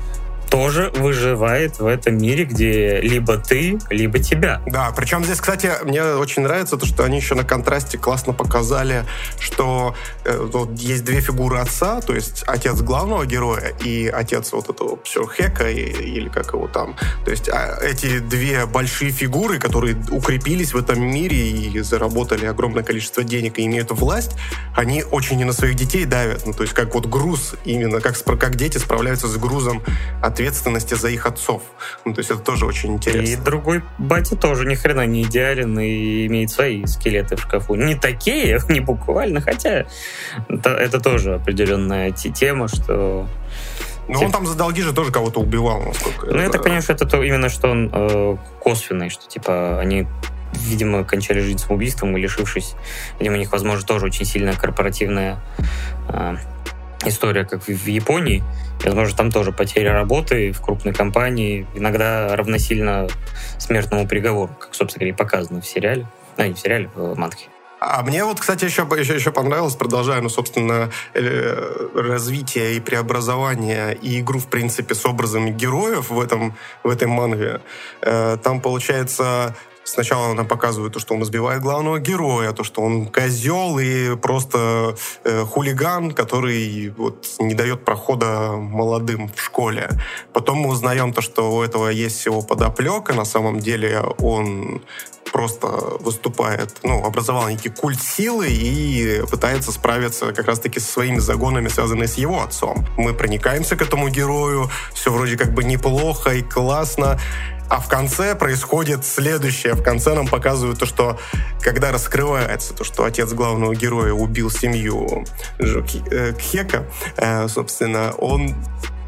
Speaker 1: тоже выживает в этом мире, где либо ты, либо тебя.
Speaker 2: Да, причем здесь, кстати, мне очень нравится то, что они еще на контрасте классно показали, что э, вот есть две фигуры отца, то есть отец главного героя и отец вот этого психека или как его там. То есть а, эти две большие фигуры, которые укрепились в этом мире и заработали огромное количество денег и имеют власть, они очень и на своих детей давят. Ну, то есть как вот груз именно, как, как дети справляются с грузом ответственности ответственности за их отцов. Ну, то есть это тоже очень интересно.
Speaker 1: И другой батя тоже ни хрена не идеален и имеет свои скелеты в шкафу. Не такие, не буквально, хотя это, это тоже определенная тема, что
Speaker 2: ну, он там за долги же тоже кого-то убивал, насколько
Speaker 1: Ну, я так понимаю, что это то, именно что он э, косвенный, что, типа, они видимо, кончали жизнь самоубийством и лишившись, видимо, у них, возможно, тоже очень сильная корпоративная э, история, как в Японии. И, возможно, там тоже потеря работы в крупной компании иногда равносильно смертному приговору, как, собственно говоря, и показано в сериале. Ну, не в сериале, в Манхе.
Speaker 2: А мне вот, кстати, еще, еще, еще понравилось, продолжая, ну, собственно, э, развитие и преобразование и игру, в принципе, с образами героев в, этом, в этой манге. Э, там, получается, Сначала нам показывают то, что он избивает главного героя, то, что он козел и просто э, хулиган, который вот не дает прохода молодым в школе. Потом мы узнаем то, что у этого есть всего подоплека. На самом деле он просто выступает, ну, образовал некий культ силы и пытается справиться как раз-таки со своими загонами, связанными с его отцом. Мы проникаемся к этому герою, все вроде как бы неплохо и классно, а в конце происходит следующее. В конце нам показывают то, что когда раскрывается то, что отец главного героя убил семью э, Кхека, э, собственно, он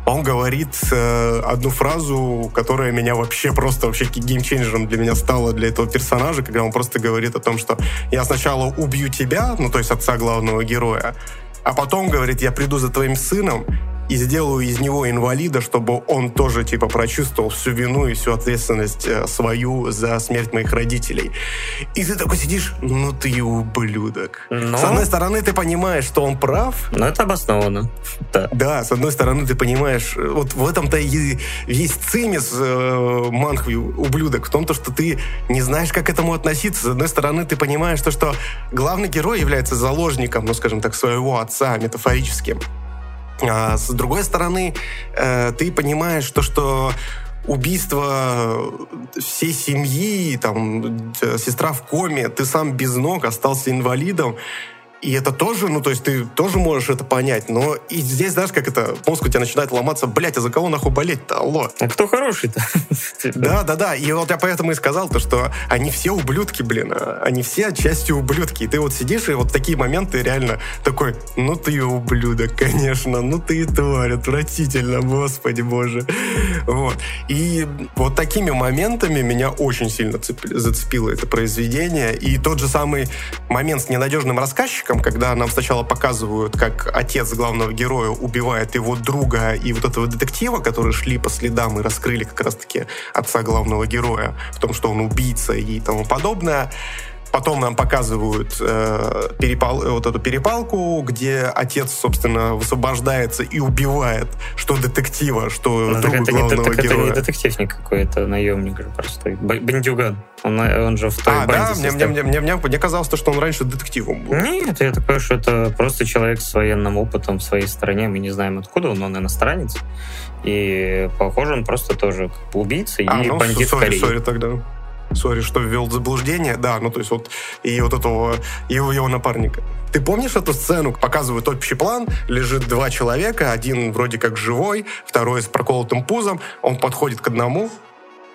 Speaker 2: он говорит э, одну фразу, которая меня вообще просто вообще геймченджером для меня стала для этого персонажа, когда он просто говорит о том, что я сначала убью тебя, ну то есть отца главного героя, а потом говорит, я приду за твоим сыном и сделаю из него инвалида, чтобы он тоже, типа, прочувствовал всю вину и всю ответственность э, свою за смерть моих родителей. И ты такой сидишь, ну ты ублюдок. Но... С одной стороны, ты понимаешь, что он прав.
Speaker 1: Но это обоснованно.
Speaker 2: Да. Да, с одной стороны, ты понимаешь, вот в этом-то и весь цимис э, Манхви, ублюдок, в том, то, что ты не знаешь, как к этому относиться. С одной стороны, ты понимаешь, то, что главный герой является заложником, ну, скажем так, своего отца метафорическим. А с другой стороны, э, ты понимаешь то, что убийство всей семьи, там, сестра в коме, ты сам без ног, остался инвалидом, и это тоже, ну, то есть ты тоже можешь это понять, но и здесь, знаешь, как это, мозг у тебя начинает ломаться, блядь, а за кого нахуй болеть-то, алло?
Speaker 1: А кто хороший-то?
Speaker 2: Да, да, да, и вот я поэтому и сказал то, что они все ублюдки, блин, а они все отчасти ублюдки, и ты вот сидишь, и вот такие моменты реально такой, ну ты ублюдок, конечно, ну ты и тварь, отвратительно, господи боже. Вот. И вот такими моментами меня очень сильно зацепило это произведение, и тот же самый момент с ненадежным рассказчиком, мультикам, когда нам сначала показывают, как отец главного героя убивает его друга и вот этого детектива, которые шли по следам и раскрыли как раз-таки отца главного героя в том, что он убийца и тому подобное. Потом нам показывают э, перепал, вот эту перепалку, где отец, собственно, высвобождается и убивает что детектива, что ну, друга
Speaker 1: это
Speaker 2: главного
Speaker 1: не, так
Speaker 2: героя.
Speaker 1: это не детектив никакой, это наемник же простой. Бандюган. Он, он же в той а,
Speaker 2: да? Мне, мне, мне, мне, мне казалось, что он раньше детективом был.
Speaker 1: Нет, я такой, что это просто человек с военным опытом в своей стране. Мы не знаем, откуда он, он иностранец. И, похоже, он просто тоже как бы убийца а, и ну, бандит sorry.
Speaker 2: Sorry тогда sorry, что ввел в заблуждение, да, ну то есть вот и вот этого, его, его напарника. Ты помнишь эту сцену? Показывают общий план, лежит два человека, один вроде как живой, второй с проколотым пузом, он подходит к одному,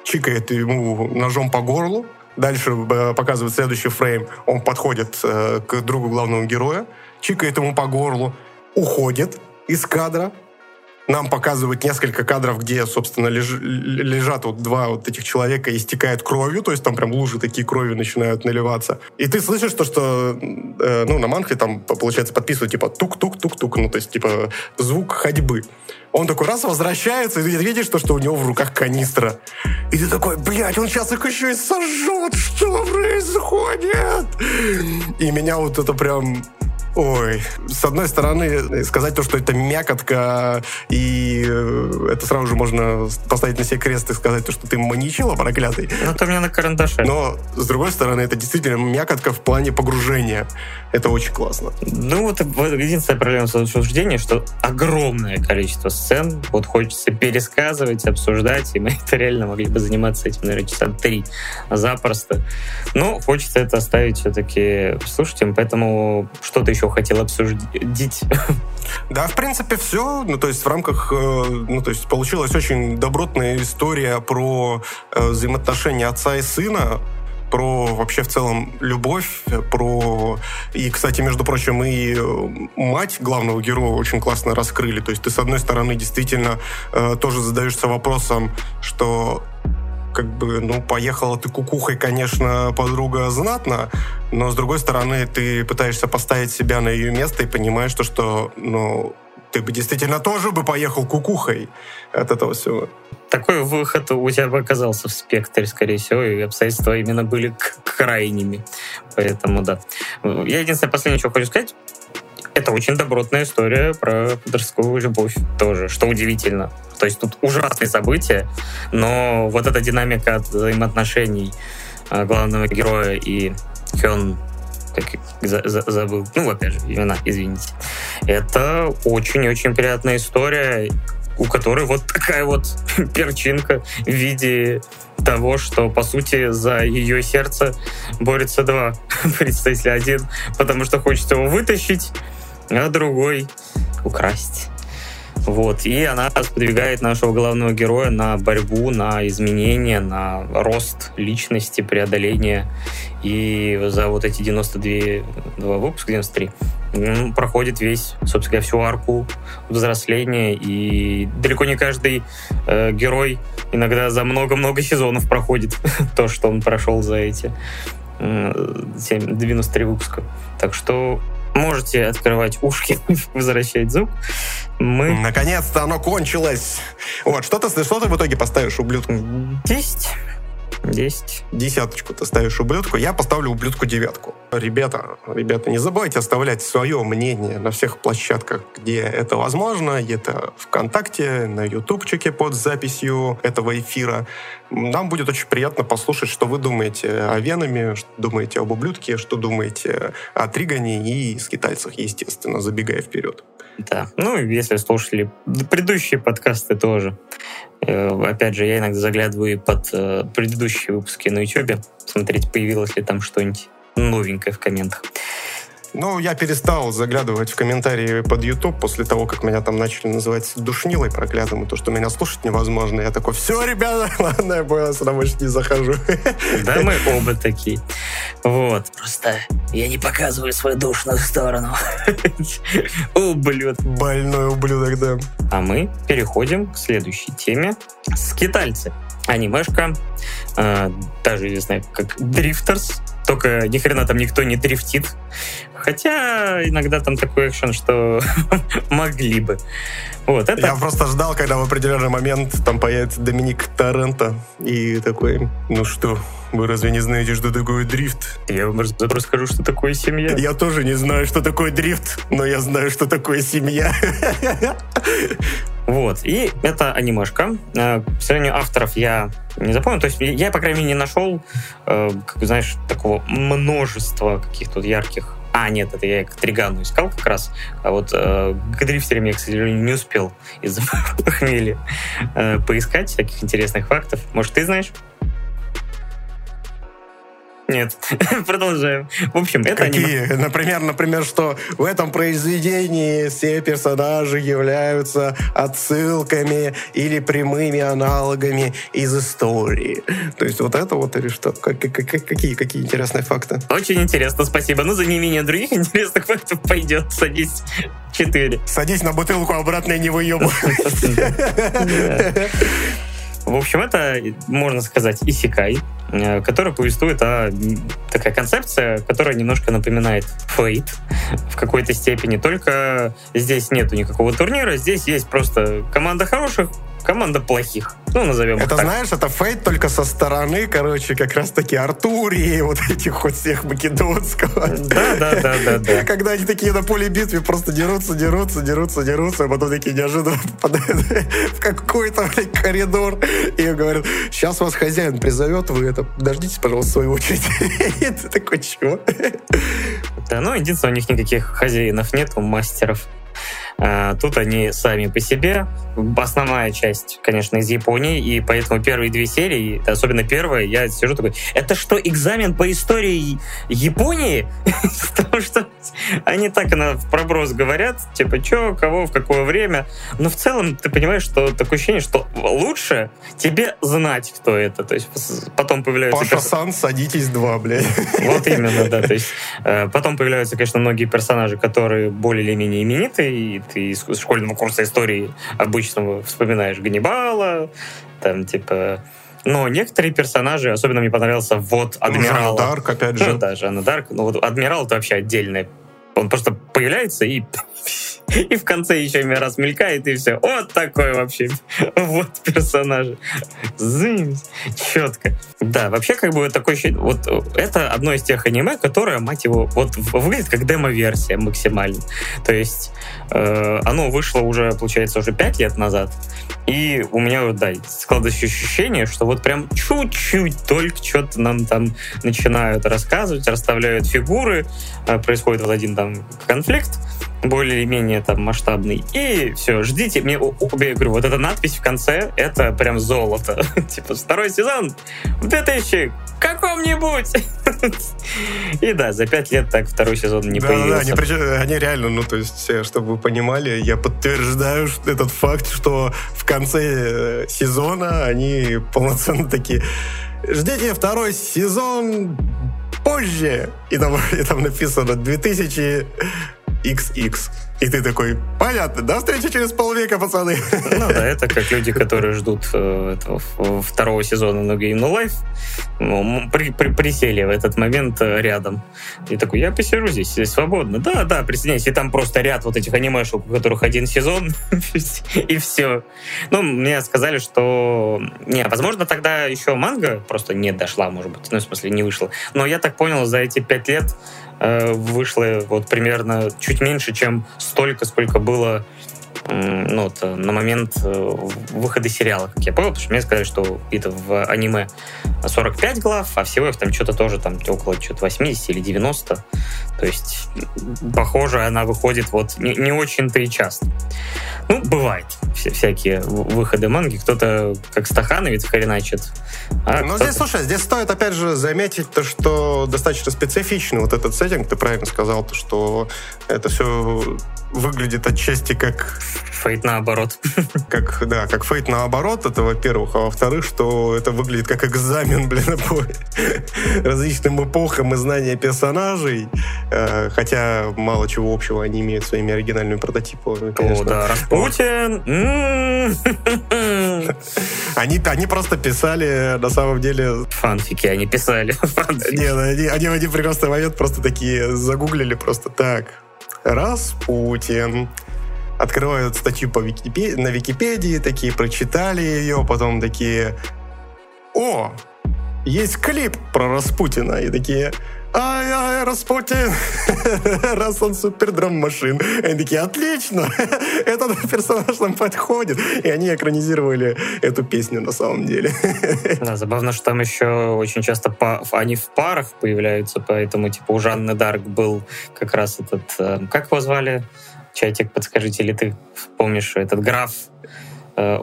Speaker 2: чикает ему ножом по горлу, Дальше э, показывает следующий фрейм. Он подходит э, к другу главного героя, чикает ему по горлу, уходит из кадра, нам показывают несколько кадров, где, собственно, леж, лежат вот два вот этих человека и истекают кровью, то есть там прям лужи такие крови начинают наливаться. И ты слышишь то, что, э, ну, на манхе там, получается, подписывают, типа, тук-тук-тук-тук, ну, то есть, типа, звук ходьбы. Он такой раз возвращается, и ты видишь то, что у него в руках канистра. И ты такой, блядь, он сейчас их еще и сожжет, что происходит? И меня вот это прям Ой, с одной стороны, сказать то, что это мякотка, и э, это сразу же можно поставить на себе крест и сказать то, что ты маньячила проклятый.
Speaker 1: Ну, у меня на карандаше.
Speaker 2: Но, с другой стороны, это действительно мякотка в плане погружения. Это очень классно.
Speaker 1: Ну, вот единственная проблема с обсуждением, что огромное количество сцен, вот хочется пересказывать, обсуждать, и мы это реально могли бы заниматься этим, наверное, часа три запросто. Но хочется это оставить все-таки слушателям, поэтому что-то еще еще хотел обсудить?
Speaker 2: Да, в принципе, все. Ну, то есть в рамках, э, ну, то есть получилась очень добротная история про э, взаимоотношения отца и сына, про вообще в целом любовь, про... И, кстати, между прочим, и э, мать главного героя очень классно раскрыли. То есть ты, с одной стороны, действительно э, тоже задаешься вопросом, что как бы, ну, поехала ты кукухой, конечно, подруга знатно, но, с другой стороны, ты пытаешься поставить себя на ее место и понимаешь, то, что, ну, ты бы действительно тоже бы поехал кукухой от этого всего.
Speaker 1: Такой выход у тебя бы оказался в спектре, скорее всего, и обстоятельства именно были крайними. Поэтому, да. Я единственное, последнее, что хочу сказать, это очень добротная история про подростковую любовь тоже, что удивительно. То есть тут ужасные события, но вот эта динамика взаимоотношений а, главного героя и Хён как за, за, забыл, ну, опять же, имена, извините. Это очень-очень приятная история, у которой вот такая вот перчинка в виде того, что, по сути, за ее сердце борется два представителя. Один, потому что хочет его вытащить, а другой украсть. Вот. И она сподвигает нашего главного героя на борьбу, на изменения, на рост личности, преодоление. И за вот эти 92 два выпуска, 93, ну, проходит весь, собственно говоря, всю арку взросления. И далеко не каждый э, герой иногда за много-много сезонов проходит то, что он прошел за эти э, 93 выпуска. Так что можете открывать ушки, возвращать звук.
Speaker 2: Мы... Наконец-то оно кончилось! Вот, что ты, что ты в итоге поставишь ублюдку?
Speaker 1: Десять. Десять.
Speaker 2: Десяточку ты ставишь ублюдку, я поставлю ублюдку девятку. Ребята, ребята, не забывайте оставлять свое мнение на всех площадках, где это возможно. Это ВКонтакте, на ютубчике под записью этого эфира. Нам будет очень приятно послушать, что вы думаете о Венами, что думаете об ублюдке, что думаете о Тригане и скитальцах, естественно, забегая вперед.
Speaker 1: Да. Ну, если слушали предыдущие подкасты тоже. Э, опять же, я иногда заглядываю под э, предыдущие выпуски на YouTube, смотреть, появилось ли там что-нибудь новенькое в комментах.
Speaker 2: Ну, я перестал заглядывать в комментарии под YouTube после того, как меня там начали называть душнилой проклятым, и то, что меня слушать невозможно. Я такой, все, ребята, ладно, я понял, сюда больше не захожу.
Speaker 1: Да, мы оба такие. Вот. Просто я не показываю свою душную сторону. Ублюдок.
Speaker 2: Больной ублюдок, да.
Speaker 1: А мы переходим к следующей теме. Скитальцы. Анимешка, э, даже известная как Дрифтерс, только ни хрена там никто не дрифтит. Хотя иногда там такой экшен, что могли бы.
Speaker 2: Вот, это... Я просто ждал, когда в определенный момент там появится Доминик Торрента и такой, ну что, вы разве не знаете, что такое дрифт?
Speaker 1: Я вам расскажу, что такое семья.
Speaker 2: Я тоже не знаю, что такое дрифт, но я знаю, что такое семья.
Speaker 1: Вот. И это анимешка. Э, к сожалению, авторов я не запомнил. То есть я, по крайней мере, не нашел, э, как знаешь, такого множества каких-то ярких а, нет, это я к Тригану искал как раз. А вот э, к дрифтерам я, к сожалению, не успел из-за похмелья э, поискать всяких интересных фактов. Может, ты знаешь? Нет, продолжаем. В общем, это
Speaker 2: Какие? Аниме... Например, например, что в этом произведении все персонажи являются отсылками или прямыми аналогами из истории. То есть вот это вот или что? Как, как, какие, какие интересные факты?
Speaker 1: Очень интересно, спасибо. Ну, за неимение других интересных фактов пойдет. Садись. Четыре.
Speaker 2: Садись на бутылку, обратно не выебывай.
Speaker 1: В общем, это, можно сказать, исикай, э, который повествует о такая концепция, которая немножко напоминает фейт в какой-то степени. Только здесь нету никакого турнира, здесь есть просто команда хороших команда плохих. Ну, назовем
Speaker 2: Это
Speaker 1: так.
Speaker 2: знаешь, это фейт только со стороны, короче, как раз-таки Артурии, вот этих вот всех македонского.
Speaker 1: Да, да, да, да, да.
Speaker 2: Когда они такие на поле битвы просто дерутся, дерутся, дерутся, дерутся, а потом такие неожиданно попадают в какой-то, блядь, коридор и говорят, сейчас вас хозяин призовет, вы это, дождитесь, пожалуйста, свою очередь. И ты такой, чего?
Speaker 1: Да, ну, единственное, у них никаких хозяинов нет, у мастеров. А, тут они сами по себе. Основная часть, конечно, из Японии, и поэтому первые две серии, особенно первая, я сижу такой, это что, экзамен по истории Японии? Потому что они так на проброс говорят, типа, что, кого, в какое время. Но в целом ты понимаешь, что такое ощущение, что лучше тебе знать, кто это. То есть потом появляются...
Speaker 2: Паша-сан, садитесь два, блядь.
Speaker 1: Вот именно, да. То есть э, потом появляются, конечно, многие персонажи, которые более или менее именитые, ты из школьного курса истории обычно вспоминаешь Ганнибала, там, типа, но некоторые персонажи, особенно мне понравился вот Адмирал.
Speaker 2: Ну, Дарк, опять же.
Speaker 1: Ну, да, Жанна Дарк. Ну, вот Адмирал — это вообще отдельный. Он просто появляется и и в конце еще раз мелькает, и все. Вот такой вообще. Вот персонаж. Зым. Четко. Да, вообще, как бы такой вот это одно из тех аниме, которое, мать его, вот выглядит как демо-версия максимально. То есть э, оно вышло уже, получается, уже пять лет назад. И у меня, да, складывается ощущение, что вот прям чуть-чуть только что-то нам там начинают рассказывать, расставляют фигуры, э, происходит вот один там конфликт, более-менее там масштабный. И все, ждите. Мне, я говорю, вот эта надпись в конце, это прям золото. типа, второй сезон в 2000 каком-нибудь. И да, за пять лет так второй сезон не да, появился.
Speaker 2: Да, они, они реально, ну, то есть, э, чтобы вы понимали, я подтверждаю этот факт, что в конце э, сезона они полноценно такие ждите второй сезон позже. И там, и там написано 2000 XX. И ты такой, понятно, до встречи через полвека, пацаны.
Speaker 1: Ну да, это как люди, которые ждут э, этого, второго сезона No Game No Life, ну, при, при, присели в этот момент э, рядом. И такой, я посижу здесь, здесь свободно. Да, да, присоединяйся. И там просто ряд вот этих анимешек, у которых один сезон, и все. Ну, мне сказали, что... Не, возможно, тогда еще манга просто не дошла, может быть. Ну, в смысле, не вышла. Но я так понял, за эти пять лет вышло вот примерно чуть меньше, чем столько, сколько было ну, вот, э, на момент э, выхода сериала, как я понял, потому что мне сказали, что это в аниме 45 глав, а всего их там что-то тоже там около что-то 80 или 90. То есть, похоже, она выходит вот не, не очень-то и часто. Ну, бывает вся, всякие выходы манги. Кто-то как стахановец хреначит.
Speaker 2: А ну, здесь, слушай, здесь стоит опять же заметить то, что достаточно специфичный вот этот сеттинг. Ты правильно сказал, то, что это все выглядит отчасти как...
Speaker 1: Фейт наоборот.
Speaker 2: Как, да, как фейт наоборот, это во-первых. А во-вторых, что это выглядит как экзамен, блин, по различным эпохам и знания персонажей. Э, хотя мало чего общего они имеют своими оригинальными прототипами,
Speaker 1: конечно. О, да, Распутин!
Speaker 2: Они, они просто писали, на самом деле...
Speaker 1: Фанфики они писали.
Speaker 2: Нет, они, они в один прекрасный момент просто такие загуглили просто так Распутин. Открывают статью по Википедии, на Википедии, такие прочитали ее, потом такие, о, есть клип про Распутина, и такие, ай-ай, Распутин, раз он супер драм-машин. Они такие, отлично, этот персонаж нам подходит. И они экранизировали эту песню на самом деле.
Speaker 1: Да, забавно, что там еще очень часто по, они в парах появляются, поэтому типа у Жанны Дарк был как раз этот, э, как его звали? Чатик, подскажите, или ты помнишь этот граф?
Speaker 2: Э,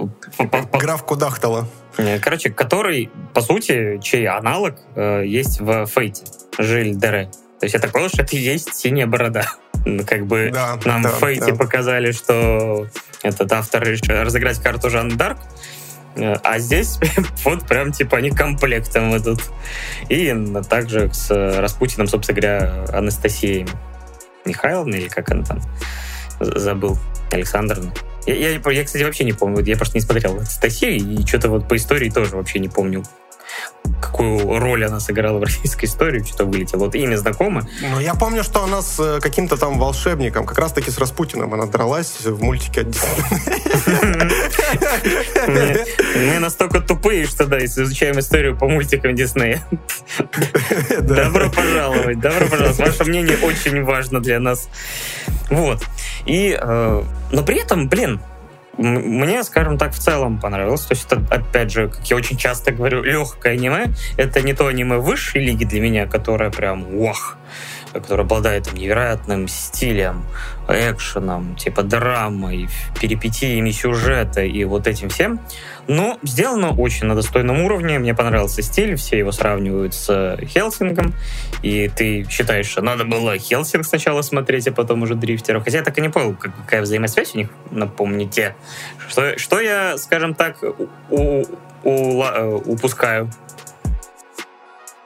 Speaker 2: граф Кудахтала.
Speaker 1: Э, короче, который, по сути, чей аналог есть в Фейте. Жиль Дере. То есть я так понял, что это и есть синяя борода. Ну, как бы да, нам да, в Фейте да. показали, что этот автор решил разыграть карту Жан Дарк, а здесь вот прям типа они комплектом идут. И также с Распутиным, собственно говоря, Анастасией Михайловной, или как она там, забыл, Александровна. Я, я, я, кстати, вообще не помню. Я просто не смотрел Анастасию, и что-то вот по истории тоже вообще не помню, какую роль она сыграла в российской истории, что-то вылетело. Вот имя знакомо.
Speaker 2: Ну, я помню, что она с э, каким-то там волшебником, как раз-таки с Распутиным, она дралась в мультике от
Speaker 1: Мы настолько тупые, что, да, если изучаем историю по мультикам Диснея. Добро пожаловать, добро пожаловать. Ваше мнение очень важно для нас. Вот. И, э, но при этом, блин, мне, скажем так, в целом понравилось. То есть это, опять же, как я очень часто говорю, легкое аниме. Это не то аниме высшей лиги для меня, которое прям вах. Который обладает там, невероятным стилем, экшеном, типа драмой, перипетиями сюжета и вот этим всем. Но сделано очень на достойном уровне. Мне понравился стиль, все его сравнивают с Хелсингом. И ты считаешь, что надо было Хелсинг сначала смотреть, а потом уже Дрифтеров. Хотя я так и не понял, какая взаимосвязь у них, напомните. Что, что я, скажем так, у, у, э, упускаю?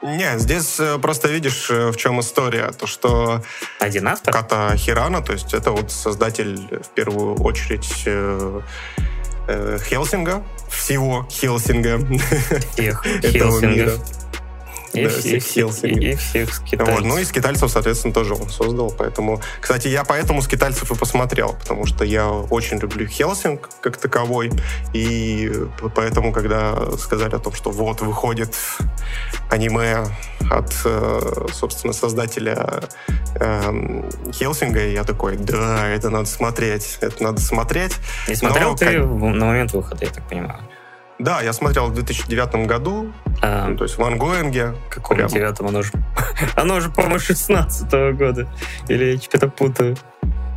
Speaker 2: Не, здесь э, просто видишь, э, в чем история. То, что
Speaker 1: Один автор?
Speaker 2: Ката Хирана, то есть это вот создатель, в первую очередь, Хелсинга, всего Хелсинга
Speaker 1: Всех этого мира.
Speaker 2: И, да, всех, всех и,
Speaker 1: и всех скитальцев.
Speaker 2: Вот. Ну и скитальцев, соответственно, тоже он создал. Поэтому, кстати, я поэтому скитальцев и посмотрел, потому что я очень люблю Хелсинг как таковой. И поэтому, когда сказали о том, что вот выходит аниме от, э, собственно, создателя э, Хелсинга, я такой, да, это надо смотреть, это надо смотреть.
Speaker 1: И смотрел Но, ты как... на момент выхода, я так понимаю?
Speaker 2: Да, я смотрел в 2009 году, а, ну, то есть в ангоинге.
Speaker 1: Каком девятом? Оно же, оно же, по-моему, 16 -го года. Или я что-то путаю.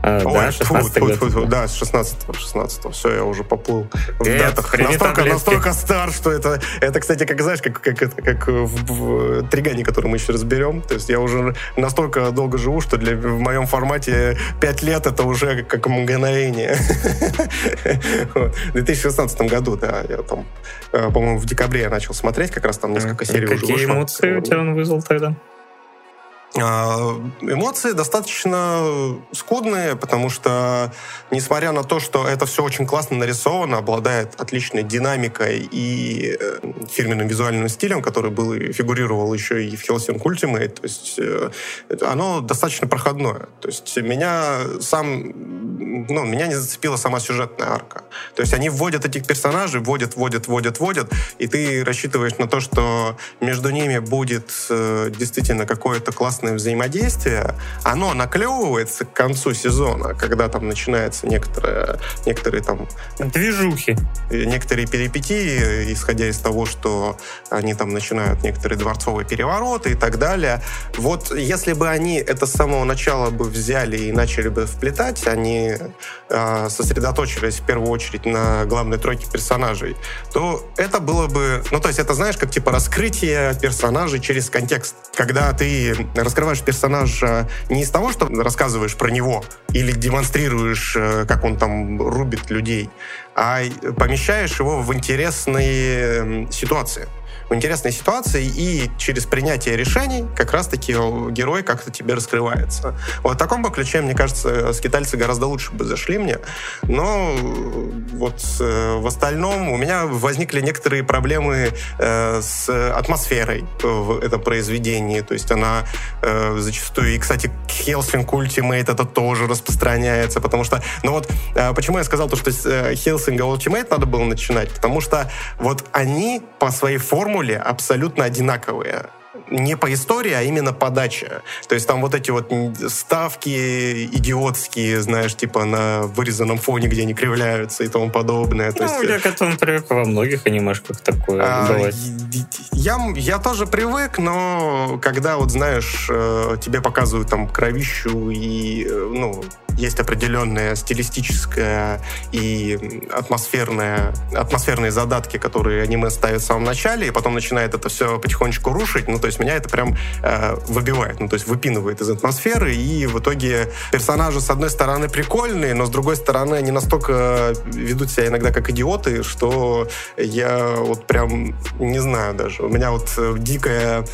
Speaker 2: А, Ой, да, 16 фу, фу, фу, да, с 16 16 Все, я уже поплыл в датах. Настолько, настолько стар, что это, это, кстати, как знаешь, как, как, как в, в Тригане, который мы еще разберем. То есть я уже настолько долго живу, что для, в моем формате 5 лет это уже как мгновение. В 2016 году, да, я там, э, по-моему, в декабре я начал смотреть, как раз там несколько серий
Speaker 1: уже Какие эмоции у тебя он вызвал тогда?
Speaker 2: А, эмоции достаточно скудные, потому что, несмотря на то, что это все очень классно нарисовано, обладает отличной динамикой и э, фирменным визуальным стилем, который был и фигурировал еще и в Hellsing Ultimate, то есть э, оно достаточно проходное. То есть меня сам, ну, меня не зацепила сама сюжетная арка. То есть они вводят этих персонажей, вводят, вводят, вводят, вводят, и ты рассчитываешь на то, что между ними будет э, действительно какое-то классное классное взаимодействие, оно наклевывается к концу сезона, когда там начинается некоторые, некоторые там...
Speaker 1: Движухи.
Speaker 2: Некоторые перипетии, исходя из того, что они там начинают некоторые дворцовые перевороты и так далее. Вот если бы они это с самого начала бы взяли и начали бы вплетать, они э, сосредоточились в первую очередь на главной тройке персонажей, то это было бы... Ну, то есть это, знаешь, как типа раскрытие персонажей через контекст. Когда ты раскрываешь персонажа не из того, что рассказываешь про него или демонстрируешь, э, как он там рубит людей, а помещаешь его в интересные ситуации в интересной ситуации, и через принятие решений как раз-таки герой как-то тебе раскрывается. Вот в таком бы ключе, мне кажется, скитальцы гораздо лучше бы зашли мне, но вот э, в остальном у меня возникли некоторые проблемы э, с атмосферой в этом произведении, то есть она э, зачастую, и, кстати, Helsing Ultimate это тоже распространяется, потому что, ну вот, почему я сказал то, что с Helsing Ultimate надо было начинать, потому что вот они по своей форме формуле абсолютно одинаковые не по истории, а именно подача. То есть там вот эти вот ставки идиотские, знаешь, типа на вырезанном фоне, где они кривляются и тому подобное.
Speaker 1: То ну, есть... я к этому привык во многих анимешках такое а, бывает.
Speaker 2: Я, я тоже привык, но когда вот, знаешь, э, тебе показывают там кровищу и, э, ну, есть определенная стилистическая и атмосферная, атмосферные задатки, которые аниме ставит в самом начале, и потом начинает это все потихонечку рушить. Ну, то есть меня это прям э, выбивает, ну, то есть выпинывает из атмосферы, и в итоге персонажи, с одной стороны, прикольные, но с другой стороны, они настолько ведут себя иногда как идиоты, что я вот прям не знаю даже. У меня вот дикая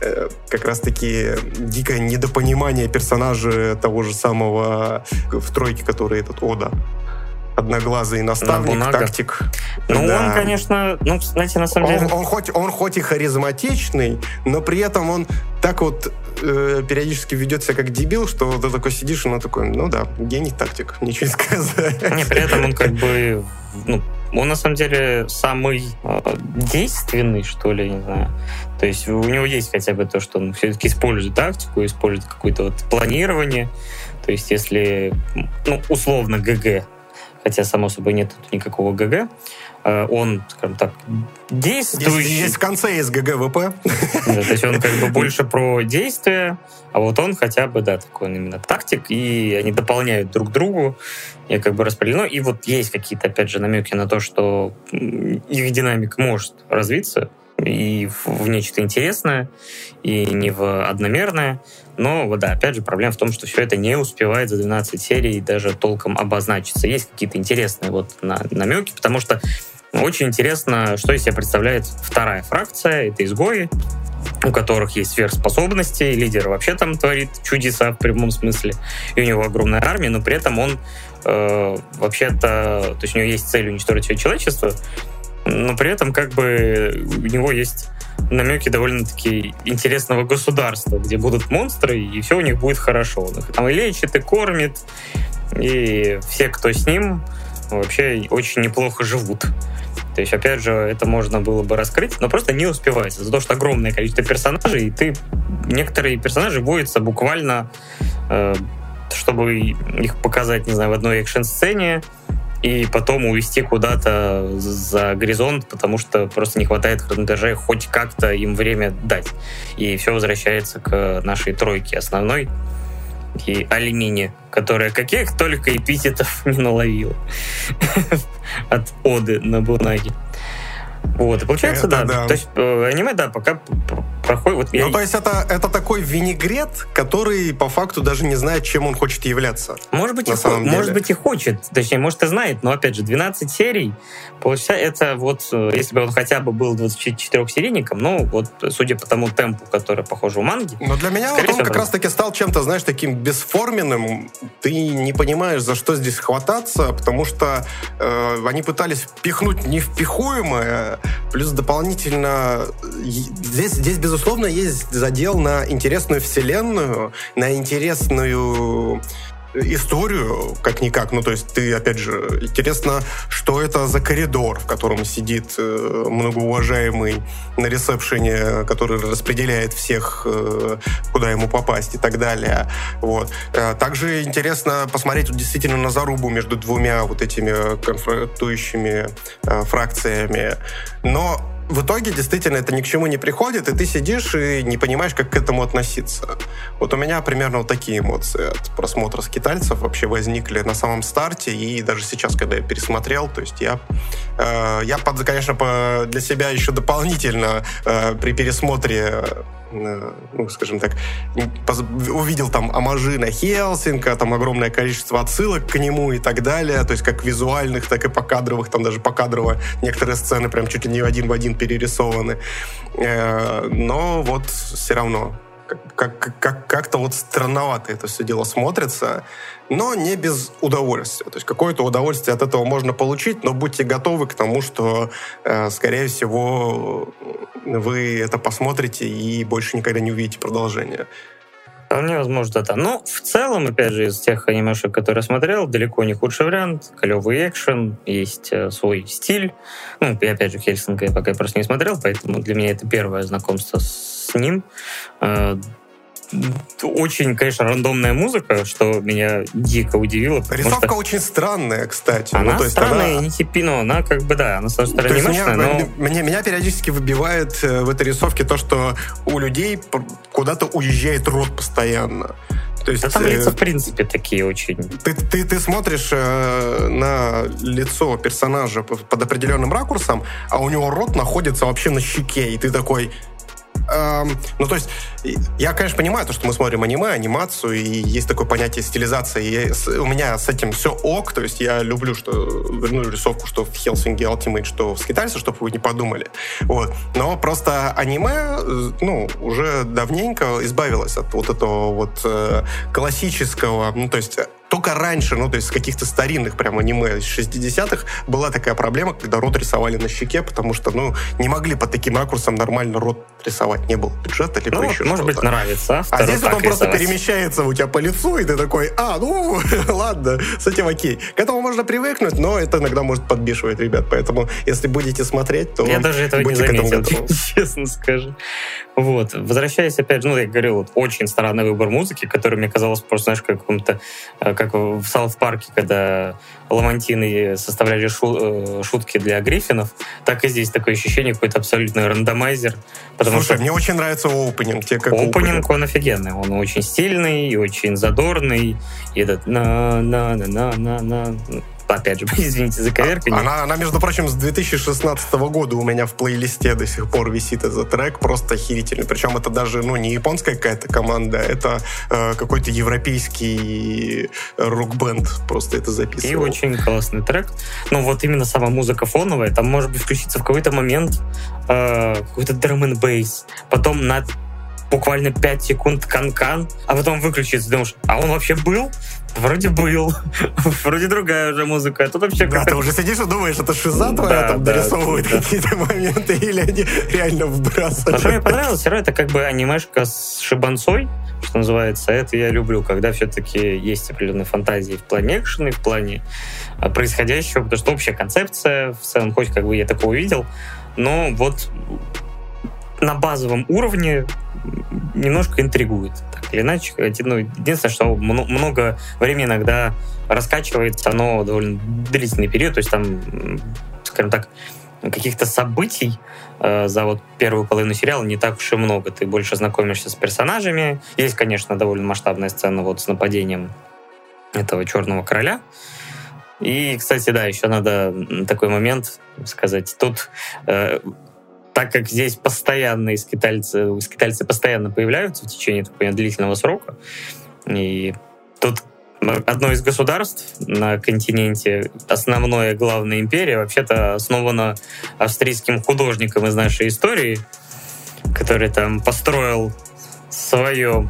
Speaker 2: Э, как раз-таки дикое недопонимание персонажа того же самого в тройке, который этот Ода одноглазый наставник, Набунага. тактик.
Speaker 1: Ну, да. он, конечно, ну, знаете, на самом
Speaker 2: он,
Speaker 1: деле...
Speaker 2: Он хоть, он хоть и харизматичный, но при этом он так вот э, периодически ведет себя как дебил, что ты такой сидишь, и он такой, ну да, гений тактик, ничего не сказать.
Speaker 1: Не, при этом он как бы, ну, он на самом деле самый э, действенный, что ли, не знаю. То есть у него есть хотя бы то, что он все-таки использует тактику, использует какое-то вот планирование. То есть если, ну, условно, ГГ хотя, само собой, нет тут никакого ГГ. Э, он, скажем так, действующий.
Speaker 2: Есть, есть в конце есть GGWP.
Speaker 1: Да, то есть он как бы больше про действия, а вот он хотя бы, да, такой он именно тактик, и они дополняют друг другу, и как бы распределено. И вот есть какие-то, опять же, намеки на то, что их динамика может развиться, и в нечто интересное, и не в одномерное. Но, да, опять же, проблема в том, что все это не успевает за 12 серий даже толком обозначиться. Есть какие-то интересные вот намеки, потому что очень интересно, что из себя представляет вторая фракция, это изгои, у которых есть сверхспособности, лидер вообще там творит чудеса в прямом смысле, и у него огромная армия, но при этом он э, вообще-то, то есть у него есть цель уничтожить все человечество, но при этом как бы у него есть намеки довольно-таки интересного государства, где будут монстры, и все у них будет хорошо. Он их там и лечит, и кормит, и все, кто с ним, вообще очень неплохо живут. То есть, опять же, это можно было бы раскрыть, но просто не успевается. За то, что огромное количество персонажей, и ты некоторые персонажи вводятся буквально, э, чтобы их показать, не знаю, в одной экшн-сцене, и потом увести куда-то за горизонт, потому что просто не хватает хронометража хоть как-то им время дать. И все возвращается к нашей тройке основной и алюминия, которая каких только эпитетов не наловила от Оды на Бунаги. Вот, и получается, да. да. То есть э, аниме, да, пока проходит... Вот
Speaker 2: ну, я... то есть это, это такой винегрет, который по факту даже не знает, чем он хочет являться.
Speaker 1: Может быть, и, хо- может быть и хочет. Точнее, может и знает, но, опять же, 12 серий, получается, это вот, э, если бы он хотя бы был 24-серийником, ну, вот, судя по тому темпу, который, похоже, у манги...
Speaker 2: Но для меня вот он как раз-таки стал чем-то, знаешь, таким бесформенным. Ты не понимаешь, за что здесь хвататься, потому что э, они пытались впихнуть невпихуемое, плюс дополнительно здесь, здесь, безусловно, есть задел на интересную вселенную, на интересную историю, как-никак. Ну, то есть ты, опять же, интересно, что это за коридор, в котором сидит э, многоуважаемый на ресепшене, который распределяет всех, э, куда ему попасть и так далее. Вот. Э, также интересно посмотреть действительно на зарубу между двумя вот этими конфронтующими э, фракциями. Но в итоге действительно это ни к чему не приходит, и ты сидишь и не понимаешь, как к этому относиться. Вот у меня примерно вот такие эмоции от просмотра скитальцев вообще возникли на самом старте, и даже сейчас, когда я пересмотрел, то есть я, э, я под, конечно, по, для себя еще дополнительно э, при пересмотре ну, скажем так, увидел там Амажина Хелсинка, там огромное количество отсылок к нему и так далее, то есть как визуальных, так и покадровых, там даже покадрово некоторые сцены прям чуть ли не один в один перерисованы. Э, но вот все равно как, как, как-то вот странновато это все дело смотрится, но не без удовольствия. То есть какое-то удовольствие от этого можно получить, но будьте готовы к тому, что, э, скорее всего, вы это посмотрите и больше никогда не увидите продолжение.
Speaker 1: Вполне возможно, это. Но в целом, опять же, из тех анимешек, которые смотрел, далеко не худший вариант. Клевый экшен, есть э, свой стиль. Ну, и опять же, Хельсинга я пока просто не смотрел, поэтому для меня это первое знакомство с ним. Э, очень, конечно, рандомная музыка, что меня дико удивило.
Speaker 2: Рисовка что... очень странная, кстати.
Speaker 1: Она ну, то есть странная она... и не типино, она как бы, да, она, с одной стороны, анимешная,
Speaker 2: меня, но... Меня, меня периодически выбивает э, в этой рисовке то, что у людей куда-то уезжает рот постоянно.
Speaker 1: То есть, да там лица, в принципе, такие очень.
Speaker 2: Ты, ты, ты смотришь э, на лицо персонажа под определенным ракурсом, а у него рот находится вообще на щеке, и ты такой, Эм, ну, то есть, я, конечно, понимаю то, что мы смотрим аниме, анимацию, и есть такое понятие стилизации. И у меня с этим все ок, то есть я люблю, что верну рисовку, что в Хелсинги Ultimate, что в Скитальце, чтобы вы не подумали. Вот. Но просто аниме, ну, уже давненько избавилось от вот этого вот э, классического, ну, то есть только раньше, ну, то есть с каких-то старинных прям аниме из 60-х была такая проблема, когда рот рисовали на щеке, потому что, ну, не могли по таким ракурсам нормально рот рисовать. Не было бюджета, либо ну, еще
Speaker 1: Может быть, нравится.
Speaker 2: А здесь он просто перемещается у тебя по лицу, и ты такой, а, ну, ладно, с этим окей. К этому можно привыкнуть, но это иногда может подбешивать ребят. Поэтому, если будете смотреть, то
Speaker 1: Я даже этого не заметил, честно скажу. Вот. Возвращаясь опять же, ну, я говорил, вот, очень странный выбор музыки, который мне казалось просто, знаешь, как каком-то э, как в Саут Парке, когда ламантины составляли шу, э, шутки для гриффинов, так и здесь такое ощущение, какой-то абсолютный рандомайзер.
Speaker 2: Потому Слушай, что мне очень нравится опенинг.
Speaker 1: Тебе как опенинг, он офигенный. Он очень стильный и очень задорный. И этот на-на-на-на-на опять же, извините за коверканье.
Speaker 2: Она, она, между прочим, с 2016 года у меня в плейлисте до сих пор висит этот трек, просто охерительный. Причем это даже, ну, не японская какая-то команда, это э, какой-то европейский рок-бенд просто это записывал.
Speaker 1: И очень классный трек. Ну, вот именно сама музыка фоновая, там может быть включиться в какой-то момент э, какой-то драм н бейс, потом на буквально 5 секунд канкан, а потом выключится. Думаешь, а он вообще был? Вроде был. Вроде другая уже музыка. А тут вообще
Speaker 2: да, ты уже сидишь и думаешь, это шиза твоя там дорисовывает какие-то моменты, или они реально вбрасывают.
Speaker 1: А что мне понравилось, это как бы анимешка с шибанцой, что называется. Это я люблю, когда все-таки есть определенные фантазии в плане экшена и в плане а, происходящего, потому что общая концепция, в целом, хоть как бы я такое увидел, но вот на базовом уровне немножко интригует. Так или иначе, ну, единственное, что много времени иногда раскачивается, оно довольно длительный период, то есть там, скажем так, каких-то событий э, за вот первую половину сериала не так уж и много. Ты больше знакомишься с персонажами. Есть, конечно, довольно масштабная сцена вот с нападением этого черного короля. И, кстати, да, еще надо такой момент сказать. Тут э, так как здесь постоянно скитальцы, скитальцы постоянно появляются в течение такого длительного срока, и тут одно из государств на континенте, основная главная империя, вообще-то основана австрийским художником из нашей истории, который там построил свое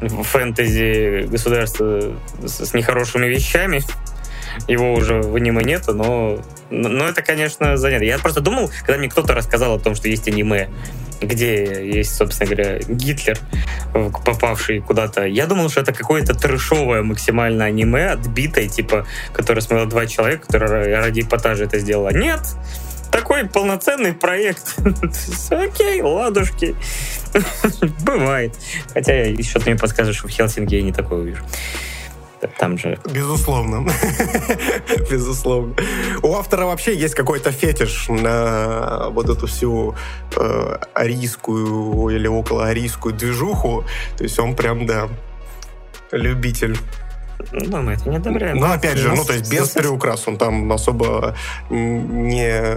Speaker 1: фэнтези государство с нехорошими вещами, его уже в аниме нету, но, но это, конечно, занятно. Я просто думал, когда мне кто-то рассказал о том, что есть аниме, где есть, собственно говоря, Гитлер, попавший куда-то. Я думал, что это какое-то трешовое максимально аниме, отбитое, типа, которое смотрело два человека, которые ради эпатажа это сделало. Нет! Такой полноценный проект. Окей, ладушки. Бывает. Хотя еще ты мне подскажешь, что в Хелсинки я не такое увижу там же...
Speaker 2: Безусловно. Безусловно. У автора вообще есть какой-то фетиш на вот эту всю э, арийскую или около арийскую движуху. То есть он прям, да, любитель
Speaker 1: ну, мы это не одобряем.
Speaker 2: Ну, опять же, ну, то есть без переукрас. Он там особо не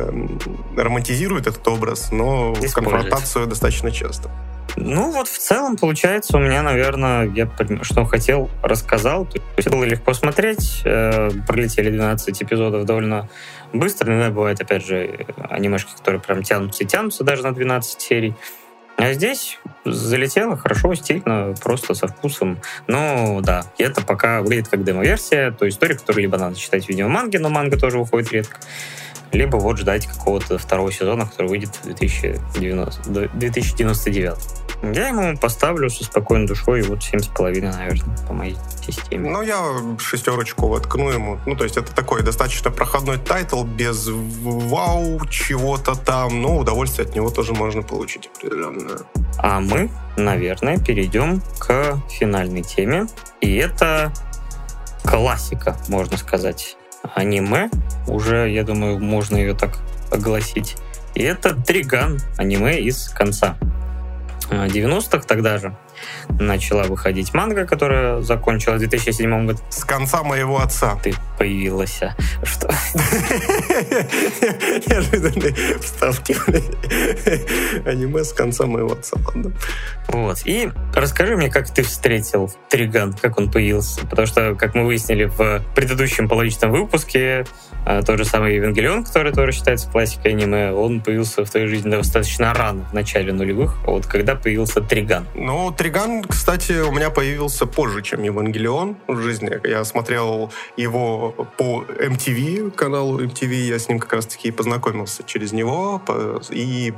Speaker 2: романтизирует этот образ, но конфронтацию достаточно часто.
Speaker 1: Ну вот в целом получается у меня, наверное, я что хотел, рассказал. То есть было легко смотреть. Э, пролетели 12 эпизодов довольно быстро. Иногда бывает, опять же, анимешки, которые прям тянутся тянутся даже на 12 серий. А здесь залетело хорошо, стильно, просто со вкусом. Но да, это пока выглядит как демо-версия той истории, которую либо надо читать в видеоманге, но манга тоже выходит редко, либо вот ждать какого-то второго сезона, который выйдет в 2090, 2099. Я ему поставлю со спокойной душой вот семь с половиной, наверное, по моей системе.
Speaker 2: Ну, я шестерочку воткну ему. Ну, то есть это такой достаточно проходной title, без вау чего-то там, но удовольствие от него тоже можно получить определенное.
Speaker 1: А мы, наверное, перейдем к финальной теме. И это классика, можно сказать, аниме. Уже, я думаю, можно ее так огласить. И это Trigun, аниме из конца 90-х тогда же начала выходить манга, которая закончилась в 2007 году.
Speaker 2: С конца моего отца.
Speaker 1: Ты появилась. Что?
Speaker 2: Неожиданные вставки. Аниме с конца моего отца, ладно.
Speaker 1: Вот. И расскажи мне, как ты встретил Триган, как он появился. Потому что, как мы выяснили в предыдущем половичном выпуске, а, тот же самый Евангелион, который тоже считается классикой аниме, он появился в твоей жизни достаточно рано, в начале нулевых. Вот когда появился Триган?
Speaker 2: Ну, Триган, кстати, у меня появился позже, чем Евангелион в жизни. Я смотрел его по MTV, каналу MTV, я с ним как раз-таки познакомился через него, и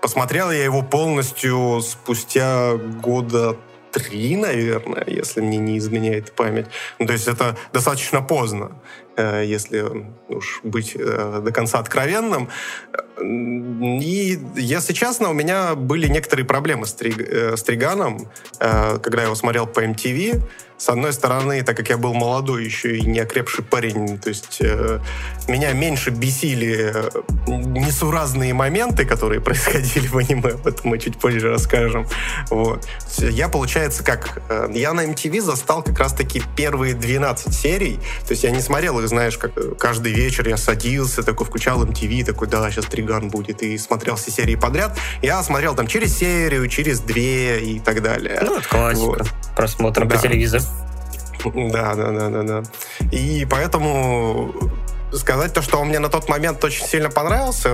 Speaker 2: посмотрел я его полностью спустя года три, наверное, если мне не изменяет память. Ну, то есть это достаточно поздно, э, если уж быть э, до конца откровенным. И, если честно, у меня были некоторые проблемы с, Триг, э, с Триганом, когда я его смотрел по MTV. с одной стороны, так как я был молодой еще и не окрепший парень, то есть э, меня меньше бесили э, несуразные моменты, которые происходили в аниме, об этом мы чуть позже расскажем. Вот. Я, получается, как... Э, я на MTV застал как раз-таки первые 12 серий, то есть я не смотрел их, знаешь, как э, каждый вечер я садился, такой включал MTV, такой, да, сейчас Триган будет, и смотрел все серии подряд. Я смотрел там через серию, через две и так далее.
Speaker 1: Ну, это классика. Вот. Просмотр да. по телевизору.
Speaker 2: Да, да, да, да, да. И поэтому сказать то, что он мне на тот момент очень сильно понравился,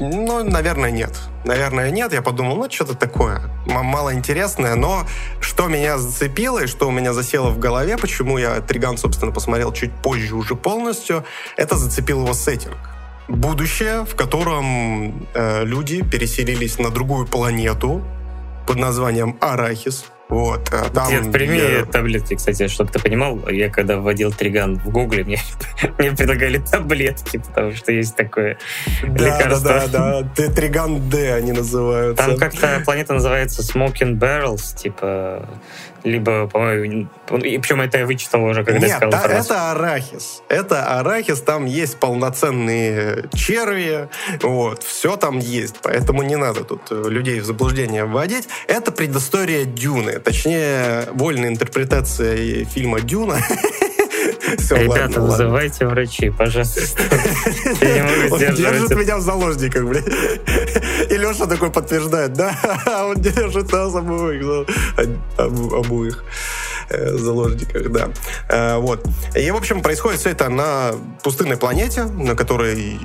Speaker 2: ну, наверное, нет. Наверное, нет. Я подумал, ну, что-то такое мало интересное. Но что меня зацепило и что у меня засело в голове, почему я Триган, собственно, посмотрел чуть позже уже полностью, это зацепил его сеттинг будущее, в котором э, люди переселились на другую планету под названием Арахис. Вот,
Speaker 1: а там Дед, прими я... таблетки, кстати, чтобы ты понимал. Я когда вводил триган в гугле, мне, мне предлагали таблетки, потому что есть такое да, лекарство.
Speaker 2: Да, да, да. Триган Д они называются.
Speaker 1: Там как-то планета называется Smoking Barrels, типа либо, по-моему, и причем это я вычитал уже, когда
Speaker 2: Нет,
Speaker 1: искал
Speaker 2: да, это арахис. Это арахис, там есть полноценные черви, вот, все там есть, поэтому не надо тут э, людей в заблуждение вводить. Это предыстория Дюны, точнее, вольная интерпретация фильма «Дюна»,
Speaker 1: Все, Ребята, ладно, вызывайте ладно. врачей, пожалуйста.
Speaker 2: Он держит меня в заложниках, блядь. И Леша такой подтверждает, да, он держит нас обоих, обоих э, заложниках, да. Э, вот. И, в общем, происходит все это на пустынной планете, на которой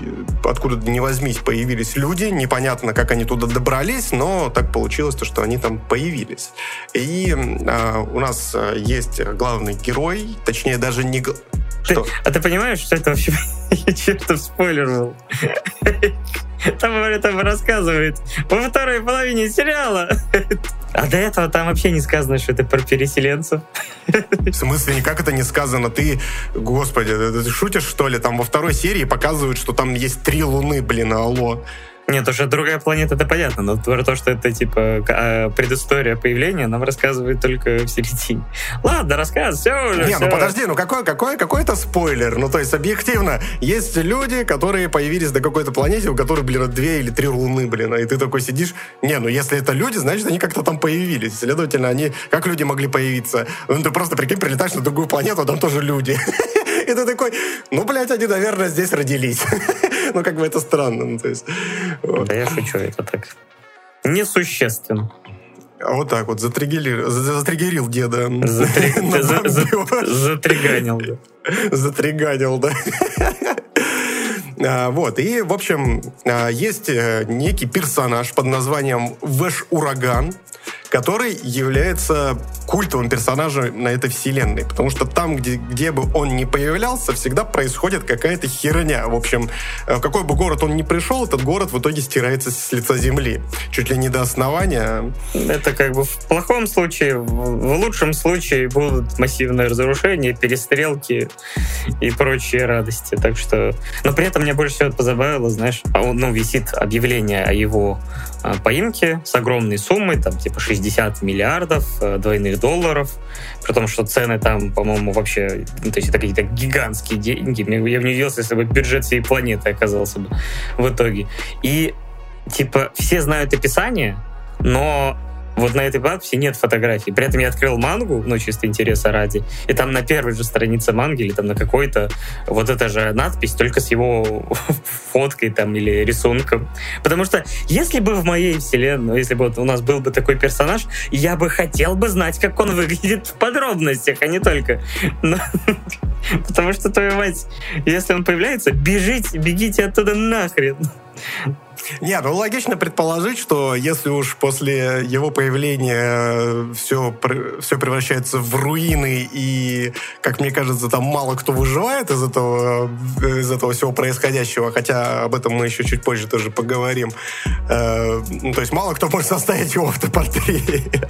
Speaker 2: откуда не возьмись появились люди. Непонятно, как они туда добрались, но так получилось, то, что они там появились. И э, у нас есть главный герой, точнее, даже не,
Speaker 1: ты, а ты понимаешь, что это вообще чертов спойлер был? Там, там рассказывает во второй половине сериала. А до этого там вообще не сказано, что это про переселенцев.
Speaker 2: В смысле, никак это не сказано? Ты, господи, ты шутишь, что ли? Там во второй серии показывают, что там есть три луны, блин, алло.
Speaker 1: Нет, уже другая планета, это понятно, но про то, что это типа а, предыстория появления, нам рассказывает только в середине. Ладно, рассказ, все уже.
Speaker 2: Не,
Speaker 1: все.
Speaker 2: ну подожди, ну какой, какой, какой это спойлер? Ну то есть объективно, есть люди, которые появились на какой-то планете, у которых, блин, две или три луны, блин, и ты такой сидишь, не, ну если это люди, значит они как-то там появились. Следовательно, они, как люди могли появиться? Ну ты просто, прикинь, прилетаешь на другую планету, а там тоже люди. И ты такой, ну, блядь, они, наверное, здесь родились. ну, как бы это странно. Ну, то есть,
Speaker 1: вот. Да я шучу, это так несущественно.
Speaker 2: А вот так вот затригерил, затригерил деда.
Speaker 1: Затриганил, да.
Speaker 2: Затриганил, да. А, вот, и, в общем, а, есть э, некий персонаж под названием Вэш Ураган, который является культовым персонажем на этой вселенной. Потому что там, где, где бы он ни появлялся, всегда происходит какая-то херня. В общем, э, в какой бы город он ни пришел, этот город в итоге стирается с лица земли. Чуть ли не до основания.
Speaker 1: Это как бы в плохом случае, в лучшем случае будут массивные разрушения, перестрелки и прочие радости. Так что... Но при этом мне больше всего позабавило, знаешь, а ну, висит объявление о его а, поимке с огромной суммой, там типа 60 миллиардов э, двойных долларов, при том, что цены там, по-моему, вообще, ну, то есть это какие-то гигантские деньги. Я бы не удивился, если бы бюджет всей планеты оказался бы в итоге. И типа все знают описание, но вот на этой надписи нет фотографий. При этом я открыл мангу, ну, чисто интереса ради, и там на первой же странице манги или там на какой-то вот эта же надпись, только с его фоткой там или рисунком. Потому что если бы в моей вселенной, если бы вот у нас был бы такой персонаж, я бы хотел бы знать, как он выглядит в подробностях, а не только. Но... Потому что, твою мать, если он появляется, бежите, бегите оттуда нахрен.
Speaker 2: Нет, ну логично предположить, что если уж после его появления все, все превращается в руины, и, как мне кажется, там мало кто выживает из этого, из этого всего происходящего, хотя об этом мы еще чуть позже тоже поговорим. Э, ну, то есть мало кто может составить его автопортрет.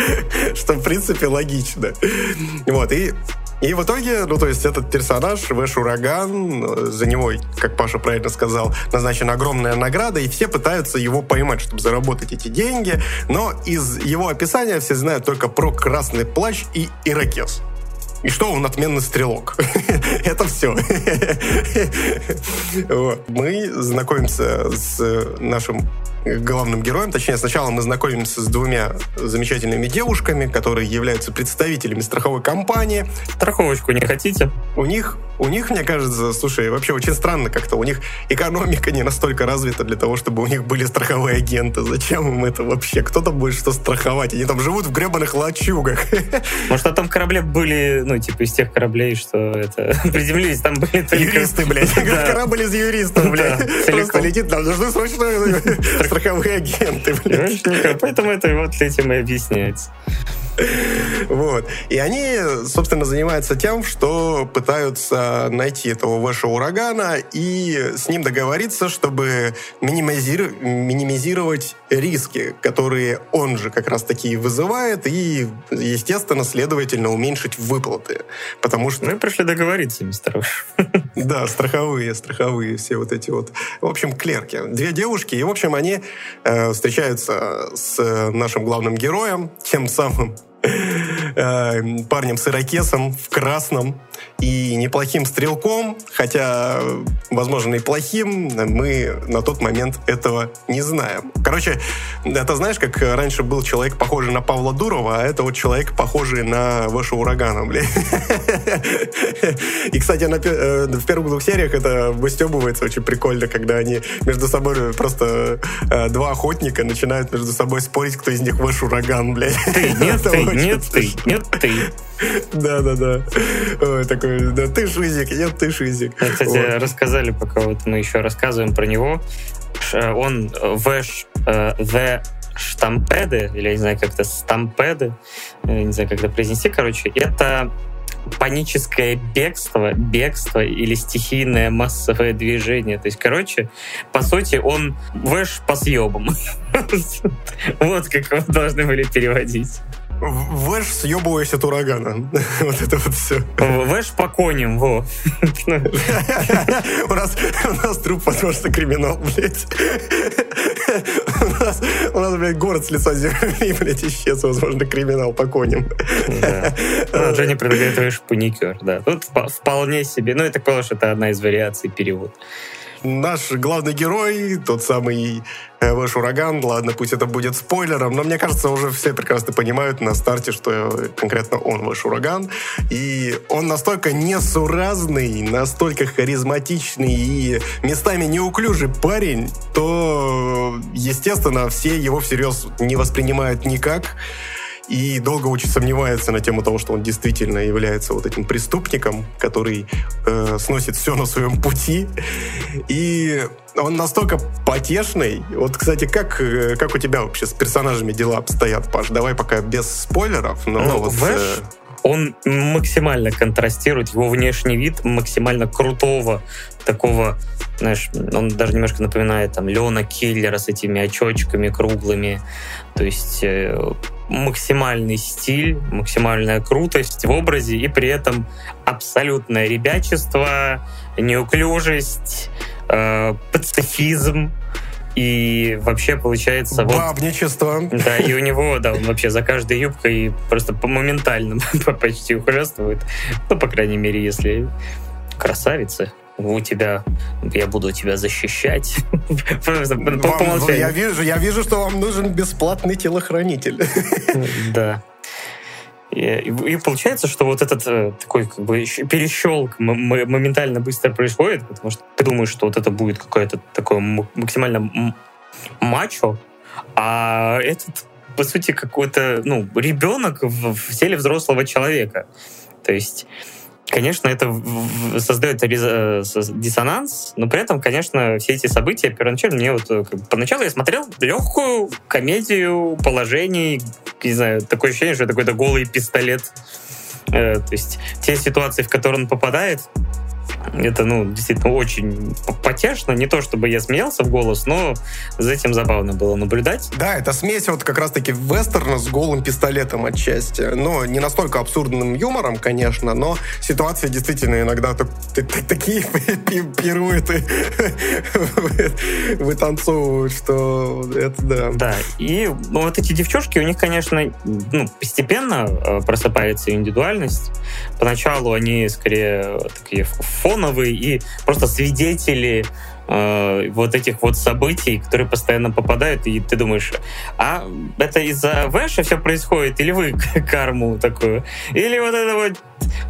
Speaker 2: Что, в принципе, логично. Вот, и И в итоге, ну, то есть этот персонаж, Вэш Ураган, за него, как Паша правильно сказал, назначена огромная награда, и все пытаются его поймать, чтобы заработать эти деньги, но из его описания все знают только про красный плащ и ирокез. И что он отменный стрелок. Это все. Мы знакомимся с нашим главным героем. Точнее, сначала мы знакомимся с двумя замечательными девушками, которые являются представителями страховой компании.
Speaker 1: Страховочку не хотите?
Speaker 2: У них, у них, мне кажется, слушай, вообще очень странно как-то. У них экономика не настолько развита для того, чтобы у них были страховые агенты. Зачем им это вообще? Кто-то будет что страховать? Они там живут в гребаных лачугах.
Speaker 1: Может, на том корабле были, ну, типа, из тех кораблей, что это приземлились, там были
Speaker 2: только... Юристы, блядь. Корабль из юристов, блядь. Просто летит, нам нужны срочно страховые агенты, блядь.
Speaker 1: Поэтому это вот этим и объясняется.
Speaker 2: Вот. И они, собственно, занимаются тем, что пытаются найти этого вашего урагана и с ним договориться, чтобы минимизир... минимизировать риски, которые он же как раз таки вызывает, и, естественно, следовательно, уменьшить выплаты. Потому что...
Speaker 1: Мы пришли договориться, мистер
Speaker 2: Да, страховые, страховые все вот эти вот. В общем, клерки. Две девушки, и, в общем, они э, встречаются с нашим главным героем, тем самым парнем с ирокесом в красном и неплохим стрелком, хотя, возможно, и плохим, мы на тот момент этого не знаем. Короче, это знаешь, как раньше был человек, похожий на Павла Дурова, а это вот человек, похожий на вашего урагана, блин. И, кстати, э, в первых двух сериях это выстебывается очень прикольно, когда они между собой просто э, два охотника начинают между собой спорить, кто из них ваш ураган, блядь.
Speaker 1: Ты, нет, ты, нет, ты, нет, ты.
Speaker 2: Да, да, да. Ой, такой, да, ты шизик, нет, ты шизик.
Speaker 1: Кстати, рассказали, пока вот мы еще рассказываем про него. Он Вэш, The штампеды, или я не знаю, как это, стампеды, не знаю, как это произнести, короче, это паническое бегство, бегство или стихийное массовое движение. То есть, короче, по сути, он вэш по съебам. Вот как его должны были переводить.
Speaker 2: Вэш, съебываясь от урагана. вот это вот все.
Speaker 1: Вэш по коням, во.
Speaker 2: у, нас, у нас труп, возможно, криминал, блядь. у, нас, у нас, блядь, город с лица земли, блядь, исчез, возможно, криминал по коням.
Speaker 1: да. Ну, Женя предлагает вэш паникер, да. Тут вполне себе. Ну, я так понял, что это одна из вариаций перевода
Speaker 2: наш главный герой, тот самый э, ваш ураган, ладно, пусть это будет спойлером, но мне кажется, уже все прекрасно понимают на старте, что конкретно он ваш ураган. И он настолько несуразный, настолько харизматичный и местами неуклюжий парень, то, естественно, все его всерьез не воспринимают никак и долго очень сомневается на тему того, что он действительно является вот этим преступником, который э, сносит все на своем пути. И он настолько потешный. Вот, кстати, как, э, как у тебя вообще с персонажами дела обстоят, Паш? Давай пока без спойлеров. Но ну, вот,
Speaker 1: Вэш, э... он максимально контрастирует, его внешний вид максимально крутого, такого, знаешь, он даже немножко напоминает там Леона Киллера с этими очочками круглыми. То есть э, максимальный стиль, максимальная крутость в образе и при этом абсолютное ребячество, неуклюжесть, э, пацифизм. И вообще получается...
Speaker 2: Бабничество.
Speaker 1: Вот, да, и у него, да, он вообще за каждой юбкой просто моментально почти ухлёстывает. Ну, по крайней мере, если красавица у тебя, я буду тебя защищать.
Speaker 2: Вам, я, вижу, я вижу, что вам нужен бесплатный телохранитель.
Speaker 1: Да. И, и получается, что вот этот э, такой как бы перещелк моментально быстро происходит, потому что ты думаешь, что вот это будет какое-то такое максимально мачо, а этот, по сути, какой-то ну, ребенок в, в теле взрослого человека. То есть Конечно, это создает э, диссонанс, но при этом, конечно, все эти события первоначально мне вот э, поначалу я смотрел легкую комедию положений, не знаю, такое ощущение, что это какой-то голый пистолет. Э, то есть те ситуации, в которые он попадает, Это, ну, действительно очень потешно. Не то, чтобы я смеялся в голос, но за этим забавно было наблюдать.
Speaker 2: Да, это смесь вот как раз-таки вестерна с голым пистолетом отчасти. Но не настолько абсурдным юмором, конечно, но ситуации действительно иногда такие пируэты вытанцовывают, что это да.
Speaker 1: Да, и ну, вот эти девчушки, у них, конечно, ну, постепенно э, просыпается индивидуальность. Поначалу они скорее такие фоновые и просто свидетели э, вот этих вот событий, которые постоянно попадают, и ты думаешь, а это из-за Väша все происходит, или вы карму такую? Или вот это вот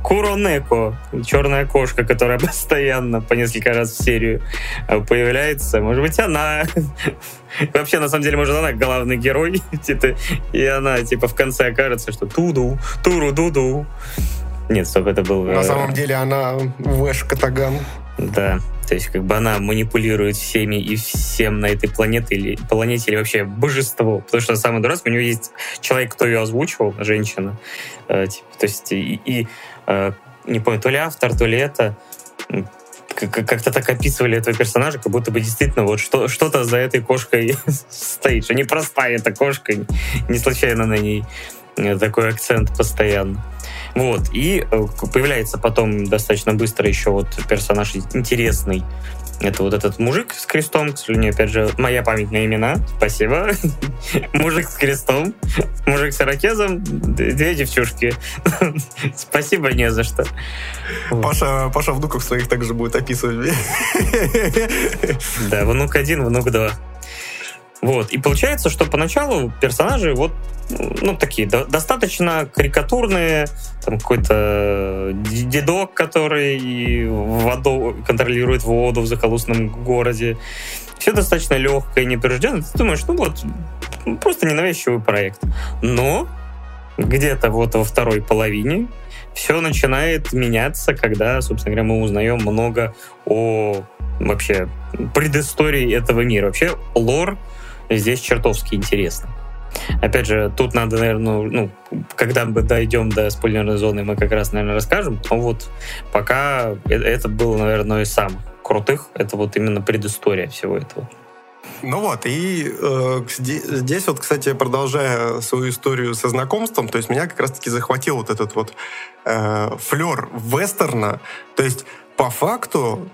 Speaker 1: Куронеко, черная кошка, которая постоянно по несколько раз в серию э, появляется. Может быть, она... Вообще, на самом деле, может, она главный герой, типа, и она, типа, в конце окажется, что туду, туру-дуду. Нет, стоп, это был...
Speaker 2: На э, самом деле она Вэш Катаган.
Speaker 1: Да, то есть как бы она манипулирует всеми и всем на этой планете или планете или вообще божество. Потому что самое дурацкое, у нее есть человек, кто ее озвучивал, женщина. Э, типа, то есть и, и э, не помню, то ли автор, то ли это как-то так описывали этого персонажа, как будто бы действительно вот что, что-то за этой кошкой стоит, что не простая эта кошка, не случайно на ней э, такой акцент постоянно. Вот. И э, появляется потом достаточно быстро еще вот персонаж интересный. Это вот этот мужик с крестом, к сожалению, опять же, моя память на имена. Спасибо. Мужик с крестом, мужик с ирокезом, две девчушки. Спасибо, не за что.
Speaker 2: Паша, Паша внуков своих также будет описывать.
Speaker 1: Да, внук один, внук два. Вот. И получается, что поначалу персонажи вот ну, такие до, достаточно карикатурные, там какой-то дедок, который воду, контролирует воду в захолустном городе. Все достаточно легкое, непринужденное. Ты думаешь, ну вот, просто ненавязчивый проект. Но где-то вот во второй половине все начинает меняться, когда, собственно говоря, мы узнаем много о вообще предыстории этого мира. Вообще лор здесь чертовски интересно. Опять же, тут надо, наверное, ну, когда мы дойдем до спойлерной зоны, мы как раз, наверное, расскажем. Но вот пока э, это было, наверное, из самых крутых. Это вот именно предыстория всего этого.
Speaker 2: Ну вот, и э, здесь вот, кстати, продолжая свою историю со знакомством, то есть меня как раз-таки захватил вот этот вот э, флер вестерна. То есть по факту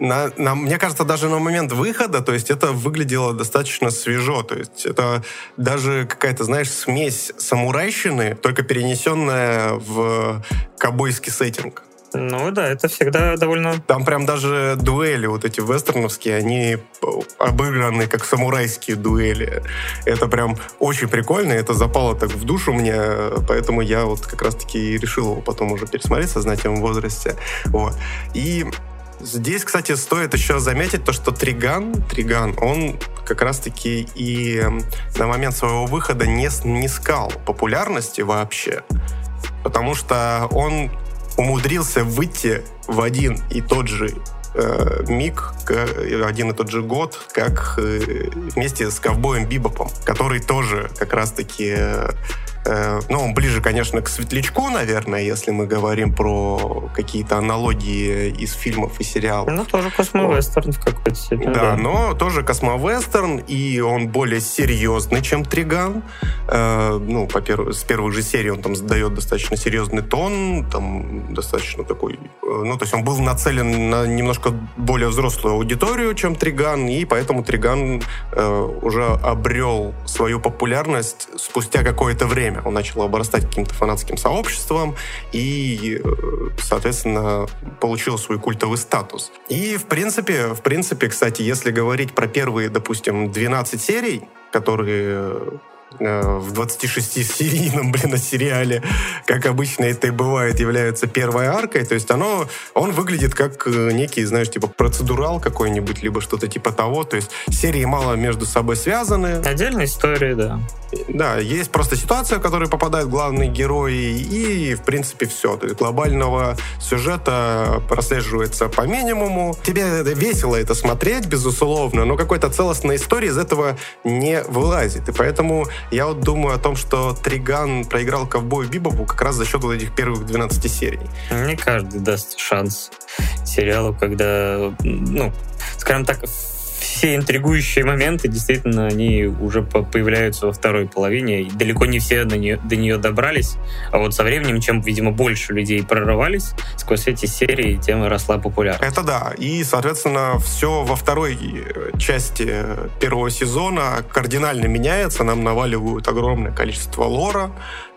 Speaker 2: на, на, мне кажется, даже на момент выхода, то есть это выглядело достаточно свежо. То есть это даже какая-то, знаешь, смесь самурайщины, только перенесенная в кобойский сеттинг.
Speaker 1: Ну да, это всегда довольно...
Speaker 2: Там прям даже дуэли вот эти вестерновские, они обыграны как самурайские дуэли. Это прям очень прикольно, это запало так в душу мне, поэтому я вот как раз-таки решил его потом уже пересмотреть в сознательном возрасте. Вот. И Здесь, кстати, стоит еще заметить то, что Триган, Триган, он как раз-таки и эм, на момент своего выхода не снискал популярности вообще, потому что он умудрился выйти в один и тот же э, миг, один и тот же год, как э, вместе с ковбоем Бибопом, который тоже как раз-таки э, Э, ну, он ближе, конечно, к светлячку, наверное, если мы говорим про какие-то аналогии из фильмов и сериалов.
Speaker 1: Ну, тоже космовестерн в какой-то степени.
Speaker 2: Да, да, но тоже космовестерн, и он более серьезный, чем Триган. Э, ну, по перв... с первых же серий он там задает достаточно серьезный тон, там достаточно такой... Э, ну, то есть он был нацелен на немножко более взрослую аудиторию, чем Триган, и поэтому Триган э, уже обрел свою популярность спустя какое-то время время. Он начал обрастать каким-то фанатским сообществом и, э, соответственно, получил свой культовый статус. И, в принципе, в принципе, кстати, если говорить про первые, допустим, 12 серий, которые в 26-серийном, блин, сериале, как обычно это и бывает, является первой аркой. То есть оно, он выглядит как э, некий, знаешь, типа процедурал какой-нибудь, либо что-то типа того. То есть серии мало между собой связаны.
Speaker 1: Отдельная история, да.
Speaker 2: Да, есть просто ситуация, в которую попадают главные герои, и, в принципе, все. То есть глобального сюжета прослеживается по минимуму. Тебе весело это смотреть, безусловно, но какой-то целостной истории из этого не вылазит. И поэтому Я вот думаю о том, что Триган проиграл ковбою Бибопу как раз за счет вот этих первых 12 серий.
Speaker 1: Не каждый даст шанс сериалу, когда, ну, скажем так, все интригующие моменты, действительно, они уже появляются во второй половине. И далеко не все до нее, до нее добрались. А вот со временем, чем, видимо, больше людей прорывались сквозь эти серии, тем росла популярность.
Speaker 2: Это да. И, соответственно, все во второй части первого сезона кардинально меняется. Нам наваливают огромное количество лора,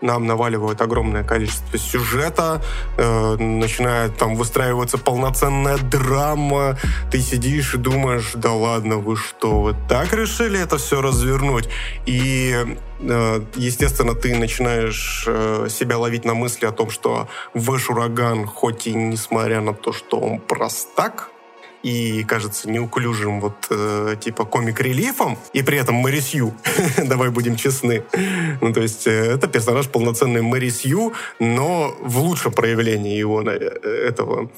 Speaker 2: нам наваливают огромное количество сюжета, э, начинает там выстраиваться полноценная драма. Ты сидишь и думаешь, да ладно, вы что, вы так решили это все развернуть? И, э, естественно, ты начинаешь э, себя ловить на мысли о том, что Вэш Ураган, хоть и несмотря на то, что он простак, и кажется неуклюжим вот э, типа комик-релифом, и при этом Мэри Сью, давай будем честны. Ну, то есть э, это персонаж полноценный Мэри Сью, но в лучшем проявлении его э, этого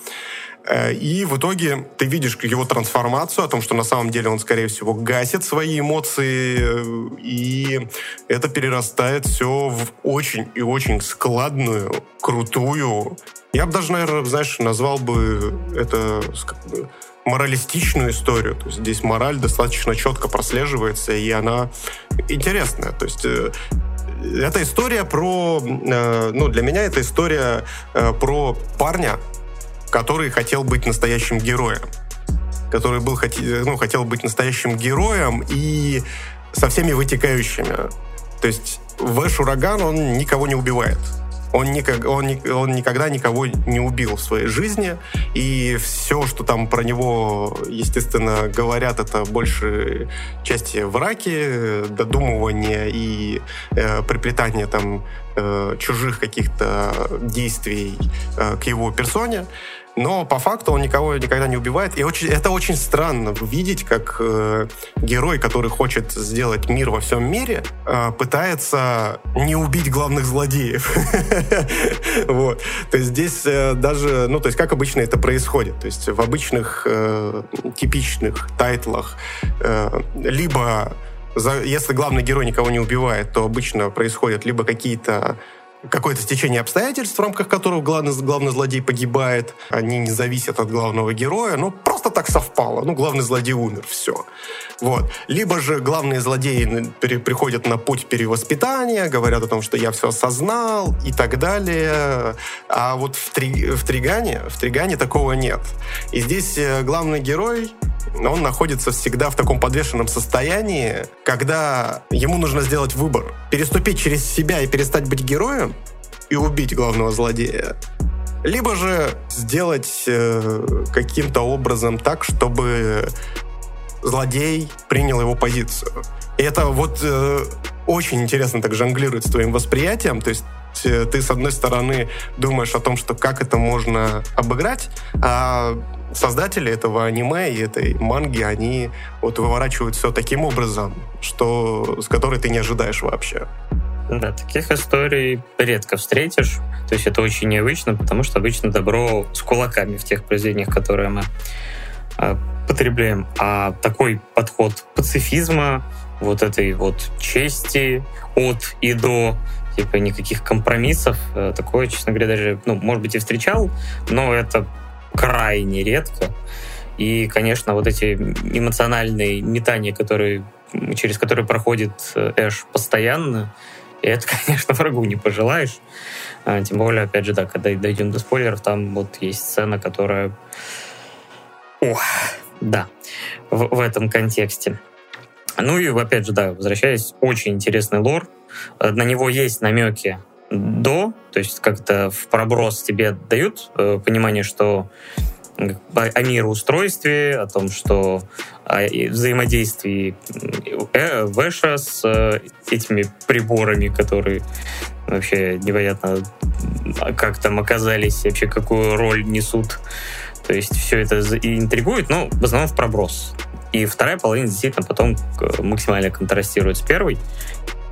Speaker 2: Э, и в итоге ты видишь его трансформацию, о том, что на самом деле он, скорее всего, гасит свои эмоции, э, и это перерастает все в очень и очень складную, крутую. Я бы даже, наверное, знаешь, назвал бы это моралистичную историю. То есть здесь мораль достаточно четко прослеживается, и она интересная. То есть э, это история про... Ну, для меня это история про парня, который хотел быть настоящим героем. Который был, ну, хотел быть настоящим героем и со всеми вытекающими. То есть Вэш Ураган, он никого не убивает. Он, никак, он, он никогда никого не убил в своей жизни, и все, что там про него, естественно, говорят, это больше части враки, додумывания и э, приплетания там э, чужих каких-то действий э, к его персоне но по факту он никого никогда не убивает. И очень, это очень странно видеть, как э, герой, который хочет сделать мир во всем мире, э, пытается не убить главных злодеев. Вот. То есть здесь э, даже, ну, то есть как обычно это происходит. То есть в обычных э, типичных тайтлах э, либо если главный герой никого не убивает, то обычно происходят либо какие-то какое-то стечение обстоятельств, в рамках которого главный, главный злодей погибает. Они не зависят от главного героя. Ну, просто так совпало. Ну, главный злодей умер, все. Вот. Либо же главные злодеи приходят на путь перевоспитания, говорят о том, что я все осознал и так далее. А вот в, три, в Тригане, в Тригане такого нет. И здесь э, главный герой он находится всегда в таком подвешенном состоянии, когда ему нужно сделать выбор. Переступить через себя и перестать быть героем и убить главного злодея. Либо же сделать э, каким-то образом так, чтобы злодей принял его позицию. И это вот э, очень интересно так жонглирует с твоим восприятием. То есть э, ты, с одной стороны, думаешь о том, что как это можно обыграть, а создатели этого аниме и этой манги, они вот выворачивают все таким образом, что с которой ты не ожидаешь вообще.
Speaker 1: Да, таких историй редко встретишь. То есть это очень необычно, потому что обычно добро с кулаками в тех произведениях, которые мы а, потребляем. А такой подход пацифизма, вот этой вот чести от и до, типа никаких компромиссов, э, такое, честно говоря, даже, ну, может быть, и встречал, но это крайне редко. И, конечно, вот эти эмоциональные метания, которые, через которые проходит э, Эш постоянно, это, конечно, врагу не пожелаешь. А, тем более, опять же, да, когда дойдем до спойлеров, там вот есть сцена, которая... Ох, да, в, в этом контексте. Ну и, опять же, да, возвращаясь, очень интересный лор. Э, на него есть намеки до, то есть как-то в проброс тебе дают э, понимание, что о мироустройстве, о том, что о взаимодействии э, Väша с э, этими приборами, которые вообще непонятно, как там оказались, вообще какую роль несут. То есть все это интригует, но в основном в проброс. И вторая половина действительно потом максимально контрастирует с первой.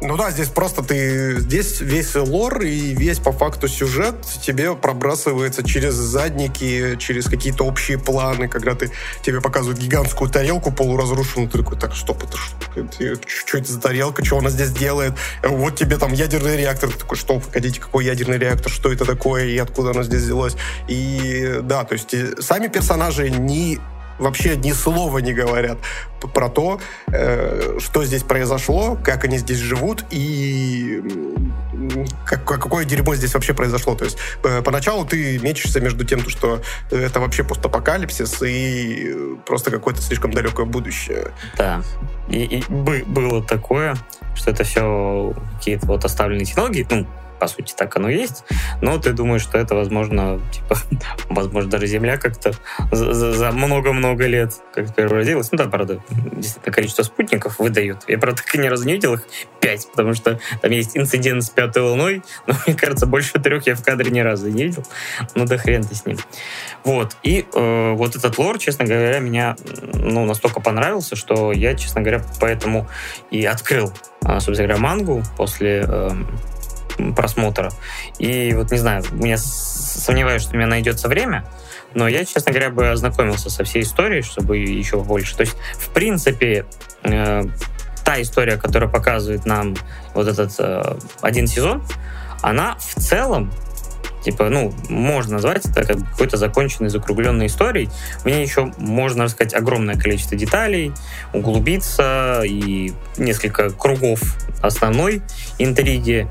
Speaker 2: Ну да, здесь просто ты... Здесь весь лор и весь, по факту, сюжет тебе пробрасывается через задники, через какие-то общие планы, когда ты тебе показывают гигантскую тарелку полуразрушенную, ты такой, так, стоп, это что? Что это за тарелка? Что она здесь делает? Вот тебе там ядерный реактор. Ты такой, что, погодите, какой ядерный реактор? Что это такое? И откуда оно здесь взялось? И да, то есть сами персонажи не вообще ни слова не говорят про то, э, что здесь произошло, как они здесь живут и как, какое дерьмо здесь вообще произошло. То есть э, поначалу ты мечешься между тем, что это вообще постапокалипсис и просто какое-то слишком далекое будущее.
Speaker 1: Да. И, и было такое, что это все какие-то вот оставленные технологии, ну, по сути, так оно есть, но ты думаешь, что это, возможно, типа, возможно, даже Земля как-то за много-много лет как превратилась. Ну да, правда, действительно, количество спутников выдают. Я, правда, так и ни разу не видел их пять, потому что там есть инцидент с пятой волной, но, мне кажется, больше трех я в кадре ни разу не видел. Ну да хрен ты с ним. Вот. И э, вот этот лор, честно говоря, меня ну, настолько понравился, что я, честно говоря, поэтому и открыл, а, собственно говоря, мангу после э, просмотра. И вот не знаю, меня сомневаюсь, что у меня найдется время, но я, честно говоря, бы ознакомился со всей историей, чтобы еще больше. То есть, в принципе, э, та история, которая показывает нам вот этот э, один сезон, она в целом типа, ну, можно назвать это как какой-то законченной, закругленной историей. В ней еще можно рассказать огромное количество деталей, углубиться и несколько кругов основной интриги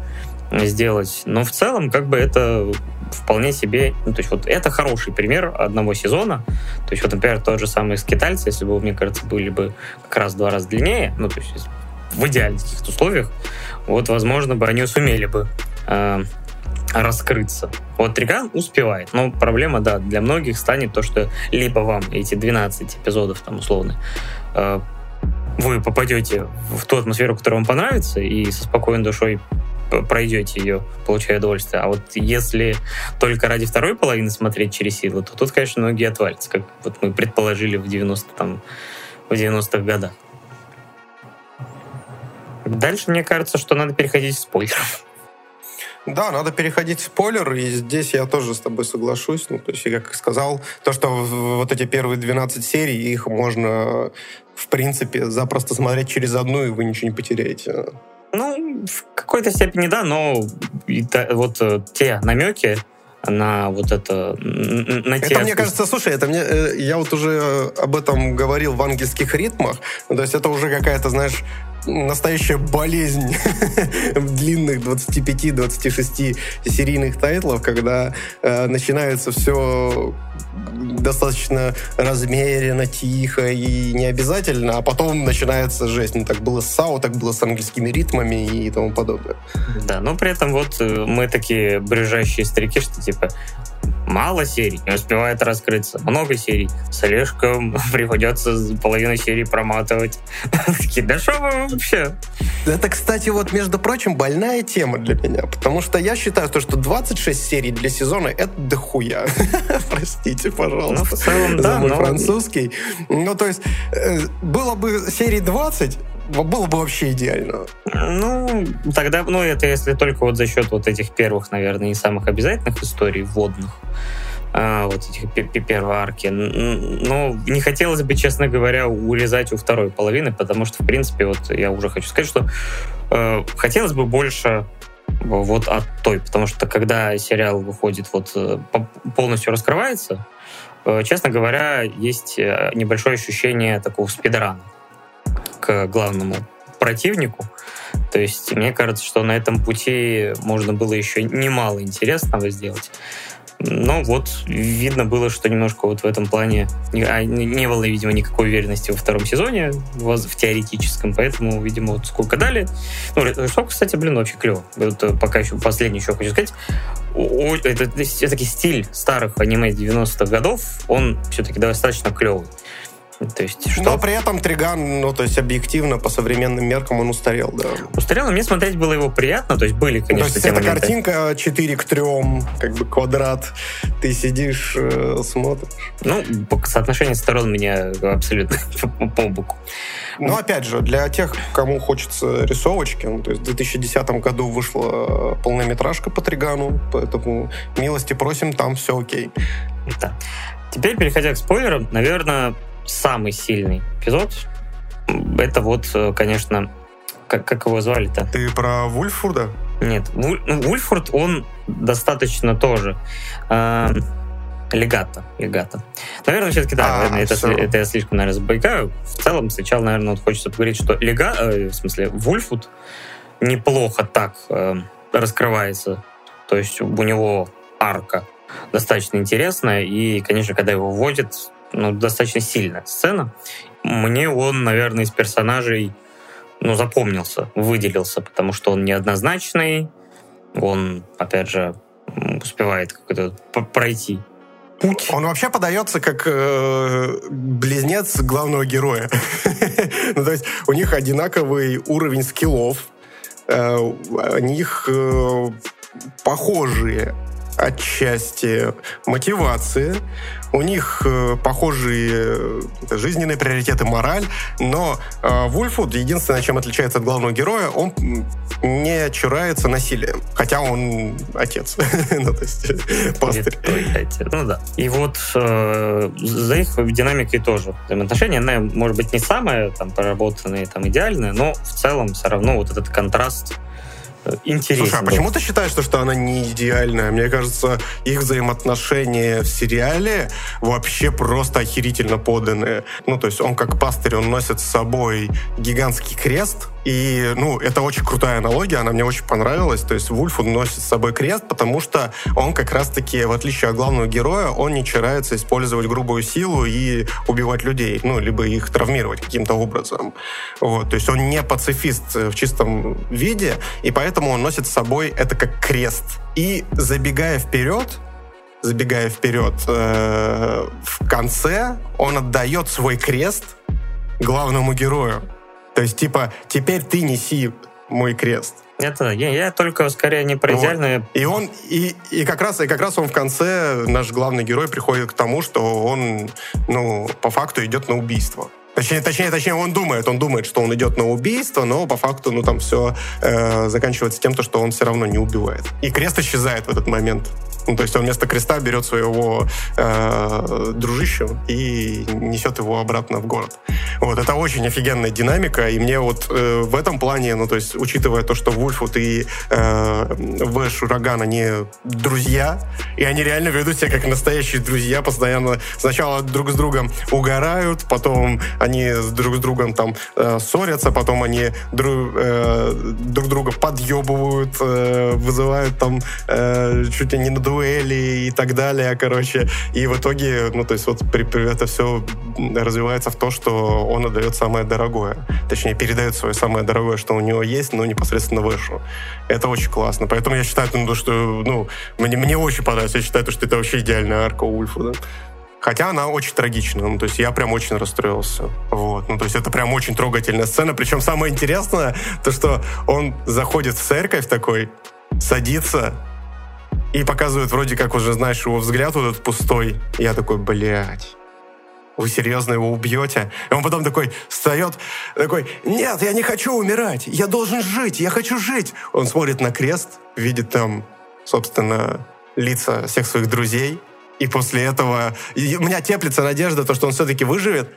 Speaker 1: сделать. Но в целом, как бы это вполне себе, ну, то есть вот это хороший пример одного сезона. То есть вот, например, тот же самый скитальцы, если бы, мне кажется, были бы как раз два раза длиннее, ну, то есть в идеальных каких-то условиях, вот, возможно, бы они сумели бы э, раскрыться. Вот Триган успевает, но проблема, да, для многих станет то, что либо вам эти 12 эпизодов, там, условно, э, вы попадете в ту атмосферу, которая вам понравится, и со спокойной душой пройдете ее, получая удовольствие. А вот если только ради второй половины смотреть через силу, то тут, конечно, многие отвалятся, как вот мы предположили в 90 там, в 90-х годах. Дальше мне кажется, что надо переходить в спойлер.
Speaker 2: Да, надо переходить в спойлер, и здесь я тоже с тобой соглашусь. Ну, то есть, я как сказал, то, что вот эти первые 12 серий, их можно, в принципе, запросто смотреть через одну, и вы ничего не потеряете.
Speaker 1: Ну, в какой-то степени да, но вот э, те намеки на вот это...
Speaker 2: На это, мне кажется, слушай, это мне... Э, я вот уже об этом говорил в ангельских ритмах. То есть это уже какая-то, знаешь, настоящая болезнь длинных 25-26 серийных тайтлов, когда э, начинается все достаточно размеренно, тихо и не обязательно, а потом начинается жесть. Ну, так было с САУ, так было с английскими ритмами и тому подобное.
Speaker 1: Да, но при этом вот э, мы такие брюжащие старики, что типа Мало серий, не успевает раскрыться. Много серий. Слишком приходится половину серии проматывать. Такие, да что вы вообще?
Speaker 2: Это, кстати, вот, между прочим, больная тема для меня. Потому что я считаю, то, что 26 серий для сезона — это дохуя. Простите, пожалуйста. Ну, в целом, да. За мой но... французский. Ну, то есть, э, было бы серий 20, было бы вообще идеально.
Speaker 1: Ну, тогда, ну, это если только вот за счет вот этих первых, наверное, не самых обязательных историй вводных, а, вот этих первой арки. Но не хотелось бы, честно говоря, урезать у второй половины, потому что, в принципе, вот я уже хочу сказать, что э, хотелось бы больше вот от той, потому что когда сериал выходит, вот э, полностью раскрывается, э, честно говоря, есть э, небольшое ощущение такого спидрана к главному противнику. То есть мне кажется, что на этом пути можно было еще немало интересного сделать. Но вот видно было, что немножко вот в этом плане не, а, было, видимо, никакой уверенности во втором сезоне, в, теоретическом, поэтому, видимо, вот сколько дали. Ну, рисовка, кстати, блин, вообще клево. Вот э, пока еще последний еще хочу сказать. Это все-таки стиль старых аниме 90-х годов, он все-таки достаточно клевый.
Speaker 2: То есть, что? Но при этом Триган, ну, то есть объективно, по современным меркам он устарел, да.
Speaker 1: Устарел, но мне смотреть было его приятно, то есть были, конечно,
Speaker 2: То есть эта картинка 4 к 3, как бы квадрат, ты сидишь, э, смотришь.
Speaker 1: Ну, соотношение сторон меня абсолютно по боку.
Speaker 2: Но опять же, для тех, кому хочется рисовочки, ну, то есть в 2010 году вышла полнометражка по Тригану, поэтому милости просим, там все окей.
Speaker 1: Да. Теперь, переходя к спойлерам, наверное, самый сильный эпизод это вот, э, конечно, как, как его звали-то?
Speaker 2: Ты про Вульфурда?
Speaker 1: Нет, Вуль, ну, Вульфурд, он достаточно тоже э, легато, легато. Наверное, все-таки, да, а, наверное, это, это я слишком, наверное, забайкаю. В целом, сначала, наверное, вот хочется поговорить, что лега, э, в смысле, Вульфуд неплохо так э, раскрывается. То есть у него арка достаточно интересная, и, конечно, когда его вводят, ну, достаточно сильная сцена. Мне он, наверное, из персонажей ну, запомнился, выделился, потому что он неоднозначный, он, опять же, успевает как-то пройти путь.
Speaker 2: Он вообще подается как э, близнец главного героя. ну, то есть у них одинаковый уровень скиллов, э, у них э, похожие отчасти мотивации, у них э, похожие э, жизненные приоритеты, мораль, но э, Вульфуд, единственное, чем отличается от главного героя, он не чурается насилием, хотя он отец, ну, то есть пастырь.
Speaker 1: Ну да. И вот за их динамикой тоже взаимоотношения, она, может быть, не самая там проработанная, там идеальная, но в целом все равно вот этот контраст интересен.
Speaker 2: Слушай, а почему ты считаешь, что, что она не идеальная? Мне кажется, их взаимоотношения в сериале вообще просто охерительно поданные. Ну, то есть он как пастырь, он носит с собой гигантский крест, и, ну, это очень крутая аналогия, она мне очень понравилась. То есть Вульф носит с собой крест, потому что он как раз-таки, в отличие от главного героя, он не чарается использовать грубую силу и убивать людей, ну, либо их травмировать каким-то образом. Вот. То есть он не пацифист в чистом виде, и поэтому он носит с собой это как крест. И забегая вперед, забегая вперед, э, в конце он отдает свой крест главному герою. То есть, типа, теперь ты неси мой крест.
Speaker 1: Это я, я только скорее не про идеальное. Вот.
Speaker 2: И он и, и как раз и как раз он в конце наш главный герой приходит к тому, что он ну по факту идет на убийство. Точнее, точнее, точнее, он думает, он думает, что он идет на убийство, но по факту, ну там все э, заканчивается тем, что он все равно не убивает. И крест исчезает в этот момент. Ну, то есть он вместо креста берет своего э, дружищу и несет его обратно в город. Вот, это очень офигенная динамика, и мне вот э, в этом плане, ну, то есть, учитывая то, что Вульфут и э, Вэш Ураган, они друзья, и они реально ведут себя как настоящие друзья, постоянно сначала друг с другом угорают, потом они друг с другом там э, ссорятся, потом они друг, э, друг друга подъебывают, э, вызывают там э, чуть ли не на дуэли и так далее, короче. И в итоге, ну, то есть вот при, при, это все развивается в то, что он отдает самое дорогое. Точнее, передает свое самое дорогое, что у него есть, но непосредственно Вышу. Это очень классно. Поэтому я считаю, ну, что, ну, мне, мне очень понравилось. Я считаю, что это вообще идеальная арка Ульфа, да? Хотя она очень трагичная. Ну, то есть я прям очень расстроился. Вот. Ну, то есть это прям очень трогательная сцена. Причем самое интересное, то, что он заходит в церковь такой, садится, и показывают вроде как уже, знаешь, его взгляд вот этот пустой. Я такой, блядь. Вы серьезно его убьете? И он потом такой встает, такой, нет, я не хочу умирать, я должен жить, я хочу жить. Он смотрит на крест, видит там, собственно, лица всех своих друзей, и после этого и у меня теплится надежда, то, что он все-таки выживет.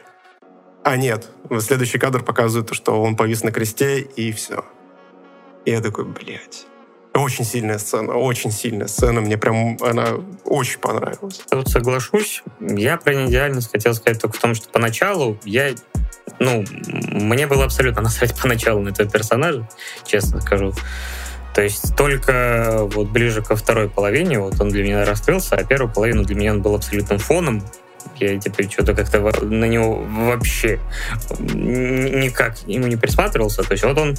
Speaker 2: А нет, следующий кадр показывает, что он повис на кресте, и все. И я такой, блядь. Очень сильная сцена, очень сильная сцена. Мне прям она очень понравилась.
Speaker 1: Тут соглашусь. Я про неидеальность хотел сказать только в том, что поначалу я ну, мне было абсолютно насрать поначалу на этого персонажа, честно скажу. То есть только вот ближе ко второй половине вот он для меня раскрылся, а первую половину для меня он был абсолютным фоном. Я теперь что-то как-то на него вообще никак ему не присматривался. То есть вот он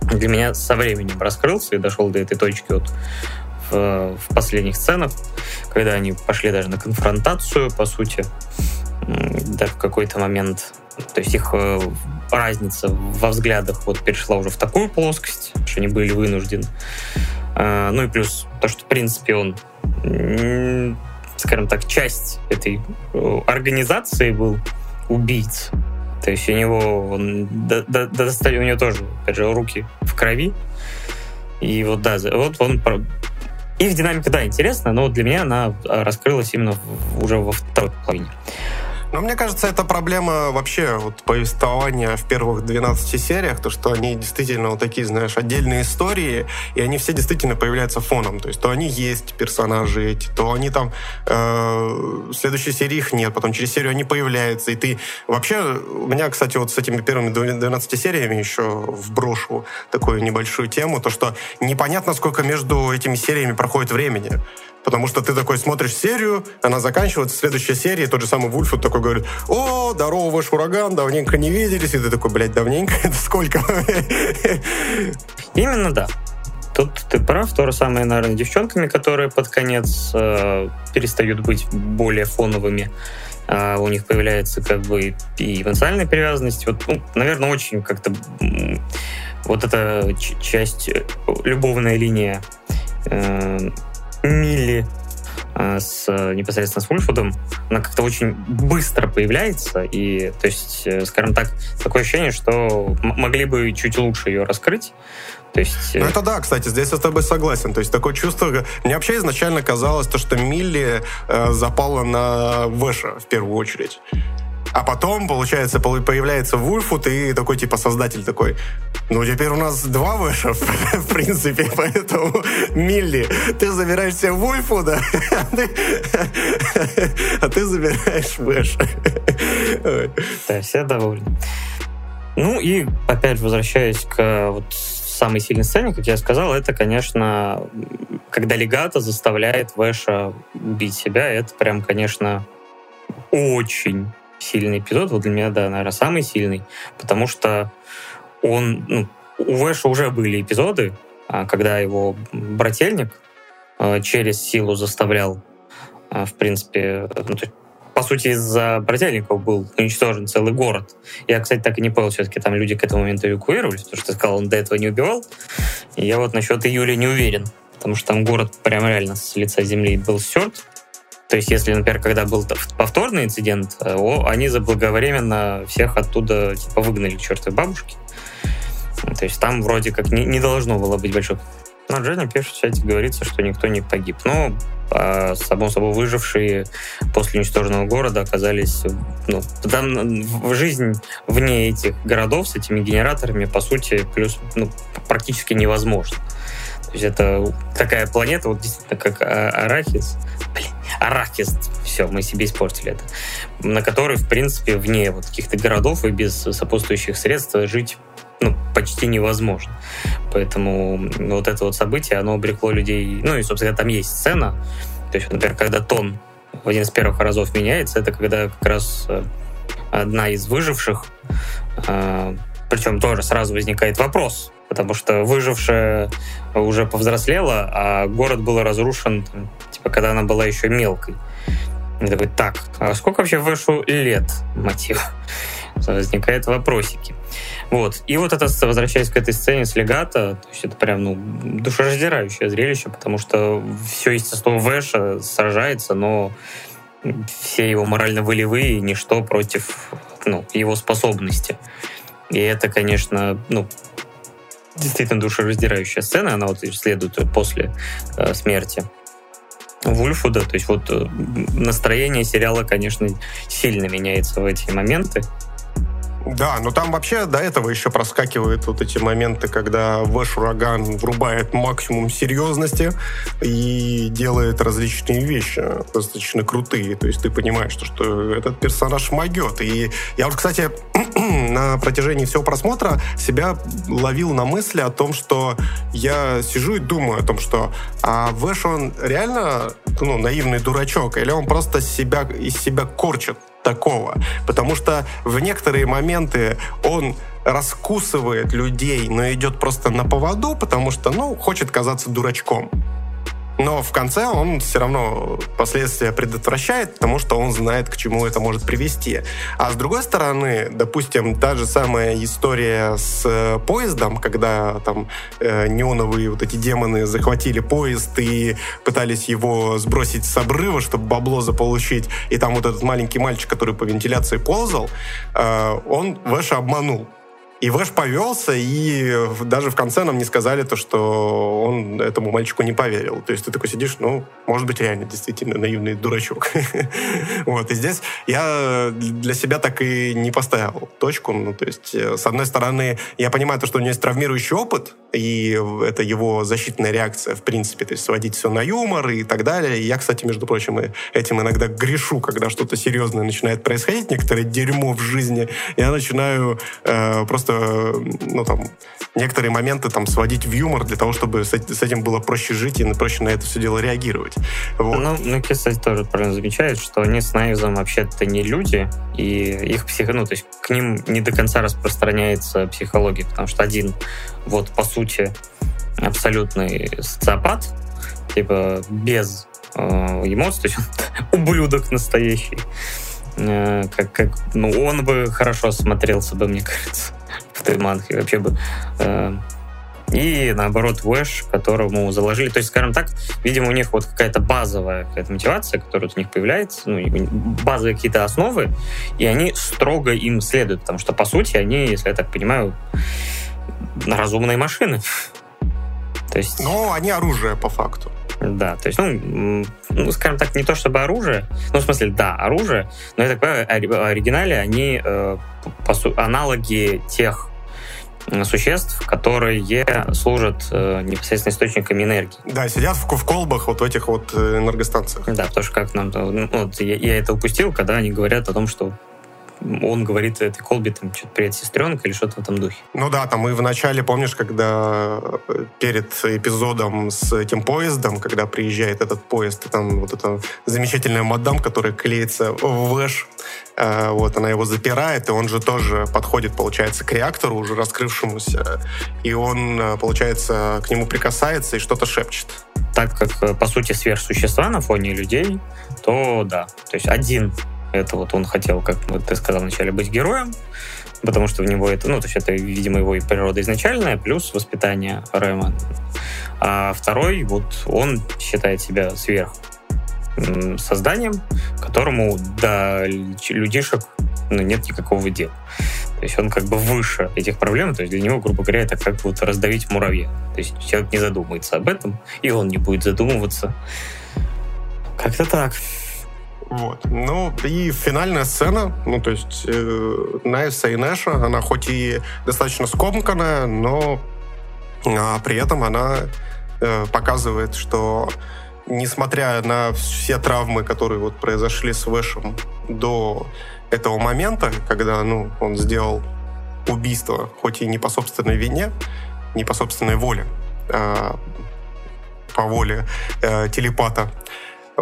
Speaker 1: для меня со временем раскрылся и дошел до этой точки вот в, в последних сценах, когда они пошли даже на конфронтацию, по сути. да, в какой-то момент. То есть их э, разница во взглядах вот перешла уже в такую плоскость, что они были вынуждены. А, ну и плюс то, что, в принципе, он, скажем так, часть этой э, организации был убийц. То есть у него он до, до, достали у него тоже, опять же, руки в крови. И вот да, вот он их динамика, да, интересна, но для меня она раскрылась именно уже во второй половине.
Speaker 2: Но мне кажется, это проблема вообще вот повествования в первых 12 сериях, то, что они действительно вот такие, знаешь, отдельные истории, и они все действительно появляются фоном. То есть то они есть персонажи эти, то они там э, в следующей серии их нет, потом через серию они появляются, и ты... Вообще, у меня, кстати, вот с этими первыми 12 сериями еще вброшу такую небольшую тему, то, что непонятно, сколько между этими сериями проходит времени. Потому что ты такой смотришь серию, она заканчивается, следующая серия, тот же самый Вульфуд такой говорит, о, здорово, ваш ураган, давненько не виделись, и ты такой, блядь, давненько, это сколько?
Speaker 1: Именно да. Тут ты прав, то же самое, наверное, девчонками, которые под конец э, перестают быть более фоновыми. Э, у них появляется как бы и эмоциональная привязанность. Вот, ну, наверное, очень как-то вот эта часть, э, любовная линия э, Милли а, с непосредственно с Вульфудом, она как-то очень быстро появляется, и, то есть, э, скажем так, такое ощущение, что могли бы чуть лучше ее раскрыть. То есть...
Speaker 2: Ну, это да, кстати, здесь я с тобой согласен. То есть такое чувство... Мне вообще изначально казалось, то, что Милли э, запала на Выша в первую очередь. А потом, получается, появляется Вульфут и такой, типа, создатель такой, ну, теперь у нас два выша, в принципе, поэтому, Милли, ты забираешь себе Вульфуда, а ты, а ты забираешь выша.
Speaker 1: Да, все довольны. Ну и, опять возвращаясь к вот самой сильной сцене, как я сказал, это, конечно, когда Легата заставляет Выша убить себя, это прям, конечно, очень сильный эпизод. Вот для меня, да, наверное, самый сильный, потому что он, ну, у Выша уже были эпизоды, а, когда его брательник а, через силу заставлял, а, в принципе, ну, то есть, по сути, из-за брательников был уничтожен целый город. Я, кстати, так и не понял, все-таки там люди к этому моменту эвакуировались, потому что ты сказал, он до этого не убивал. И я вот насчет июля не уверен, потому что там город прям реально с лица земли был стерт. То есть, если, например, когда был повторный инцидент, э, они заблаговременно всех оттуда типа выгнали к чертовой бабушке. То есть там вроде как не, не должно было быть большой. Но Дженни пишет в чате, говорится, что никто не погиб. Но, а, само собой, выжившие после уничтоженного города оказались... Ну, там жизнь вне этих городов с этими генераторами, по сути, плюс ну, практически невозможно. То есть это такая планета, вот действительно как а, Арахис. Блин, Арахис. Все, мы себе испортили это. На которой, в принципе, вне вот каких-то городов и без сопутствующих средств жить ну, почти невозможно. Поэтому вот это вот событие, оно обрекло людей... Ну и, собственно, там есть сцена. То есть, например, когда тон в один из первых разов меняется, это когда как раз э, одна из выживших, э, причем тоже сразу возникает вопрос, потому что выжившая уже повзрослела, а город был разрушен, типа, когда она была еще мелкой. И такой, так, а сколько вообще Вышу лет, мотив? Возникают вопросики. Вот. И вот это, возвращаясь к этой сцене с легато, то есть это прям, ну, душераздирающее зрелище, потому что все естество Выша сражается, но все его морально-волевые, ничто против ну, его способности. И это, конечно, ну, действительно душераздирающая сцена, она вот следует после э, смерти Вульфуда. То есть вот э, настроение сериала, конечно, сильно меняется в эти моменты.
Speaker 2: Да, но там вообще до этого еще проскакивают вот эти моменты, когда ваш ураган врубает максимум серьезности и делает различные вещи достаточно крутые. То есть ты понимаешь, что, что этот персонаж могет. И я вот, кстати, на протяжении всего просмотра себя ловил на мысли о том, что я сижу и думаю о том, что а Вэш, он реально ну, наивный дурачок, или он просто себя, из себя корчит такого. Потому что в некоторые моменты он раскусывает людей, но идет просто на поводу, потому что, ну, хочет казаться дурачком. Но в конце он все равно последствия предотвращает, потому что он знает, к чему это может привести. А с другой стороны, допустим, та же самая история с э, поездом, когда там э, неоновые вот эти демоны захватили поезд и пытались его сбросить с обрыва, чтобы бабло заполучить, и там вот этот маленький мальчик, который по вентиляции ползал, э, он Вэша обманул. И Вэш повелся, и даже в конце нам не сказали то, что он этому мальчику не поверил. То есть ты такой сидишь, ну, может быть, реально действительно наивный дурачок. вот, и здесь я для себя так и не поставил точку. Ну, то есть, э, с одной стороны, я понимаю то, что у него есть травмирующий опыт, и это его защитная реакция, в принципе, то есть сводить все на юмор и так далее. И я, кстати, между прочим, этим иногда грешу, когда что-то серьезное начинает происходить, некоторое дерьмо в жизни, я начинаю э, просто просто, ну, там, некоторые моменты там сводить в юмор для того, чтобы с, этим было проще жить и проще на это все дело реагировать.
Speaker 1: Вот. Ну, ну, кстати, тоже правильно замечает, что они с Найвзом вообще-то не люди, и их психо... Ну, то есть к ним не до конца распространяется психология, потому что один, вот, по сути, абсолютный социопат, типа, без э, эмоций, то есть он ублюдок настоящий. Э, как, как, ну, он бы хорошо смотрелся бы, мне кажется в той манхе вообще бы. Э, и наоборот Вэш, которому заложили. То есть, скажем так, видимо, у них вот какая-то базовая какая-то мотивация, которая у них появляется, ну, базовые какие-то основы, и они строго им следуют, потому что, по сути, они, если я так понимаю, разумные машины.
Speaker 2: То есть... Ну, они оружие, по факту.
Speaker 1: Да, то есть, ну, ну, скажем так, не то чтобы оружие, ну, в смысле, да, оружие, но я так понимаю, оригинале они э, по, аналоги тех существ, которые служат э, непосредственно источниками энергии.
Speaker 2: Да, сидят в, в колбах вот в этих вот э, энергостанциях.
Speaker 1: Да, потому что как нам... Ну, вот я, я это упустил, когда они говорят о том, что он говорит этой колбе там что-то привет, сестренка или что-то в этом духе.
Speaker 2: Ну да, там и в начале, помнишь, когда э, перед эпизодом с этим поездом, когда приезжает этот поезд, и там вот эта замечательная мадам, которая клеится в Эш, э, вот она его запирает, и он же тоже подходит, получается, к реактору уже раскрывшемуся, и он, э, получается, к нему прикасается и что-то шепчет.
Speaker 1: Так как, по сути, сверхсущества на фоне людей, то да. То есть один это вот он хотел, как ты сказал вначале, быть героем, потому что в него это, ну, то есть это, видимо, его и природа изначальная, плюс воспитание Рэма. А второй, вот он считает себя сверх созданием, которому до людишек ну, нет никакого дела. То есть он как бы выше этих проблем, то есть для него, грубо говоря, это как вот раздавить муравья. То есть человек не задумается об этом, и он не будет задумываться. Как-то так.
Speaker 2: Вот. Ну, и финальная сцена, ну, то есть э, Найса и Нэша, она хоть и достаточно скомканная, но а, при этом она э, показывает, что несмотря на все травмы, которые вот произошли с Вэшем до этого момента, когда, ну, он сделал убийство, хоть и не по собственной вине, не по собственной воле, а по воле э, телепата,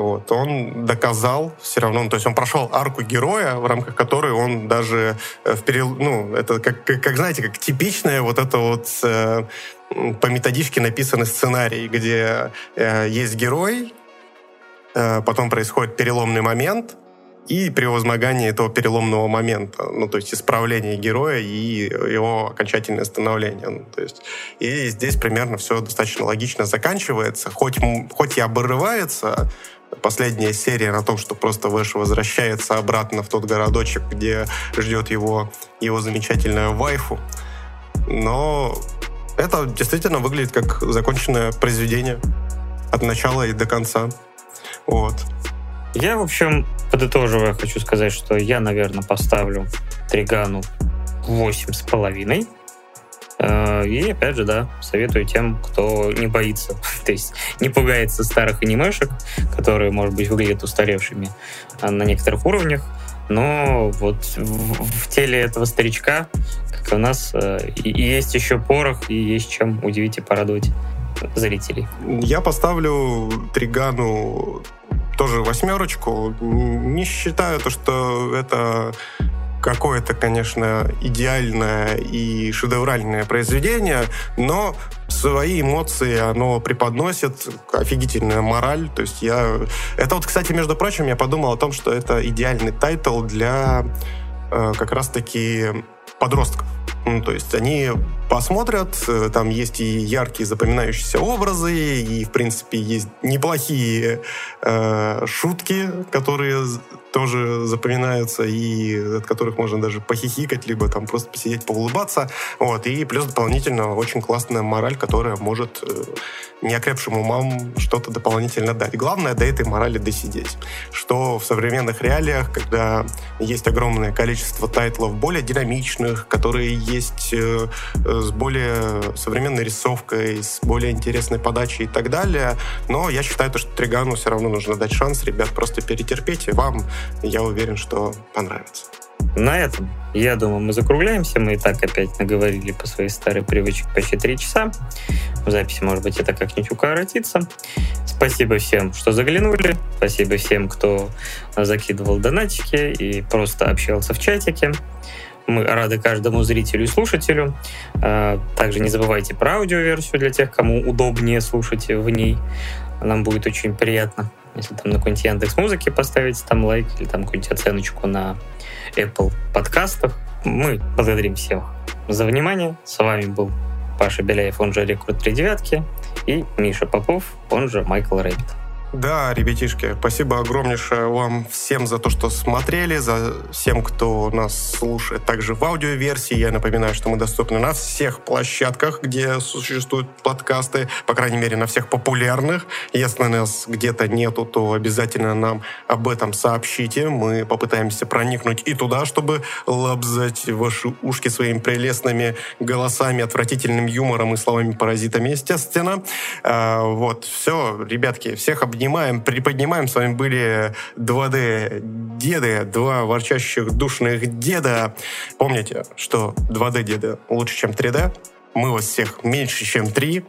Speaker 2: вот, он доказал все равно, ну, то есть он прошел арку героя, в рамках которой он даже э, в перел... ну, это как, как, как, знаете, как типичное вот это вот э, по методичке написанный сценарий, где э, есть герой, э, потом происходит переломный момент, и превозмогание этого переломного момента, ну, то есть исправление героя и его окончательное становление. Ну, то есть, и здесь примерно все достаточно логично заканчивается, хоть, хоть и обрывается, последняя серия на том, что просто Вэш возвращается обратно в тот городочек, где ждет его, его замечательная вайфу. Но это действительно выглядит как законченное произведение от начала и до конца. Вот.
Speaker 1: Я, в общем, подытоживая, хочу сказать, что я, наверное, поставлю Тригану восемь с половиной. Э, и опять же, да, советую тем, кто не боится, то есть не пугается старых анимешек, которые, может быть, выглядят устаревшими а, на некоторых уровнях, но вот в, в теле этого старичка, как у нас, э, и, и есть еще порох, и есть чем удивить и порадовать зрителей.
Speaker 2: Я поставлю Тригану тоже восьмерочку. Не считаю то, что это какое-то, конечно, идеальное и шедевральное произведение, но свои эмоции оно преподносит, офигительная мораль. То есть я... Это вот, кстати, между прочим, я подумал о том, что это идеальный title для э, как раз-таки подростков. Ну, то есть они посмотрят, э, там есть и яркие запоминающиеся образы, и, в принципе, есть неплохие э, шутки, которые тоже запоминаются и от которых можно даже похихикать, либо там просто посидеть, поулыбаться. Вот. И плюс дополнительно очень классная мораль, которая может э, неокрепшим умам что-то дополнительно дать. Главное до этой морали досидеть. Что в современных реалиях, когда есть огромное количество тайтлов более динамичных, которые есть э, с более современной рисовкой, с более интересной подачей и так далее, но я считаю, что Тригану все равно нужно дать шанс, ребят, просто перетерпите. Вам я уверен, что понравится.
Speaker 1: На этом, я думаю, мы закругляемся. Мы и так опять наговорили по своей старой привычке почти три часа. В записи, может быть, это как-нибудь укоротится. Спасибо всем, что заглянули. Спасибо всем, кто закидывал донатики и просто общался в чатике. Мы рады каждому зрителю и слушателю. А, также не забывайте про аудиоверсию для тех, кому удобнее слушать в ней. Нам будет очень приятно. Если там на какой-нибудь Яндекс Музыке поставить там лайк или там какую-нибудь оценочку на Apple подкастах. Мы благодарим всех за внимание. С вами был Паша Беляев, он же Рекрут 3 девятки, и Миша Попов, он же Michael Rabbit.
Speaker 2: Да, ребятишки, спасибо огромнейшее вам всем за то, что смотрели, за всем, кто нас слушает также в аудиоверсии. Я напоминаю, что мы доступны на всех площадках, где существуют подкасты, по крайней мере, на всех популярных. Если нас где-то нету, то обязательно нам об этом сообщите. Мы попытаемся проникнуть и туда, чтобы лобзать ваши ушки своими прелестными голосами, отвратительным юмором и словами-паразитами, естественно. А, вот, все, ребятки, всех обнимаю обнимаем, приподнимаем. С вами были 2D деды, два ворчащих душных деда. Помните, что 2D деды лучше, чем 3D? Мы вас всех меньше, чем 3.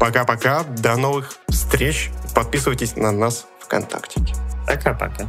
Speaker 2: Пока-пока. До новых встреч. Подписывайтесь на нас ВКонтакте.
Speaker 1: Пока-пока.